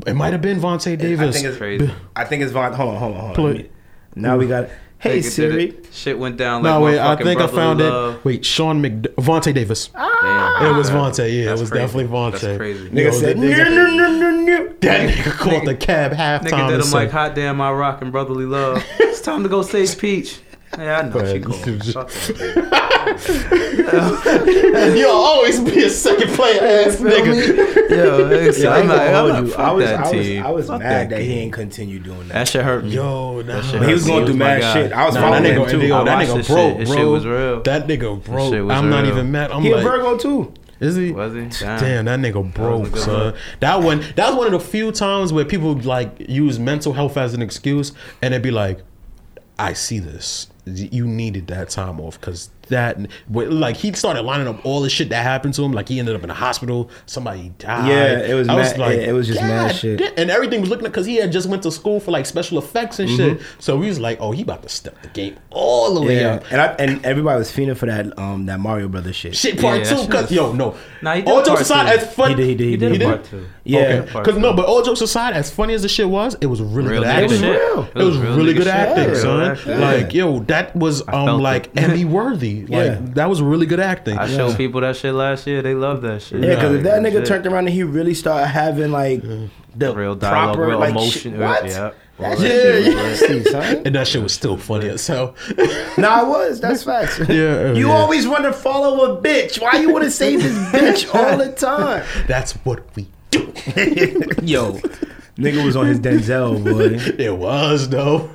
[SPEAKER 2] it might have been Vontae Davis.
[SPEAKER 3] I think it's
[SPEAKER 4] Crazy.
[SPEAKER 3] I think it's Von. Hold on, hold on, hold on.
[SPEAKER 2] Play-
[SPEAKER 3] Let me- Now we got. Hey
[SPEAKER 4] Nigga
[SPEAKER 3] Siri.
[SPEAKER 4] Shit went down like
[SPEAKER 2] no, wait. I think I found it. Wait, Sean Mc Vontae Davis.
[SPEAKER 3] Ah.
[SPEAKER 4] Damn.
[SPEAKER 2] It was Vontae. Yeah,
[SPEAKER 4] That's
[SPEAKER 2] it was
[SPEAKER 4] crazy.
[SPEAKER 2] definitely Vontae.
[SPEAKER 4] That's crazy.
[SPEAKER 2] Yo,
[SPEAKER 3] Nigga said
[SPEAKER 2] that
[SPEAKER 3] no,
[SPEAKER 2] nigga-
[SPEAKER 3] no, no, no, no.
[SPEAKER 2] That nigga called the cab halftime.
[SPEAKER 4] Nigga did
[SPEAKER 2] and
[SPEAKER 4] him like hot damn I rock and brotherly love. it's time to go save Peach. Yeah, I know she cool. Fuck that.
[SPEAKER 2] You'll always be a second player ass nigga.
[SPEAKER 4] Yo, it's,
[SPEAKER 3] Yeah, I
[SPEAKER 4] I'm
[SPEAKER 3] ain't
[SPEAKER 4] I'm not,
[SPEAKER 3] you. I was,
[SPEAKER 4] that
[SPEAKER 3] I was,
[SPEAKER 4] team.
[SPEAKER 3] I was
[SPEAKER 4] Fuck
[SPEAKER 3] mad that he
[SPEAKER 4] game.
[SPEAKER 3] ain't continue doing that.
[SPEAKER 4] That shit hurt me.
[SPEAKER 2] Yo,
[SPEAKER 4] That
[SPEAKER 2] nah.
[SPEAKER 4] shit
[SPEAKER 3] He was going
[SPEAKER 4] He
[SPEAKER 3] through mad
[SPEAKER 4] guy.
[SPEAKER 3] shit. I was
[SPEAKER 2] Nah,
[SPEAKER 3] following
[SPEAKER 2] that
[SPEAKER 3] him
[SPEAKER 2] nigga,
[SPEAKER 3] too.
[SPEAKER 2] yo, that nigga
[SPEAKER 4] this
[SPEAKER 2] broke,
[SPEAKER 4] shit. This
[SPEAKER 2] bro.
[SPEAKER 4] shit was real.
[SPEAKER 2] That nigga broke.
[SPEAKER 4] shit was
[SPEAKER 2] I'm not even mad. I'm
[SPEAKER 3] He a Virgo too.
[SPEAKER 2] is he?
[SPEAKER 4] Was he? Damn.
[SPEAKER 2] Damn, that nigga broke,
[SPEAKER 4] good
[SPEAKER 2] son.
[SPEAKER 4] look.
[SPEAKER 2] That one, that was one of the few times where people like use mental health as an excuse, and it'd be like, "I see this. You needed that time off because that, and like, he started lining up all the shit that happened to him. Like, he ended up in a hospital. Somebody died.
[SPEAKER 3] Yeah, it was
[SPEAKER 2] I
[SPEAKER 3] mad- it was just mad shit."
[SPEAKER 2] damn." and everything was looking because he had just went to school for like special effects and shit.
[SPEAKER 3] Mm-hmm.
[SPEAKER 2] So we was like, "Oh, he about to step the game all the way
[SPEAKER 3] Yeah,
[SPEAKER 2] up."
[SPEAKER 3] and I, and everybody was fiending for that um that Mario Brothers shit.
[SPEAKER 2] Shit, part
[SPEAKER 4] Yeah,
[SPEAKER 2] two, cause
[SPEAKER 4] was-
[SPEAKER 2] yo, no.
[SPEAKER 4] Nah, he did
[SPEAKER 2] all jokes aside,
[SPEAKER 4] two.
[SPEAKER 2] as fun,
[SPEAKER 3] He did, he did, he
[SPEAKER 4] He
[SPEAKER 3] did.
[SPEAKER 4] did
[SPEAKER 2] He did?
[SPEAKER 4] part two.
[SPEAKER 3] Yeah.
[SPEAKER 2] Because
[SPEAKER 4] two.
[SPEAKER 2] no, but all jokes aside, as funny as the shit was, it was really
[SPEAKER 4] Real
[SPEAKER 2] good
[SPEAKER 4] nigga
[SPEAKER 2] acting.
[SPEAKER 3] was real.
[SPEAKER 2] It was
[SPEAKER 4] real
[SPEAKER 2] really
[SPEAKER 4] nigga
[SPEAKER 2] good acting, son. Like, yo, that was um like. Emmy worthy. Like
[SPEAKER 3] Yeah.
[SPEAKER 2] that was really good acting.
[SPEAKER 4] I showed people that shit last year. They love that shit.
[SPEAKER 3] Yeah, because if that nigga
[SPEAKER 4] Shit.
[SPEAKER 3] turned around and he really started having like the
[SPEAKER 4] Real dialogue,
[SPEAKER 3] proper
[SPEAKER 4] real
[SPEAKER 3] like
[SPEAKER 4] emotion.
[SPEAKER 3] shit- what?
[SPEAKER 4] Yeah.
[SPEAKER 3] That
[SPEAKER 2] Yeah,
[SPEAKER 3] shit
[SPEAKER 2] yeah.
[SPEAKER 3] was
[SPEAKER 2] and that shit was still funny as hell.
[SPEAKER 3] Nah, it was. That's facts.
[SPEAKER 2] Yeah, oh,
[SPEAKER 3] You
[SPEAKER 2] yeah.
[SPEAKER 3] always want to follow a bitch. Why you want to save this bitch all the time?
[SPEAKER 2] That's what we do.
[SPEAKER 3] Yo, nigga was on his Denzel, boy.
[SPEAKER 2] It was though.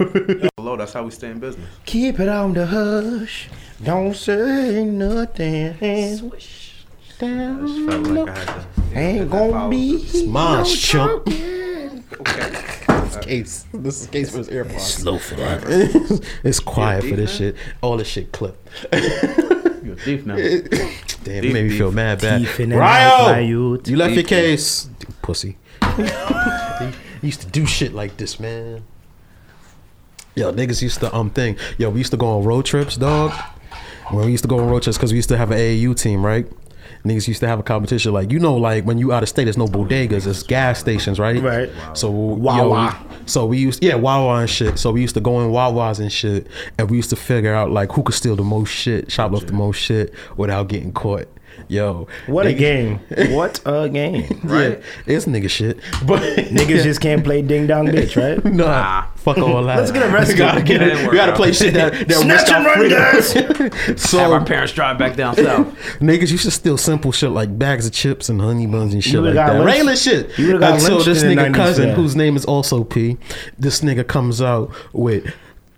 [SPEAKER 4] Hello, that's how we stay in business.
[SPEAKER 3] Keep it on the hush. Don't say nothing. Swish down.
[SPEAKER 4] Just felt like I had to.
[SPEAKER 3] Ain't gonna
[SPEAKER 4] power.
[SPEAKER 3] be
[SPEAKER 2] Mine,
[SPEAKER 3] no
[SPEAKER 2] chump.
[SPEAKER 3] talking.
[SPEAKER 2] This case. This is case for his AirPods.
[SPEAKER 3] Slow for that.
[SPEAKER 2] it's quiet for this
[SPEAKER 4] deep,
[SPEAKER 2] shit. All this shit clipped.
[SPEAKER 4] You're a thief now.
[SPEAKER 2] Damn, you
[SPEAKER 4] Deep,
[SPEAKER 2] made me
[SPEAKER 4] deep.
[SPEAKER 2] feel mad bad.
[SPEAKER 3] Teeth in the
[SPEAKER 2] Ryo,
[SPEAKER 3] night, you
[SPEAKER 2] you left your case, You pussy. he used to do shit like this, man. Yo, niggas used to um thing. Yo, we used to go on road trips, dog. When we used to go in Rochester because we used to have an AAU team, right? Niggas used to have a competition like you know like when you out of state there's no bodegas it's gas stations right
[SPEAKER 3] Right.
[SPEAKER 2] so
[SPEAKER 3] Wawa.
[SPEAKER 2] yo, so we used yeah Wawa and shit so we used to go in Wawas and shit and we used to figure out like who could steal the most shit shoplift the most shit without getting caught yo
[SPEAKER 3] What a game! What a game!
[SPEAKER 2] yeah it's nigga shit but
[SPEAKER 3] Niggas just can't play ding dong bitch, right?
[SPEAKER 2] Nah, fuck all that.
[SPEAKER 3] Let's get arrested.
[SPEAKER 2] We gotta get it. We gotta
[SPEAKER 4] work
[SPEAKER 2] play shit that that
[SPEAKER 3] Snatch
[SPEAKER 2] risk
[SPEAKER 3] and
[SPEAKER 2] our
[SPEAKER 3] run,
[SPEAKER 2] freedom.
[SPEAKER 4] Have
[SPEAKER 2] so
[SPEAKER 4] our parents drive back down south.
[SPEAKER 2] niggas used to steal simple shit like bags of chips and honey buns and shit
[SPEAKER 3] You
[SPEAKER 2] like
[SPEAKER 3] got
[SPEAKER 2] that.
[SPEAKER 3] lynched-
[SPEAKER 2] Regular shit.
[SPEAKER 3] you got
[SPEAKER 2] Until
[SPEAKER 3] lynched
[SPEAKER 2] this nigga cousin, whose name is also P, this nigga comes out with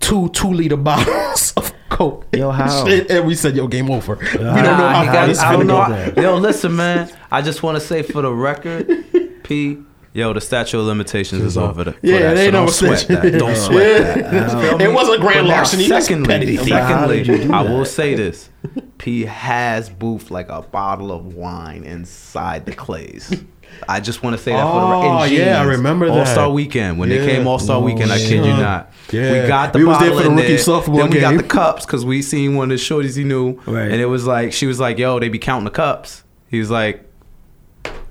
[SPEAKER 2] two two liter bottles of coke.
[SPEAKER 3] Yo, how?
[SPEAKER 2] Shit, and we said, yo, game over. we don't know
[SPEAKER 4] Nah,
[SPEAKER 2] how
[SPEAKER 4] he
[SPEAKER 2] far
[SPEAKER 4] got-
[SPEAKER 2] this
[SPEAKER 4] I don't know.
[SPEAKER 2] go.
[SPEAKER 3] go there.
[SPEAKER 4] Yo, listen, man. I just want to say for the record, P. Yo, the statute of limitations is over. The,
[SPEAKER 2] Yeah,
[SPEAKER 4] that,
[SPEAKER 2] they
[SPEAKER 4] so
[SPEAKER 2] know
[SPEAKER 4] don't
[SPEAKER 2] what
[SPEAKER 4] sweat that. Don't
[SPEAKER 2] Yeah.
[SPEAKER 4] sweat that.
[SPEAKER 2] It wasn't grand
[SPEAKER 4] But
[SPEAKER 2] larceny.
[SPEAKER 4] Secondly,
[SPEAKER 2] petty thief.
[SPEAKER 3] How did you
[SPEAKER 4] secondly,
[SPEAKER 3] do
[SPEAKER 4] I will say this: P has boofed like a bottle of wine inside the clays. I just want to say that for the
[SPEAKER 2] Oh,
[SPEAKER 4] record.
[SPEAKER 2] yeah, I remember that.
[SPEAKER 4] All Star Weekend when
[SPEAKER 2] Yeah.
[SPEAKER 4] they came All Star Weekend. I kid you not.
[SPEAKER 2] Yeah.
[SPEAKER 4] We got the
[SPEAKER 2] We was there for the rookie
[SPEAKER 4] there.
[SPEAKER 2] sophomore
[SPEAKER 4] Then we got the cups because we seen one of the shorties he knew,
[SPEAKER 3] Right.
[SPEAKER 4] and it was like she was like, "Yo, they be counting the cups." He was like,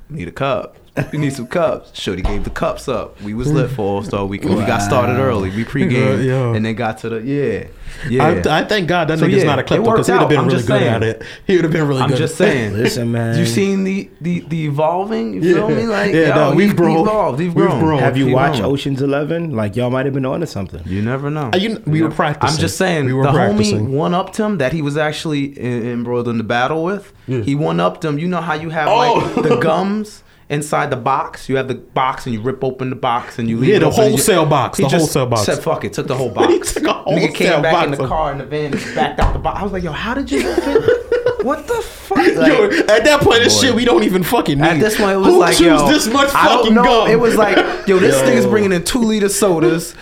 [SPEAKER 4] "Need a cup." We need some cups. Shorty gave the cups up. We was lit for All Star Weekend. We got started early. We pregame
[SPEAKER 2] Yeah, yeah.
[SPEAKER 4] and then got to the yeah, yeah.
[SPEAKER 2] I, I thank God that
[SPEAKER 4] So,
[SPEAKER 2] nigga's
[SPEAKER 4] yeah,
[SPEAKER 2] not a
[SPEAKER 4] it
[SPEAKER 2] klepto because he would have been
[SPEAKER 4] I'm
[SPEAKER 2] really good
[SPEAKER 4] saying.
[SPEAKER 2] at it. He would have been really good.
[SPEAKER 4] I'm
[SPEAKER 2] good.
[SPEAKER 4] just saying.
[SPEAKER 3] Listen, man.
[SPEAKER 4] You seen the the the evolving? You feel me? Like
[SPEAKER 2] Yeah,
[SPEAKER 4] yo,
[SPEAKER 2] no, we've
[SPEAKER 4] he-
[SPEAKER 2] grown.
[SPEAKER 4] Evolved. We've
[SPEAKER 2] We've
[SPEAKER 4] grown.
[SPEAKER 2] grown.
[SPEAKER 3] Have you
[SPEAKER 4] Keep
[SPEAKER 3] watched
[SPEAKER 4] going.
[SPEAKER 3] Ocean's Eleven? Like y'all might have been onto something.
[SPEAKER 4] You never know.
[SPEAKER 2] Uh, you- we were practicing.
[SPEAKER 4] I'm just saying,
[SPEAKER 2] We were
[SPEAKER 4] the
[SPEAKER 2] practicing.
[SPEAKER 4] homie one upped him that he was actually embroiled in the battle with. He one upped him. You know how you have
[SPEAKER 2] Oh.
[SPEAKER 4] like the gums inside the box. You have the box and you rip open the box and you leave
[SPEAKER 2] Yeah,
[SPEAKER 4] it
[SPEAKER 2] the
[SPEAKER 4] open and you-
[SPEAKER 2] wholesale box,
[SPEAKER 4] He
[SPEAKER 2] the
[SPEAKER 4] just
[SPEAKER 2] wholesale box.
[SPEAKER 4] Said fuck it. Took the whole box.
[SPEAKER 2] He took a
[SPEAKER 4] Nigga came back in
[SPEAKER 2] box
[SPEAKER 4] the car in the van and backed out the box. I was like, yo, how did you fit? what the fuck? Like,
[SPEAKER 2] Yo, at that point, this
[SPEAKER 4] Boy.
[SPEAKER 2] shit we don't even fucking need.
[SPEAKER 4] At this point, it was
[SPEAKER 2] Who
[SPEAKER 4] like, yo,
[SPEAKER 2] this much
[SPEAKER 4] I don't
[SPEAKER 2] fucking
[SPEAKER 4] know.
[SPEAKER 2] gum?
[SPEAKER 4] It was like, yo, this
[SPEAKER 3] Yo.
[SPEAKER 4] nigga's bringing in two liter sodas.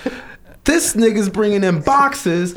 [SPEAKER 4] This nigga's bringing in boxes.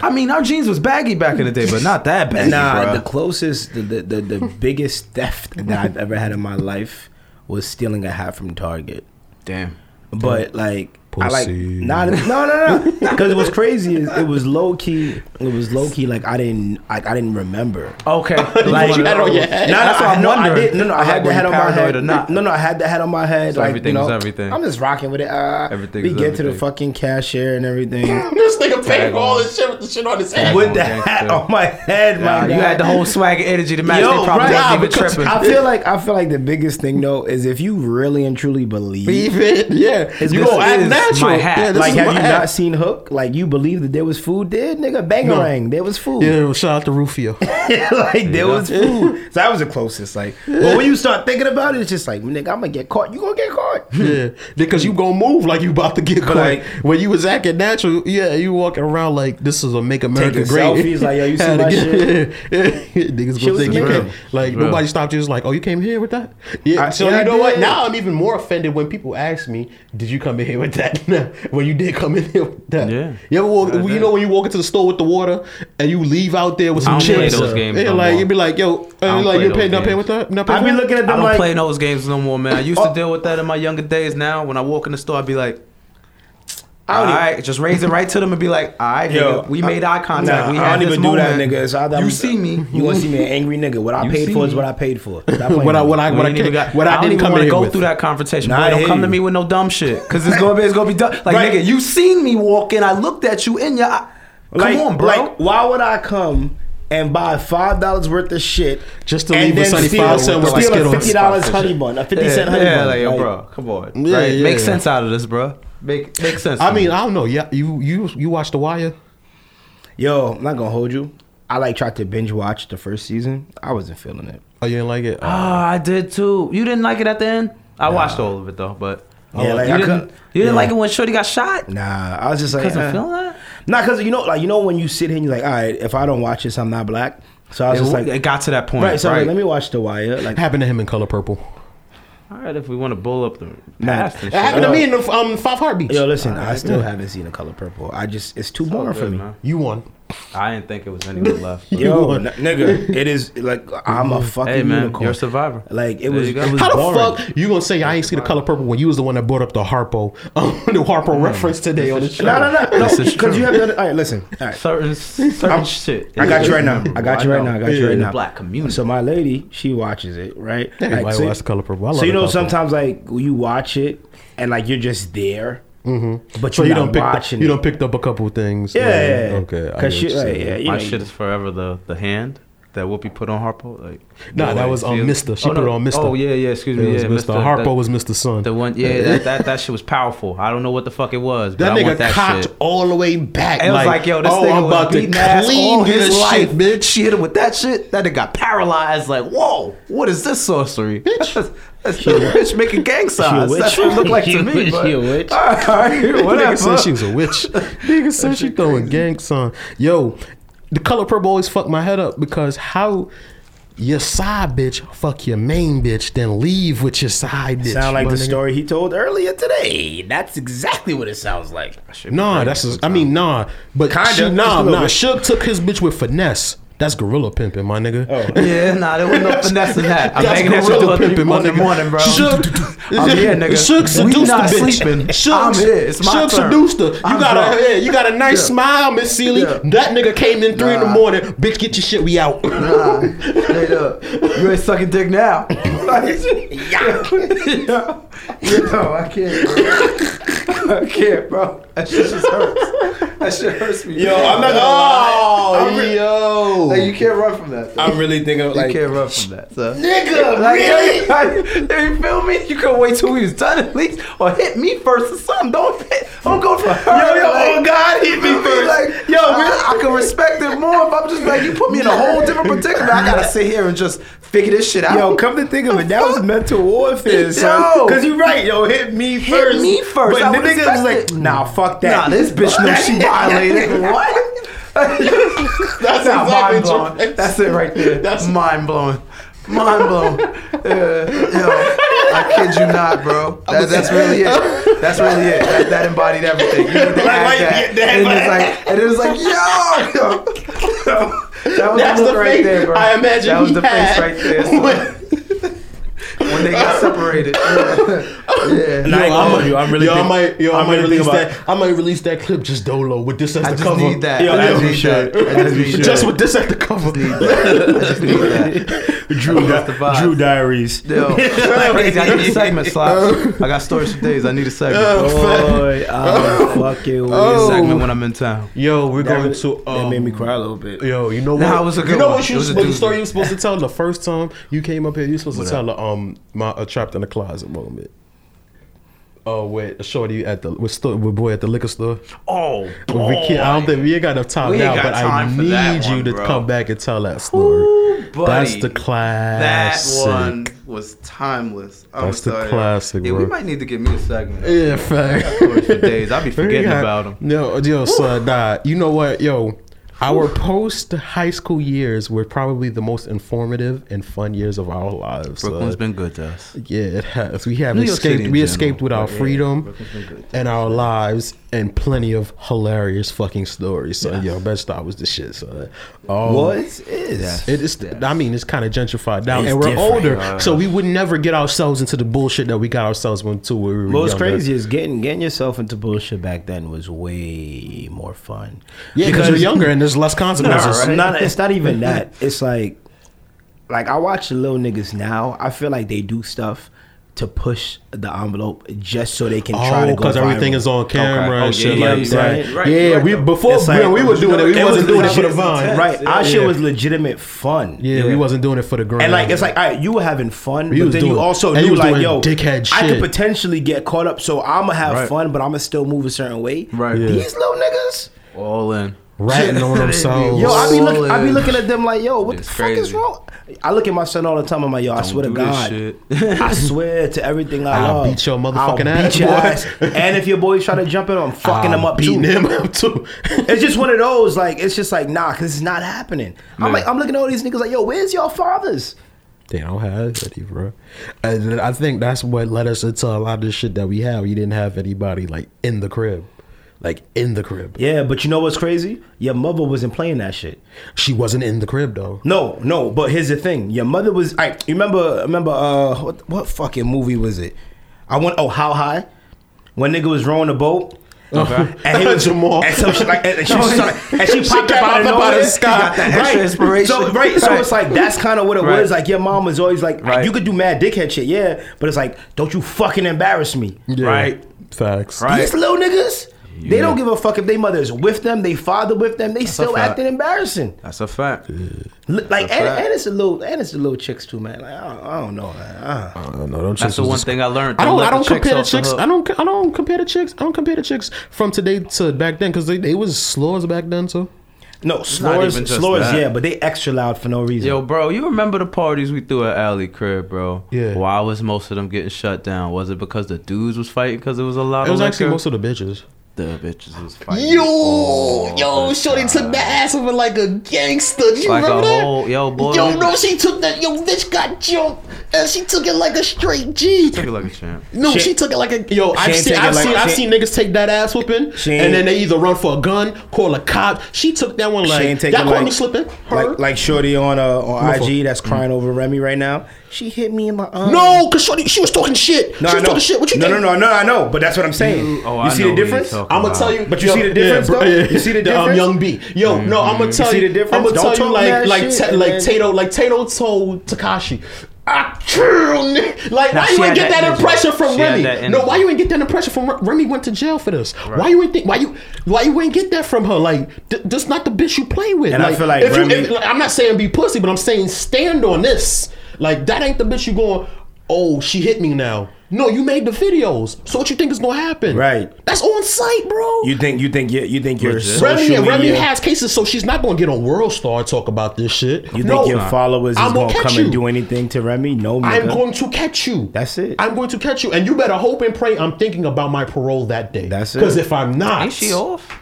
[SPEAKER 4] I mean, our jeans was baggy back in the day, but not that baggy,
[SPEAKER 3] Nah,
[SPEAKER 4] bruh.
[SPEAKER 3] the closest, the, the the the biggest theft that I've ever had in my life was stealing a hat from Target.
[SPEAKER 4] Damn.
[SPEAKER 3] But like, I like
[SPEAKER 2] Pussy.
[SPEAKER 3] nah, no, no, no, because it was crazy. Is it was low key. It was low key. Like I didn't, like I didn't remember.
[SPEAKER 4] Okay.
[SPEAKER 3] Like,
[SPEAKER 2] you had on your head?
[SPEAKER 3] No, no,
[SPEAKER 4] That's what
[SPEAKER 3] I,
[SPEAKER 4] I'm
[SPEAKER 3] no, I did. No, no, I
[SPEAKER 4] I'm
[SPEAKER 3] had
[SPEAKER 4] like,
[SPEAKER 3] the
[SPEAKER 4] were
[SPEAKER 3] hat on my head.
[SPEAKER 4] or not?
[SPEAKER 3] No, no, I had the hat on my head.
[SPEAKER 4] So
[SPEAKER 3] like,
[SPEAKER 4] everything
[SPEAKER 3] you know,
[SPEAKER 4] is everything.
[SPEAKER 3] I'm just rocking with it. Uh,
[SPEAKER 4] Everything
[SPEAKER 3] we
[SPEAKER 4] is
[SPEAKER 3] get to the
[SPEAKER 4] everything.
[SPEAKER 3] fucking cashier and everything
[SPEAKER 2] this nigga paid
[SPEAKER 4] Tag
[SPEAKER 2] for all
[SPEAKER 4] on.
[SPEAKER 2] this shit with the shit on his head.
[SPEAKER 3] with
[SPEAKER 4] on,
[SPEAKER 3] the hat on my head.
[SPEAKER 4] Nah,
[SPEAKER 3] my
[SPEAKER 4] you
[SPEAKER 3] guy.
[SPEAKER 4] had the whole swag and energy to match.
[SPEAKER 3] Yo,
[SPEAKER 4] they probably
[SPEAKER 3] right,
[SPEAKER 4] even
[SPEAKER 3] because
[SPEAKER 4] tripping.
[SPEAKER 3] I feel like I feel like the biggest thing though is if you really and truly believe.
[SPEAKER 2] It. Yeah, you
[SPEAKER 3] this
[SPEAKER 2] gonna act
[SPEAKER 4] is
[SPEAKER 2] natural.
[SPEAKER 4] my hat.
[SPEAKER 2] Yeah,
[SPEAKER 3] like, have you
[SPEAKER 2] hat.
[SPEAKER 3] not seen Hook? Like, you believe that there was food there, nigga? Bangarang, there was food.
[SPEAKER 2] Yeah, well, shout out to Rufio.
[SPEAKER 3] like, there was food. So that was the closest. Like, but when you start thinking about it, it's just like, nigga, I'm gonna get caught. You gonna get caught.
[SPEAKER 2] yeah, because you gonna move like you about to get caught.
[SPEAKER 3] like-
[SPEAKER 2] when you was acting natural, yeah, you walking around like this is a make America
[SPEAKER 3] Taking
[SPEAKER 2] great.
[SPEAKER 3] selfies, like, yo, you see
[SPEAKER 2] Had to
[SPEAKER 3] my shit?
[SPEAKER 2] Yeah, yeah. Niggas gonna
[SPEAKER 3] was
[SPEAKER 2] think you came. Like
[SPEAKER 4] Real.
[SPEAKER 2] nobody stopped you. Just like, oh, you came here with that? Yeah.
[SPEAKER 3] I-
[SPEAKER 2] so
[SPEAKER 3] yeah,
[SPEAKER 2] you know what? Now I'm even more offended when people ask me, "Did you come in here with that?" when you did come in here with that.
[SPEAKER 4] Yeah.
[SPEAKER 2] You ever walk?
[SPEAKER 4] I
[SPEAKER 2] you know when you walk into the store with the water and you leave out there with
[SPEAKER 4] I
[SPEAKER 2] some
[SPEAKER 4] don't play
[SPEAKER 2] chips.
[SPEAKER 4] those games
[SPEAKER 2] Yeah,
[SPEAKER 4] no
[SPEAKER 2] like
[SPEAKER 4] more.
[SPEAKER 2] you'd be like, yo,
[SPEAKER 4] don't
[SPEAKER 2] like
[SPEAKER 4] you're
[SPEAKER 2] paying not paying with that? Not paying
[SPEAKER 3] I be
[SPEAKER 2] for
[SPEAKER 3] looking at
[SPEAKER 4] I
[SPEAKER 3] them
[SPEAKER 4] don't
[SPEAKER 3] like,
[SPEAKER 4] play those games no more, man. I used
[SPEAKER 3] Oh.
[SPEAKER 4] to deal with that in my younger days. Now, when I walk in the store, I'd be like,
[SPEAKER 3] I
[SPEAKER 4] all
[SPEAKER 3] don't even-
[SPEAKER 4] right, just raise it right to them and be like, all right,
[SPEAKER 3] Yo,
[SPEAKER 4] nigga, we made eye contact.
[SPEAKER 3] Nah,
[SPEAKER 4] we
[SPEAKER 3] I don't
[SPEAKER 4] this
[SPEAKER 3] even do that, nigga. It's either
[SPEAKER 4] you
[SPEAKER 3] I'm-
[SPEAKER 4] see me.
[SPEAKER 3] You gonna see me an angry nigga. What I
[SPEAKER 4] You
[SPEAKER 3] paid
[SPEAKER 4] see
[SPEAKER 3] for is what I paid for. Stop playing
[SPEAKER 2] What I what. I what I,
[SPEAKER 4] ain't even got,
[SPEAKER 2] what I
[SPEAKER 4] I
[SPEAKER 2] didn't come
[SPEAKER 4] want to go
[SPEAKER 2] with.
[SPEAKER 4] through that conversation.
[SPEAKER 3] Nah,
[SPEAKER 4] Boy, don't
[SPEAKER 3] hear
[SPEAKER 4] come to me with no dumb shit. Cause it's gonna be it's gonna be dumb. Like
[SPEAKER 3] Right.
[SPEAKER 4] nigga, you seen me walk in. I looked at you in your eye. Come
[SPEAKER 3] Like,
[SPEAKER 4] on, bro.
[SPEAKER 3] like, why would I come and buy five dollars worth of shit
[SPEAKER 2] Just to leave a
[SPEAKER 3] then
[SPEAKER 2] 75
[SPEAKER 3] steal,
[SPEAKER 2] cent worth of
[SPEAKER 3] steal a fifty dollars honey bun, a fifty
[SPEAKER 4] yeah,
[SPEAKER 3] cent honey
[SPEAKER 4] yeah,
[SPEAKER 3] bun?
[SPEAKER 4] like, yo,
[SPEAKER 3] Like,
[SPEAKER 4] bro, come on.
[SPEAKER 2] Yeah,
[SPEAKER 4] right?
[SPEAKER 2] yeah.
[SPEAKER 4] Make sense out of this, bro. Make make sense.
[SPEAKER 2] I mean,
[SPEAKER 4] me.
[SPEAKER 2] I don't know. Yeah, you you you watch The Wire?
[SPEAKER 3] Yo, I'm not gonna hold you. I like tried to binge watch the first season. I wasn't feeling it.
[SPEAKER 2] Oh, you didn't like it?
[SPEAKER 4] Ah, I did too. You didn't like it at the end. I watched all of it though, but
[SPEAKER 3] Yeah, like,
[SPEAKER 4] you
[SPEAKER 3] I
[SPEAKER 4] didn't.
[SPEAKER 3] couldn't-
[SPEAKER 4] You didn't
[SPEAKER 3] yeah.
[SPEAKER 4] like it when Shorty got shot
[SPEAKER 3] Nah, I was just like,
[SPEAKER 4] because
[SPEAKER 3] eh.
[SPEAKER 4] of feeling that.
[SPEAKER 3] Nah, cause you know, like you know, when you sit here and you're like, all right, if I don't watch this, I'm not black. So I was
[SPEAKER 4] It,
[SPEAKER 3] just like,
[SPEAKER 4] it got to that point,
[SPEAKER 3] right. So
[SPEAKER 4] right?
[SPEAKER 3] let me watch The Wire. Like,
[SPEAKER 2] happened to him in Color Purple.
[SPEAKER 4] All right, if we want to bull up the past and
[SPEAKER 2] It happened to me in the um, Five Heartbeats.
[SPEAKER 3] yo, listen, I still haven't seen The Color Purple. I just, it's too boring for me.
[SPEAKER 4] man.
[SPEAKER 2] You won.
[SPEAKER 4] I didn't think it was anyone left.
[SPEAKER 3] Yo, n- nigga, it is like I'm a fucking
[SPEAKER 4] hey man,
[SPEAKER 3] unicorn.
[SPEAKER 4] you're a survivor.
[SPEAKER 3] Like it
[SPEAKER 4] There
[SPEAKER 3] was, it was
[SPEAKER 2] How
[SPEAKER 3] boring.
[SPEAKER 2] the fuck you gonna say I ain't see the color purple when you was the one that brought up the Harpo, um, the Harpo reference today on the show?
[SPEAKER 3] No, no, no, no.
[SPEAKER 4] This
[SPEAKER 3] Because you have to. All right, listen. All right,
[SPEAKER 4] Certain certain
[SPEAKER 3] I'm-
[SPEAKER 4] shit.
[SPEAKER 3] I got you right now. I got you right now. I got you right now.
[SPEAKER 4] black community.
[SPEAKER 3] So my lady, she watches it, right?
[SPEAKER 2] Everybody
[SPEAKER 3] so,
[SPEAKER 2] watch the color purple. I love
[SPEAKER 3] so you know,
[SPEAKER 2] Purple.
[SPEAKER 3] sometimes like you watch it and like you're just there, mm-hmm. but
[SPEAKER 2] So
[SPEAKER 3] you're
[SPEAKER 2] you
[SPEAKER 3] not
[SPEAKER 2] don't pick
[SPEAKER 3] watching.
[SPEAKER 2] you
[SPEAKER 3] it.
[SPEAKER 2] don't picked up a couple things.
[SPEAKER 3] Yeah, yeah, yeah.
[SPEAKER 2] Okay.
[SPEAKER 3] Cause she,
[SPEAKER 2] what
[SPEAKER 3] like, yeah, you
[SPEAKER 4] My
[SPEAKER 3] know,
[SPEAKER 4] shit is forever the the hand that Whoopi put on Harpo. Like
[SPEAKER 2] Nah, that was, um,
[SPEAKER 4] feel-
[SPEAKER 2] Mr. She
[SPEAKER 4] oh,
[SPEAKER 2] put
[SPEAKER 4] no.
[SPEAKER 2] it on Mr.
[SPEAKER 4] Oh yeah, yeah. Excuse me.
[SPEAKER 2] was
[SPEAKER 4] yeah,
[SPEAKER 2] Mr.
[SPEAKER 4] Mr.
[SPEAKER 2] Harpo
[SPEAKER 4] that-
[SPEAKER 2] was Mr. Son.
[SPEAKER 4] The one, yeah, that, that that shit was powerful. I don't know what the fuck it was. But
[SPEAKER 2] that
[SPEAKER 4] I want
[SPEAKER 2] nigga
[SPEAKER 4] that
[SPEAKER 2] cocked
[SPEAKER 4] shit.
[SPEAKER 2] all the way back.
[SPEAKER 4] And It was like, yo, this
[SPEAKER 2] oh,
[SPEAKER 4] nigga
[SPEAKER 2] I'm
[SPEAKER 4] was
[SPEAKER 2] about to
[SPEAKER 4] beating
[SPEAKER 2] clean
[SPEAKER 4] all his life,
[SPEAKER 2] shit, bitch.
[SPEAKER 4] She hit him with that shit. That nigga got paralyzed. Like, whoa, what is this sorcery? Bitch, that's, that's the bitch making gang signs.
[SPEAKER 3] witch.
[SPEAKER 4] That's what it looked like
[SPEAKER 3] She
[SPEAKER 4] to
[SPEAKER 3] a
[SPEAKER 4] me.
[SPEAKER 3] witch.
[SPEAKER 4] but-
[SPEAKER 3] She a witch.
[SPEAKER 4] All right, whatever.
[SPEAKER 2] Nigga said she was a witch. Nigga said she throwing gang sign. Yo, the color purple always fucked my head up because how your side bitch fuck your main bitch, then leave with your side bitch.
[SPEAKER 3] sound like the
[SPEAKER 2] nigga.
[SPEAKER 3] story he told earlier today. That's exactly what it sounds like.
[SPEAKER 2] Nah, that's just, I mean nah, but
[SPEAKER 3] Kinda,
[SPEAKER 2] she, nah, nah.
[SPEAKER 3] bit.
[SPEAKER 2] Shug took his bitch with finesse. That's gorilla pimping, my nigga. Oh.
[SPEAKER 4] Yeah, nah, there was no finesse in that. I'm
[SPEAKER 2] That's
[SPEAKER 4] making that shit
[SPEAKER 2] gorilla pimping, my
[SPEAKER 4] in the
[SPEAKER 2] nwe
[SPEAKER 4] morning, bro.
[SPEAKER 2] Shug,
[SPEAKER 4] I'm here, nigga.
[SPEAKER 2] Shug
[SPEAKER 4] We
[SPEAKER 2] seduced
[SPEAKER 4] not
[SPEAKER 2] the bitch.
[SPEAKER 4] sleeping.
[SPEAKER 2] Shug,
[SPEAKER 4] I'm here. It's my
[SPEAKER 2] Shug
[SPEAKER 4] turn.
[SPEAKER 2] seduced her. You
[SPEAKER 4] I'm
[SPEAKER 2] got a,
[SPEAKER 4] drunk.
[SPEAKER 2] yeah, you got a nice
[SPEAKER 4] Yeah.
[SPEAKER 2] smile, Miss Celie.
[SPEAKER 4] Yeah.
[SPEAKER 2] That nigga came in three in the morning. Bitch, get your shit. We out.
[SPEAKER 4] Nah, straight up. You ain't sucking dick now. yeah. Yo, yo, I can't, bro. I can't, bro. That shit just hurts. That shit hurts me.
[SPEAKER 3] Yo, I'm not gonna
[SPEAKER 2] oh,
[SPEAKER 3] lie. I'm re-
[SPEAKER 2] yo.
[SPEAKER 4] Like, you can't run from that. though.
[SPEAKER 3] I'm really thinking of
[SPEAKER 4] you can't run from that, son.
[SPEAKER 3] nigga,
[SPEAKER 4] Like,
[SPEAKER 3] really?
[SPEAKER 4] like, you feel me? You could wait till we was done at least, or hit me first or something. Don't hit, don't go for her.
[SPEAKER 3] Yo, yo,
[SPEAKER 4] like,
[SPEAKER 3] oh God, hit me first.
[SPEAKER 4] Like,
[SPEAKER 3] Yo,
[SPEAKER 4] I. I can respect it more if I'm just like you put me in a whole different predicament. I gotta sit here and just figure this shit out.
[SPEAKER 3] Yo, come to think of it, that was mental warfare,
[SPEAKER 4] Yo.
[SPEAKER 3] son. Cause you're right, yo, hit me
[SPEAKER 4] Hit
[SPEAKER 3] first.
[SPEAKER 4] me first,
[SPEAKER 3] But
[SPEAKER 4] I
[SPEAKER 3] the nigga was like,
[SPEAKER 4] it.
[SPEAKER 3] nah, fuck that.
[SPEAKER 4] Nah, this bitch knows she violated. what? That's not
[SPEAKER 2] exactly
[SPEAKER 4] mind blowing.
[SPEAKER 2] true.
[SPEAKER 4] That's it right there. That's mind blowing. Mind blown. Yeah, yo, I kid you not, bro. That, that's really it. That's really it. That, that embodied everything. You need to
[SPEAKER 3] Like,
[SPEAKER 4] add that. And it's like, and it's like, yo, yo, yo. That was
[SPEAKER 2] That's
[SPEAKER 4] the
[SPEAKER 2] the
[SPEAKER 4] right
[SPEAKER 2] face
[SPEAKER 4] there, bro.
[SPEAKER 2] I imagine
[SPEAKER 4] that was
[SPEAKER 2] he
[SPEAKER 4] the
[SPEAKER 2] had
[SPEAKER 4] face right there. son. When they got separated. yeah.
[SPEAKER 3] And I ain't gonna you, I'm really
[SPEAKER 2] yo, I might, yo, I
[SPEAKER 3] I'm
[SPEAKER 2] might release
[SPEAKER 3] thinking
[SPEAKER 2] that. I might release that clip just dolo with this as
[SPEAKER 4] I
[SPEAKER 2] the
[SPEAKER 4] just
[SPEAKER 2] cover.
[SPEAKER 4] need that.
[SPEAKER 3] Yo,
[SPEAKER 4] I
[SPEAKER 3] as
[SPEAKER 4] just need
[SPEAKER 3] should.
[SPEAKER 4] that. I just need that.
[SPEAKER 2] Just with this at the cover.
[SPEAKER 4] I just need that.
[SPEAKER 3] Drew,
[SPEAKER 4] That's the vibe.
[SPEAKER 3] Drew Diaries.
[SPEAKER 4] Yo, crazy. I need a segment, Slops. I got stories for days. I need a segment.
[SPEAKER 3] Oh, Boy, I'm fucking with
[SPEAKER 4] a segment when I'm in town.
[SPEAKER 2] Yo, we're
[SPEAKER 3] That
[SPEAKER 2] going
[SPEAKER 3] was-
[SPEAKER 2] to. Um,
[SPEAKER 3] that made me cry a little bit.
[SPEAKER 2] Yo, you know what?
[SPEAKER 4] Nah, it was a good you
[SPEAKER 2] know
[SPEAKER 4] one.
[SPEAKER 2] what you
[SPEAKER 4] It was
[SPEAKER 2] supposed, the
[SPEAKER 4] doozy.
[SPEAKER 2] story you were supposed to tell the first time you came up here. You were supposed to tell the um my uh, trapped in the closet moment. Oh wait, a shorty at the with, store, with boy at the liquor store.
[SPEAKER 4] Oh,
[SPEAKER 2] We can't, I don't think we ain't got enough time
[SPEAKER 4] We
[SPEAKER 2] now, but I need you
[SPEAKER 4] one,
[SPEAKER 2] to
[SPEAKER 4] bro.
[SPEAKER 2] come back and tell that story.
[SPEAKER 4] Ooh.
[SPEAKER 2] That's the classic.
[SPEAKER 4] That one was timeless. I'm
[SPEAKER 2] That's the classic,
[SPEAKER 4] Yeah, we might need to give me a segment.
[SPEAKER 2] Yeah, fact.
[SPEAKER 4] For days. I'll be forgetting
[SPEAKER 2] Yeah.
[SPEAKER 4] about them.
[SPEAKER 2] No, yo, son, nah. You know what, yo? Our post high school years were probably the most informative and fun years of our lives.
[SPEAKER 4] Brooklyn's
[SPEAKER 2] uh,
[SPEAKER 4] been good to us.
[SPEAKER 2] yeah, it has. We have
[SPEAKER 4] New York City
[SPEAKER 2] escaped. We
[SPEAKER 4] general,
[SPEAKER 2] escaped with our
[SPEAKER 4] but yeah,
[SPEAKER 2] freedom
[SPEAKER 4] Brooklyn's been good.
[SPEAKER 2] and our lives, and plenty of hilarious fucking stories. So,
[SPEAKER 4] Yes.
[SPEAKER 2] yo, Bed-Stuy was the shit. So, um,
[SPEAKER 3] Was is.
[SPEAKER 2] It is. I mean, it's kind of gentrified now,
[SPEAKER 3] It's
[SPEAKER 2] and we're older,
[SPEAKER 4] Uh,
[SPEAKER 2] so we would never get ourselves into the bullshit that we got ourselves into. When we were
[SPEAKER 3] What's
[SPEAKER 2] younger.
[SPEAKER 3] crazy is getting getting yourself into bullshit back then was way more fun.
[SPEAKER 2] Yeah, because you're younger and there's less consequences.
[SPEAKER 3] It's not, it's not even that. It's like, like I watch the little niggas now. I feel like they do stuff to push the envelope just so they can try
[SPEAKER 2] Oh,
[SPEAKER 3] to go
[SPEAKER 2] because everything is on camera
[SPEAKER 4] Oh,
[SPEAKER 2] and
[SPEAKER 4] yeah,
[SPEAKER 2] shit
[SPEAKER 4] yeah,
[SPEAKER 2] like
[SPEAKER 3] yeah,
[SPEAKER 2] that.
[SPEAKER 3] yeah.
[SPEAKER 4] Right,
[SPEAKER 2] yeah,
[SPEAKER 4] right,
[SPEAKER 2] we before
[SPEAKER 3] It's
[SPEAKER 2] when we were doing it, we
[SPEAKER 3] It
[SPEAKER 2] wasn't
[SPEAKER 3] was
[SPEAKER 2] doing it for the
[SPEAKER 3] legit-
[SPEAKER 2] vine.
[SPEAKER 3] Right, our
[SPEAKER 4] Yeah.
[SPEAKER 3] shit was legitimate fun.
[SPEAKER 2] Yeah, we wasn't doing it for the gram.
[SPEAKER 3] And like it's like, all right, you were having fun,
[SPEAKER 2] We
[SPEAKER 3] but
[SPEAKER 2] was
[SPEAKER 3] then you also
[SPEAKER 2] and you
[SPEAKER 3] knew like, yo,
[SPEAKER 2] dickhead shit.
[SPEAKER 3] I could potentially get caught up, so I'm gonna have
[SPEAKER 4] Right.
[SPEAKER 3] fun, but I'm gonna still move a certain way.
[SPEAKER 4] Right. Yeah.
[SPEAKER 3] These little niggas,
[SPEAKER 4] All in.
[SPEAKER 2] Ratting on themselves.
[SPEAKER 3] yo, I be look, I be looking at them like, yo, what
[SPEAKER 4] It's
[SPEAKER 3] the fuck is wrong? I look at my son all the time. I'm like, yo, I
[SPEAKER 4] Don't
[SPEAKER 3] swear to God. I swear to everything I
[SPEAKER 2] I'll
[SPEAKER 3] love.
[SPEAKER 2] beat your motherfucking
[SPEAKER 3] I'll
[SPEAKER 2] ass,
[SPEAKER 3] beat your ass. And if your boys try to jump in, I'm fucking them up too.
[SPEAKER 2] beating him up too.
[SPEAKER 3] It's just one of those, like, it's just like, nah, because it's not happening. I'm like, I'm looking at all these niggas like, yo, where's your fathers?
[SPEAKER 2] They don't have any, bro. And I think that's what led us into a lot of the shit that we have. You didn't have anybody like in the crib. Like in the crib.
[SPEAKER 3] Yeah, but you know what's crazy? Your mother wasn't playing that shit.
[SPEAKER 2] She wasn't in the crib though.
[SPEAKER 3] No, no, but here's the thing. Your mother was. I you remember. Remember. Uh, what, what fucking movie was it? I went. Oh, how high? When nigga was rowing the boat.
[SPEAKER 4] Okay.
[SPEAKER 3] And he was
[SPEAKER 2] Jamal.
[SPEAKER 3] and some shit like, and she, was like, and she popped
[SPEAKER 2] came
[SPEAKER 3] up out
[SPEAKER 2] out
[SPEAKER 3] of
[SPEAKER 2] up out of the sky.
[SPEAKER 3] Got that
[SPEAKER 4] extra
[SPEAKER 3] right.
[SPEAKER 4] inspiration.
[SPEAKER 3] So right, so
[SPEAKER 4] Right.
[SPEAKER 3] it's like that's kind of what it
[SPEAKER 4] Right.
[SPEAKER 3] was. Like your mom was always like,
[SPEAKER 4] Right.
[SPEAKER 3] you could do mad dickhead shit, yeah, but it's like, don't you fucking embarrass me,
[SPEAKER 4] Right.
[SPEAKER 2] Facts.
[SPEAKER 4] Right.
[SPEAKER 3] These little niggas, they
[SPEAKER 4] Yeah.
[SPEAKER 3] don't give a fuck if they mother's with them, they father with them, they still acting embarrassing.
[SPEAKER 4] That's a fact.
[SPEAKER 3] Li- Like
[SPEAKER 4] That's
[SPEAKER 3] and,
[SPEAKER 4] right.
[SPEAKER 3] and it's a little and it's a little chicks too, man. Like I don't, I don't know, man. Uh,
[SPEAKER 2] I don't know. Them
[SPEAKER 4] That's the one
[SPEAKER 2] just-
[SPEAKER 4] thing I learned.
[SPEAKER 2] I don't. I don't compare the chicks.
[SPEAKER 4] hook.
[SPEAKER 2] I don't. I don't compare the chicks. I don't compare the chicks from today to back then because they, they was slow as back then too.
[SPEAKER 3] no,
[SPEAKER 4] not
[SPEAKER 3] slurs,
[SPEAKER 4] even just
[SPEAKER 3] slurs,
[SPEAKER 4] that.
[SPEAKER 3] yeah, but they extra loud for no reason.
[SPEAKER 4] Yo, bro, you remember the parties we threw at Alley Crib, bro?
[SPEAKER 2] Yeah.
[SPEAKER 4] Why was most of them getting shut down? Was it because the dudes was fighting because it was a lot
[SPEAKER 2] It was
[SPEAKER 4] of
[SPEAKER 2] actually most of the bitches.
[SPEAKER 4] The bitches was fighting.
[SPEAKER 2] Yo,
[SPEAKER 4] all
[SPEAKER 2] yo,
[SPEAKER 4] the
[SPEAKER 2] Shorty took
[SPEAKER 4] time.
[SPEAKER 2] that ass over like a gangster. You
[SPEAKER 4] Like a
[SPEAKER 2] remember that?
[SPEAKER 4] whole, yo, boy.
[SPEAKER 2] Yo, no, she took that. Yo, bitch got jumped, and she took it like a straight G.
[SPEAKER 4] She Took it like a champ.
[SPEAKER 2] No,
[SPEAKER 3] She-
[SPEAKER 2] she, took it like a yo. I've seen, I've
[SPEAKER 3] like-
[SPEAKER 2] seen, I've seen niggas take that ass whooping,
[SPEAKER 3] She
[SPEAKER 2] and then they either run for a gun, call a cop. She took that one
[SPEAKER 3] She
[SPEAKER 2] like
[SPEAKER 3] ain't
[SPEAKER 2] y'all
[SPEAKER 3] taking
[SPEAKER 2] caught
[SPEAKER 3] like,
[SPEAKER 2] me slipping. Her.
[SPEAKER 3] like like Shorty on uh, on IG that's crying over Remy right now. She hit me in my arm.
[SPEAKER 2] no, cause Shorty, she was talking shit.
[SPEAKER 3] no,
[SPEAKER 2] she
[SPEAKER 3] I
[SPEAKER 2] was
[SPEAKER 3] know.
[SPEAKER 2] talking shit. What you
[SPEAKER 3] no,
[SPEAKER 2] think?
[SPEAKER 3] no, no, no, I know, but that's what I'm saying.
[SPEAKER 4] You- oh,
[SPEAKER 3] you
[SPEAKER 4] I
[SPEAKER 3] see
[SPEAKER 4] know
[SPEAKER 3] the difference?
[SPEAKER 2] I'm gonna tell you,
[SPEAKER 3] But you see the difference,
[SPEAKER 2] bro,
[SPEAKER 3] though?
[SPEAKER 2] yeah.
[SPEAKER 3] You see the difference?
[SPEAKER 2] Um,
[SPEAKER 3] difference?
[SPEAKER 2] young B, yo, no, I'm gonna tell
[SPEAKER 3] see
[SPEAKER 2] you.
[SPEAKER 3] the difference?
[SPEAKER 2] I'm gonna tell you like
[SPEAKER 3] mad
[SPEAKER 2] like
[SPEAKER 3] shit
[SPEAKER 2] Ta- like Tato like Tato told Tekashi. I killed nigga." Like,
[SPEAKER 4] Nah,
[SPEAKER 2] why you ain't
[SPEAKER 4] had
[SPEAKER 2] get
[SPEAKER 4] that
[SPEAKER 2] that, impression from
[SPEAKER 4] She
[SPEAKER 2] Remy? No, why you ain't get that impression from Remy? Went to jail for this. Why you ain't think? Why you? Why you ain't get that from her? Like, th- this not the bitch you play with.
[SPEAKER 3] And I feel like
[SPEAKER 2] if you, if, like, I'm not saying be pussy, but I'm saying stand on this. Like, that ain't the bitch you going. Oh, she hit me now. No, you made the videos. So what you think is gonna happen?
[SPEAKER 3] Right.
[SPEAKER 2] That's on site, bro.
[SPEAKER 3] You think you think you, you think your
[SPEAKER 4] Legit.
[SPEAKER 3] social
[SPEAKER 2] Remy, and Remy has cases, so she's not gonna get on World Star and talk about this shit.
[SPEAKER 3] you think
[SPEAKER 2] no,
[SPEAKER 3] your followers
[SPEAKER 2] I'm
[SPEAKER 3] gonna,
[SPEAKER 2] gonna catch
[SPEAKER 3] come
[SPEAKER 2] you.
[SPEAKER 3] and do anything to Remy? No, nigga.
[SPEAKER 2] I'm going to catch you.
[SPEAKER 3] That's it.
[SPEAKER 2] I'm going to catch you, and you better hope and pray. I'm thinking about my parole that day.
[SPEAKER 3] That's it.
[SPEAKER 2] Because if I'm not,
[SPEAKER 4] Ain't she off?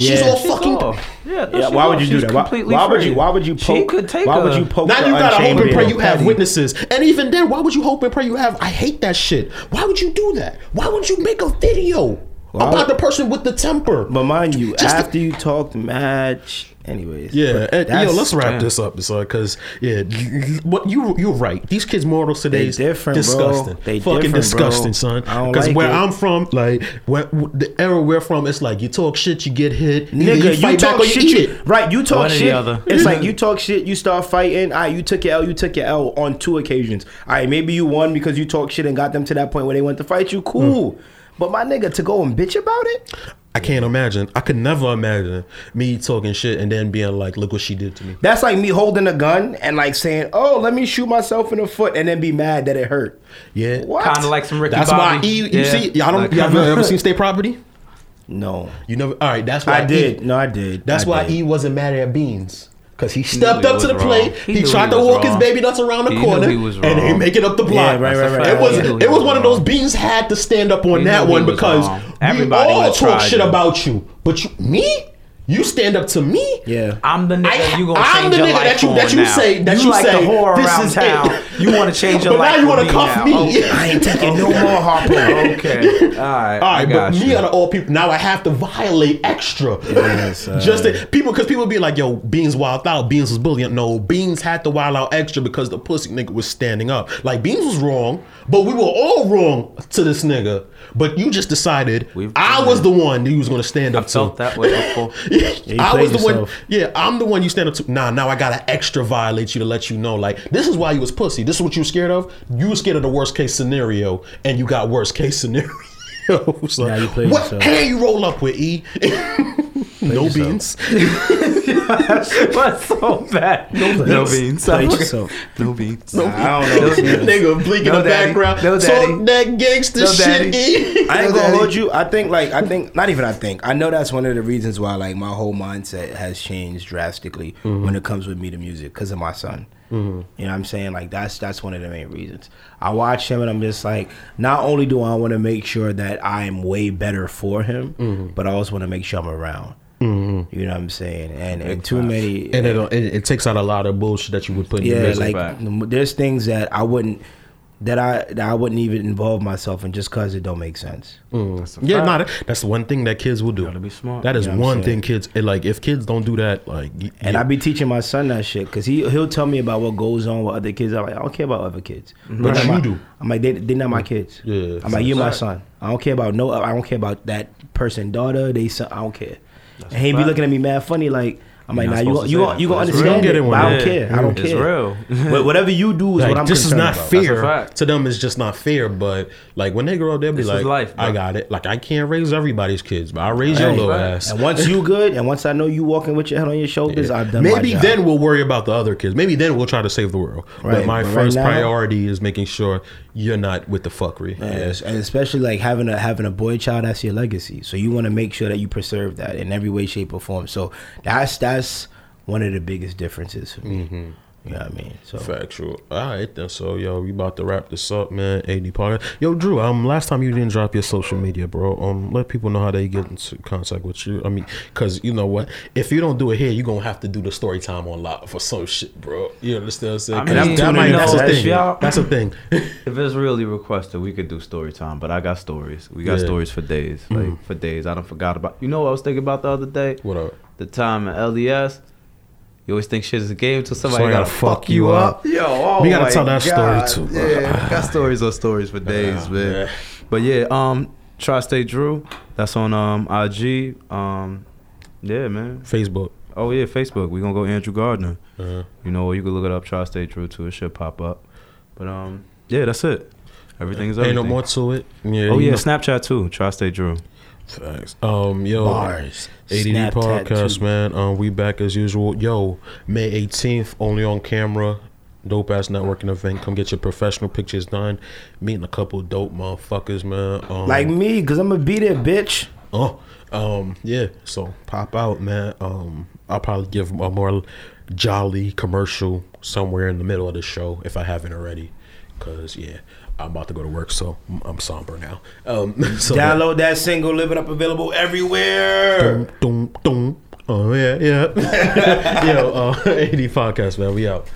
[SPEAKER 2] She's
[SPEAKER 3] Yeah.
[SPEAKER 2] all
[SPEAKER 3] She's
[SPEAKER 2] fucking.
[SPEAKER 4] off. Yeah,
[SPEAKER 3] Yeah, why would you do that? Why, why would you? Why would you poke?
[SPEAKER 4] She
[SPEAKER 3] poke?
[SPEAKER 4] could take
[SPEAKER 3] why would you poke?
[SPEAKER 2] Now you gotta hope and pray you have witnesses, and even then, why would you hope and pray you have? I hate that shit. Why would you do that? Why would you make a video
[SPEAKER 3] Why
[SPEAKER 2] about
[SPEAKER 3] would-
[SPEAKER 2] the person with the temper?
[SPEAKER 3] But mind you,
[SPEAKER 2] Just
[SPEAKER 3] after you talked match, anyways.
[SPEAKER 2] Yeah, and, yo, let's wrap
[SPEAKER 4] yeah.
[SPEAKER 2] this up, because yeah, what you you're right. These kids' morals today is
[SPEAKER 3] different, bro.
[SPEAKER 2] disgusting.
[SPEAKER 3] They
[SPEAKER 2] fucking
[SPEAKER 3] different,
[SPEAKER 2] disgusting,
[SPEAKER 3] bro.
[SPEAKER 2] son. Because
[SPEAKER 3] like
[SPEAKER 2] where
[SPEAKER 3] it.
[SPEAKER 2] I'm from, like where, the era we're from, it's like you talk shit, you get hit.
[SPEAKER 3] Nigga,
[SPEAKER 2] you
[SPEAKER 3] you, talk
[SPEAKER 2] or you
[SPEAKER 3] shit. You, right, you talk
[SPEAKER 4] One or the
[SPEAKER 3] shit.
[SPEAKER 4] other.
[SPEAKER 3] It's like you talk shit, you start fighting. All right, you took your L, you took your L on two occasions. All right, maybe you won because you talk shit and got them to that point where they went to fight you. Cool. Mm. But my nigga, to go and bitch about it,
[SPEAKER 2] I can't imagine. I could never imagine me talking shit and then being like, "Look what she did to me."
[SPEAKER 3] that's like me holding a gun and like saying, "Oh, let me shoot myself in the foot," and then be mad that it hurt.
[SPEAKER 2] Yeah,
[SPEAKER 3] What?
[SPEAKER 4] Kind of like some Ricky
[SPEAKER 2] That's
[SPEAKER 4] Bobby.
[SPEAKER 2] why E. You
[SPEAKER 4] Yeah.
[SPEAKER 2] see, y'all don't.
[SPEAKER 4] Like-
[SPEAKER 2] y'all ever, ever seen State Property?
[SPEAKER 3] No,
[SPEAKER 2] You never. All right, that's why
[SPEAKER 3] I did.
[SPEAKER 2] E-
[SPEAKER 3] No, I did.
[SPEAKER 2] That's
[SPEAKER 3] I
[SPEAKER 2] why
[SPEAKER 3] did.
[SPEAKER 2] E wasn't mad at Beans. Cause he stepped up to the plate. He,
[SPEAKER 4] He
[SPEAKER 2] tried
[SPEAKER 4] he
[SPEAKER 2] to walk his baby nuts around the
[SPEAKER 4] He
[SPEAKER 2] corner,
[SPEAKER 4] he was
[SPEAKER 2] and he
[SPEAKER 4] wrong.
[SPEAKER 2] make it up the block.
[SPEAKER 3] Yeah, right, right, right.
[SPEAKER 2] It was it was one of those Beans had to stand up on that one because
[SPEAKER 4] wrong.
[SPEAKER 2] we
[SPEAKER 4] Everybody
[SPEAKER 2] all talk shit about you, but you, me, you stand up to me.
[SPEAKER 3] Yeah.
[SPEAKER 4] I'm the nigga
[SPEAKER 2] I-
[SPEAKER 4] you gonna
[SPEAKER 2] I'm
[SPEAKER 4] change
[SPEAKER 2] the
[SPEAKER 4] your
[SPEAKER 2] nigga
[SPEAKER 4] life
[SPEAKER 2] that you- that you
[SPEAKER 4] now.
[SPEAKER 2] say- that
[SPEAKER 4] you,
[SPEAKER 2] you
[SPEAKER 4] like
[SPEAKER 2] say,
[SPEAKER 4] the whore
[SPEAKER 2] this
[SPEAKER 4] around
[SPEAKER 2] is
[SPEAKER 4] town.
[SPEAKER 2] it.
[SPEAKER 4] You want to change your
[SPEAKER 2] But now you
[SPEAKER 4] want
[SPEAKER 2] wanna cuff me.
[SPEAKER 3] I ain't taking no more harpo.
[SPEAKER 4] Okay. All right.
[SPEAKER 2] All right,
[SPEAKER 4] I
[SPEAKER 2] but
[SPEAKER 4] got
[SPEAKER 2] me
[SPEAKER 4] you.
[SPEAKER 2] out of all people, now I have to violate extra.
[SPEAKER 3] Yes, uh,
[SPEAKER 2] Just to, people, because people be like, "Yo, Beans wild out. Beans was bullying." No, Beans had to wild out extra because the pussy nigga was standing up. Like Beans was wrong, but we were all wrong to this nigga. But you just decided
[SPEAKER 4] We've
[SPEAKER 2] I was the one that you was going to stand up
[SPEAKER 4] I felt
[SPEAKER 2] to.
[SPEAKER 4] that way before.
[SPEAKER 3] you
[SPEAKER 2] I was the one. Yeah, I'm the one you stand up to. Nah, now I gotta extra violate you to let you know. Like this is why you was pussy. This is what you were scared of. You were scared of the worst case scenario, and you got worst case scenario. so,
[SPEAKER 3] Now you played
[SPEAKER 2] what
[SPEAKER 3] yourself.
[SPEAKER 2] hand you roll up with E? no
[SPEAKER 3] yourself.
[SPEAKER 2] beans.
[SPEAKER 4] What's so bad? No, beans.
[SPEAKER 3] Play yourself.
[SPEAKER 4] No beans.
[SPEAKER 3] I don't know.
[SPEAKER 2] Nigga blink in
[SPEAKER 4] No
[SPEAKER 2] the
[SPEAKER 4] daddy.
[SPEAKER 2] background.
[SPEAKER 4] No
[SPEAKER 2] Talk that gangster
[SPEAKER 4] No
[SPEAKER 2] shit.
[SPEAKER 4] daddy.
[SPEAKER 2] E.
[SPEAKER 3] I ain't
[SPEAKER 4] No,
[SPEAKER 3] gonna
[SPEAKER 4] daddy.
[SPEAKER 3] hold you. I think like I think not even I think I know that's one of the reasons why like my whole mindset has changed drastically mm-hmm. when it comes with me to music because of my son. Mm-hmm. You know what I'm saying? Like that's that's one of the main reasons. I watch him and I'm just like, not only do I want to make sure that I'm way better for him, mm-hmm. but I also want to make sure I'm around. You know what I'm saying? And, and too many
[SPEAKER 2] And it, it, it takes out a lot of bullshit that you would put in your
[SPEAKER 3] yeah,
[SPEAKER 2] music.
[SPEAKER 3] like m- there's things that I wouldn't that I that I wouldn't even involve myself in just cause it don't make sense. Mm.
[SPEAKER 2] Yeah, no, that, that's one thing that kids will do.
[SPEAKER 4] Gotta be smart.
[SPEAKER 2] That is
[SPEAKER 3] You know
[SPEAKER 2] one thing kids and, like. If kids don't do that, like, y-
[SPEAKER 3] And
[SPEAKER 2] y-
[SPEAKER 3] I be teaching my son that shit because he he'll tell me about what goes on with other kids. I'm like, I don't care about other kids.
[SPEAKER 2] But
[SPEAKER 3] They're
[SPEAKER 2] you
[SPEAKER 3] not my-
[SPEAKER 2] do.
[SPEAKER 3] I'm like, they they're not my kids.
[SPEAKER 2] Yeah.
[SPEAKER 3] I'm like, you're my son. I don't care about no. I don't care about that person, daughter. They son. I don't care. And he be looking at me mad funny like. I'm
[SPEAKER 4] You're
[SPEAKER 3] like,
[SPEAKER 4] not
[SPEAKER 3] nah, you
[SPEAKER 4] supposed
[SPEAKER 3] gon- you
[SPEAKER 4] say
[SPEAKER 3] gon- you gonna understand
[SPEAKER 2] real.
[SPEAKER 3] it, but I don't
[SPEAKER 4] Yeah.
[SPEAKER 3] care. I don't
[SPEAKER 4] It's
[SPEAKER 3] care.
[SPEAKER 4] real.
[SPEAKER 3] but whatever you do is
[SPEAKER 2] like
[SPEAKER 3] what I'm
[SPEAKER 2] this is not
[SPEAKER 3] about.
[SPEAKER 2] fair to them. It's just not fair. But like when they grow up, they'll be
[SPEAKER 4] This
[SPEAKER 2] like,
[SPEAKER 4] life,
[SPEAKER 2] I got it. Like I can't raise everybody's kids, but I raise your little
[SPEAKER 4] right.
[SPEAKER 2] ass.
[SPEAKER 3] And once you good, and once I know you walking with your head on your shoulders, I've done my
[SPEAKER 2] Maybe
[SPEAKER 3] job.
[SPEAKER 2] then we'll worry about the other kids. Maybe then we'll try to save the world. But my
[SPEAKER 3] but right
[SPEAKER 2] first
[SPEAKER 3] now-
[SPEAKER 2] priority is making sure you're not with the fuckery.
[SPEAKER 3] Yes, and especially like having a having a boy child, that's your legacy. So you want to make sure that you preserve that in every way, shape, or form. So that's that's one of the biggest differences for me. Mm-hmm. You know what I mean? So
[SPEAKER 2] Factual. All right, then. So, yo, we about to wrap this up, man. AD podcast. Yo, Drew. Um, last time you didn't drop your social media, bro. Um, let people know how they get into contact with you. I mean, cause you know what? If you don't do it here, you are gonna have to do the story time on live for some shit, bro. You understand what I'm saying?
[SPEAKER 4] I
[SPEAKER 2] 'Cause
[SPEAKER 4] mean,
[SPEAKER 2] that
[SPEAKER 3] tuning
[SPEAKER 2] might,
[SPEAKER 3] in
[SPEAKER 2] that's
[SPEAKER 3] for
[SPEAKER 2] a thing. That's a thing.
[SPEAKER 4] If it's really requested, we could do story time. But I got stories. We got
[SPEAKER 2] Yeah.
[SPEAKER 4] stories for days. Like for days. I don't forgot about. You know what I was thinking about the other day?
[SPEAKER 2] what up?
[SPEAKER 4] The time at LDS. You always think shit is a game until somebody
[SPEAKER 2] Somebody
[SPEAKER 4] gotta, fuck you up. Yo, oh
[SPEAKER 2] We gotta tell that story too, bro.
[SPEAKER 4] Yeah, got stories on stories for days, man.
[SPEAKER 2] yeah.
[SPEAKER 4] But yeah, um, Tri-State Drew. That's on um IG. Um, yeah, man.
[SPEAKER 2] Facebook.
[SPEAKER 4] Oh yeah, Facebook. We gonna go Andrew Gardner.
[SPEAKER 2] Uh,
[SPEAKER 4] You know, you can look it up Tri-State Drew too. It should pop up. But um, yeah, that's it. Everything's is
[SPEAKER 2] ain't
[SPEAKER 4] everything.
[SPEAKER 2] no more to it. Yeah.
[SPEAKER 4] Oh yeah,
[SPEAKER 2] know-
[SPEAKER 4] Snapchat too. Tri-State Drew.
[SPEAKER 2] Facts. Um, yo,
[SPEAKER 3] Bars.
[SPEAKER 2] ADD
[SPEAKER 3] Snap
[SPEAKER 2] podcast,
[SPEAKER 3] tattoo.
[SPEAKER 2] man. Um, we back as usual. Yo, May 18th, only on camera. Dope ass networking event. Come get your professional pictures done. Meeting a couple dope motherfuckers, man. Um,
[SPEAKER 3] like me, cause I'm gonna be there, bitch.
[SPEAKER 2] oh, um, yeah. So pop out, man. Um, I'll probably give a more jolly commercial somewhere in the middle of the show if I haven't already. Cause yeah, I'm about to go to work, so I'm- somber now. Um, so
[SPEAKER 3] Download that single, live it up, available everywhere.
[SPEAKER 2] Dum, dum, dum. Oh yeah, yeah. Yo, uh, AD podcast, man. We out.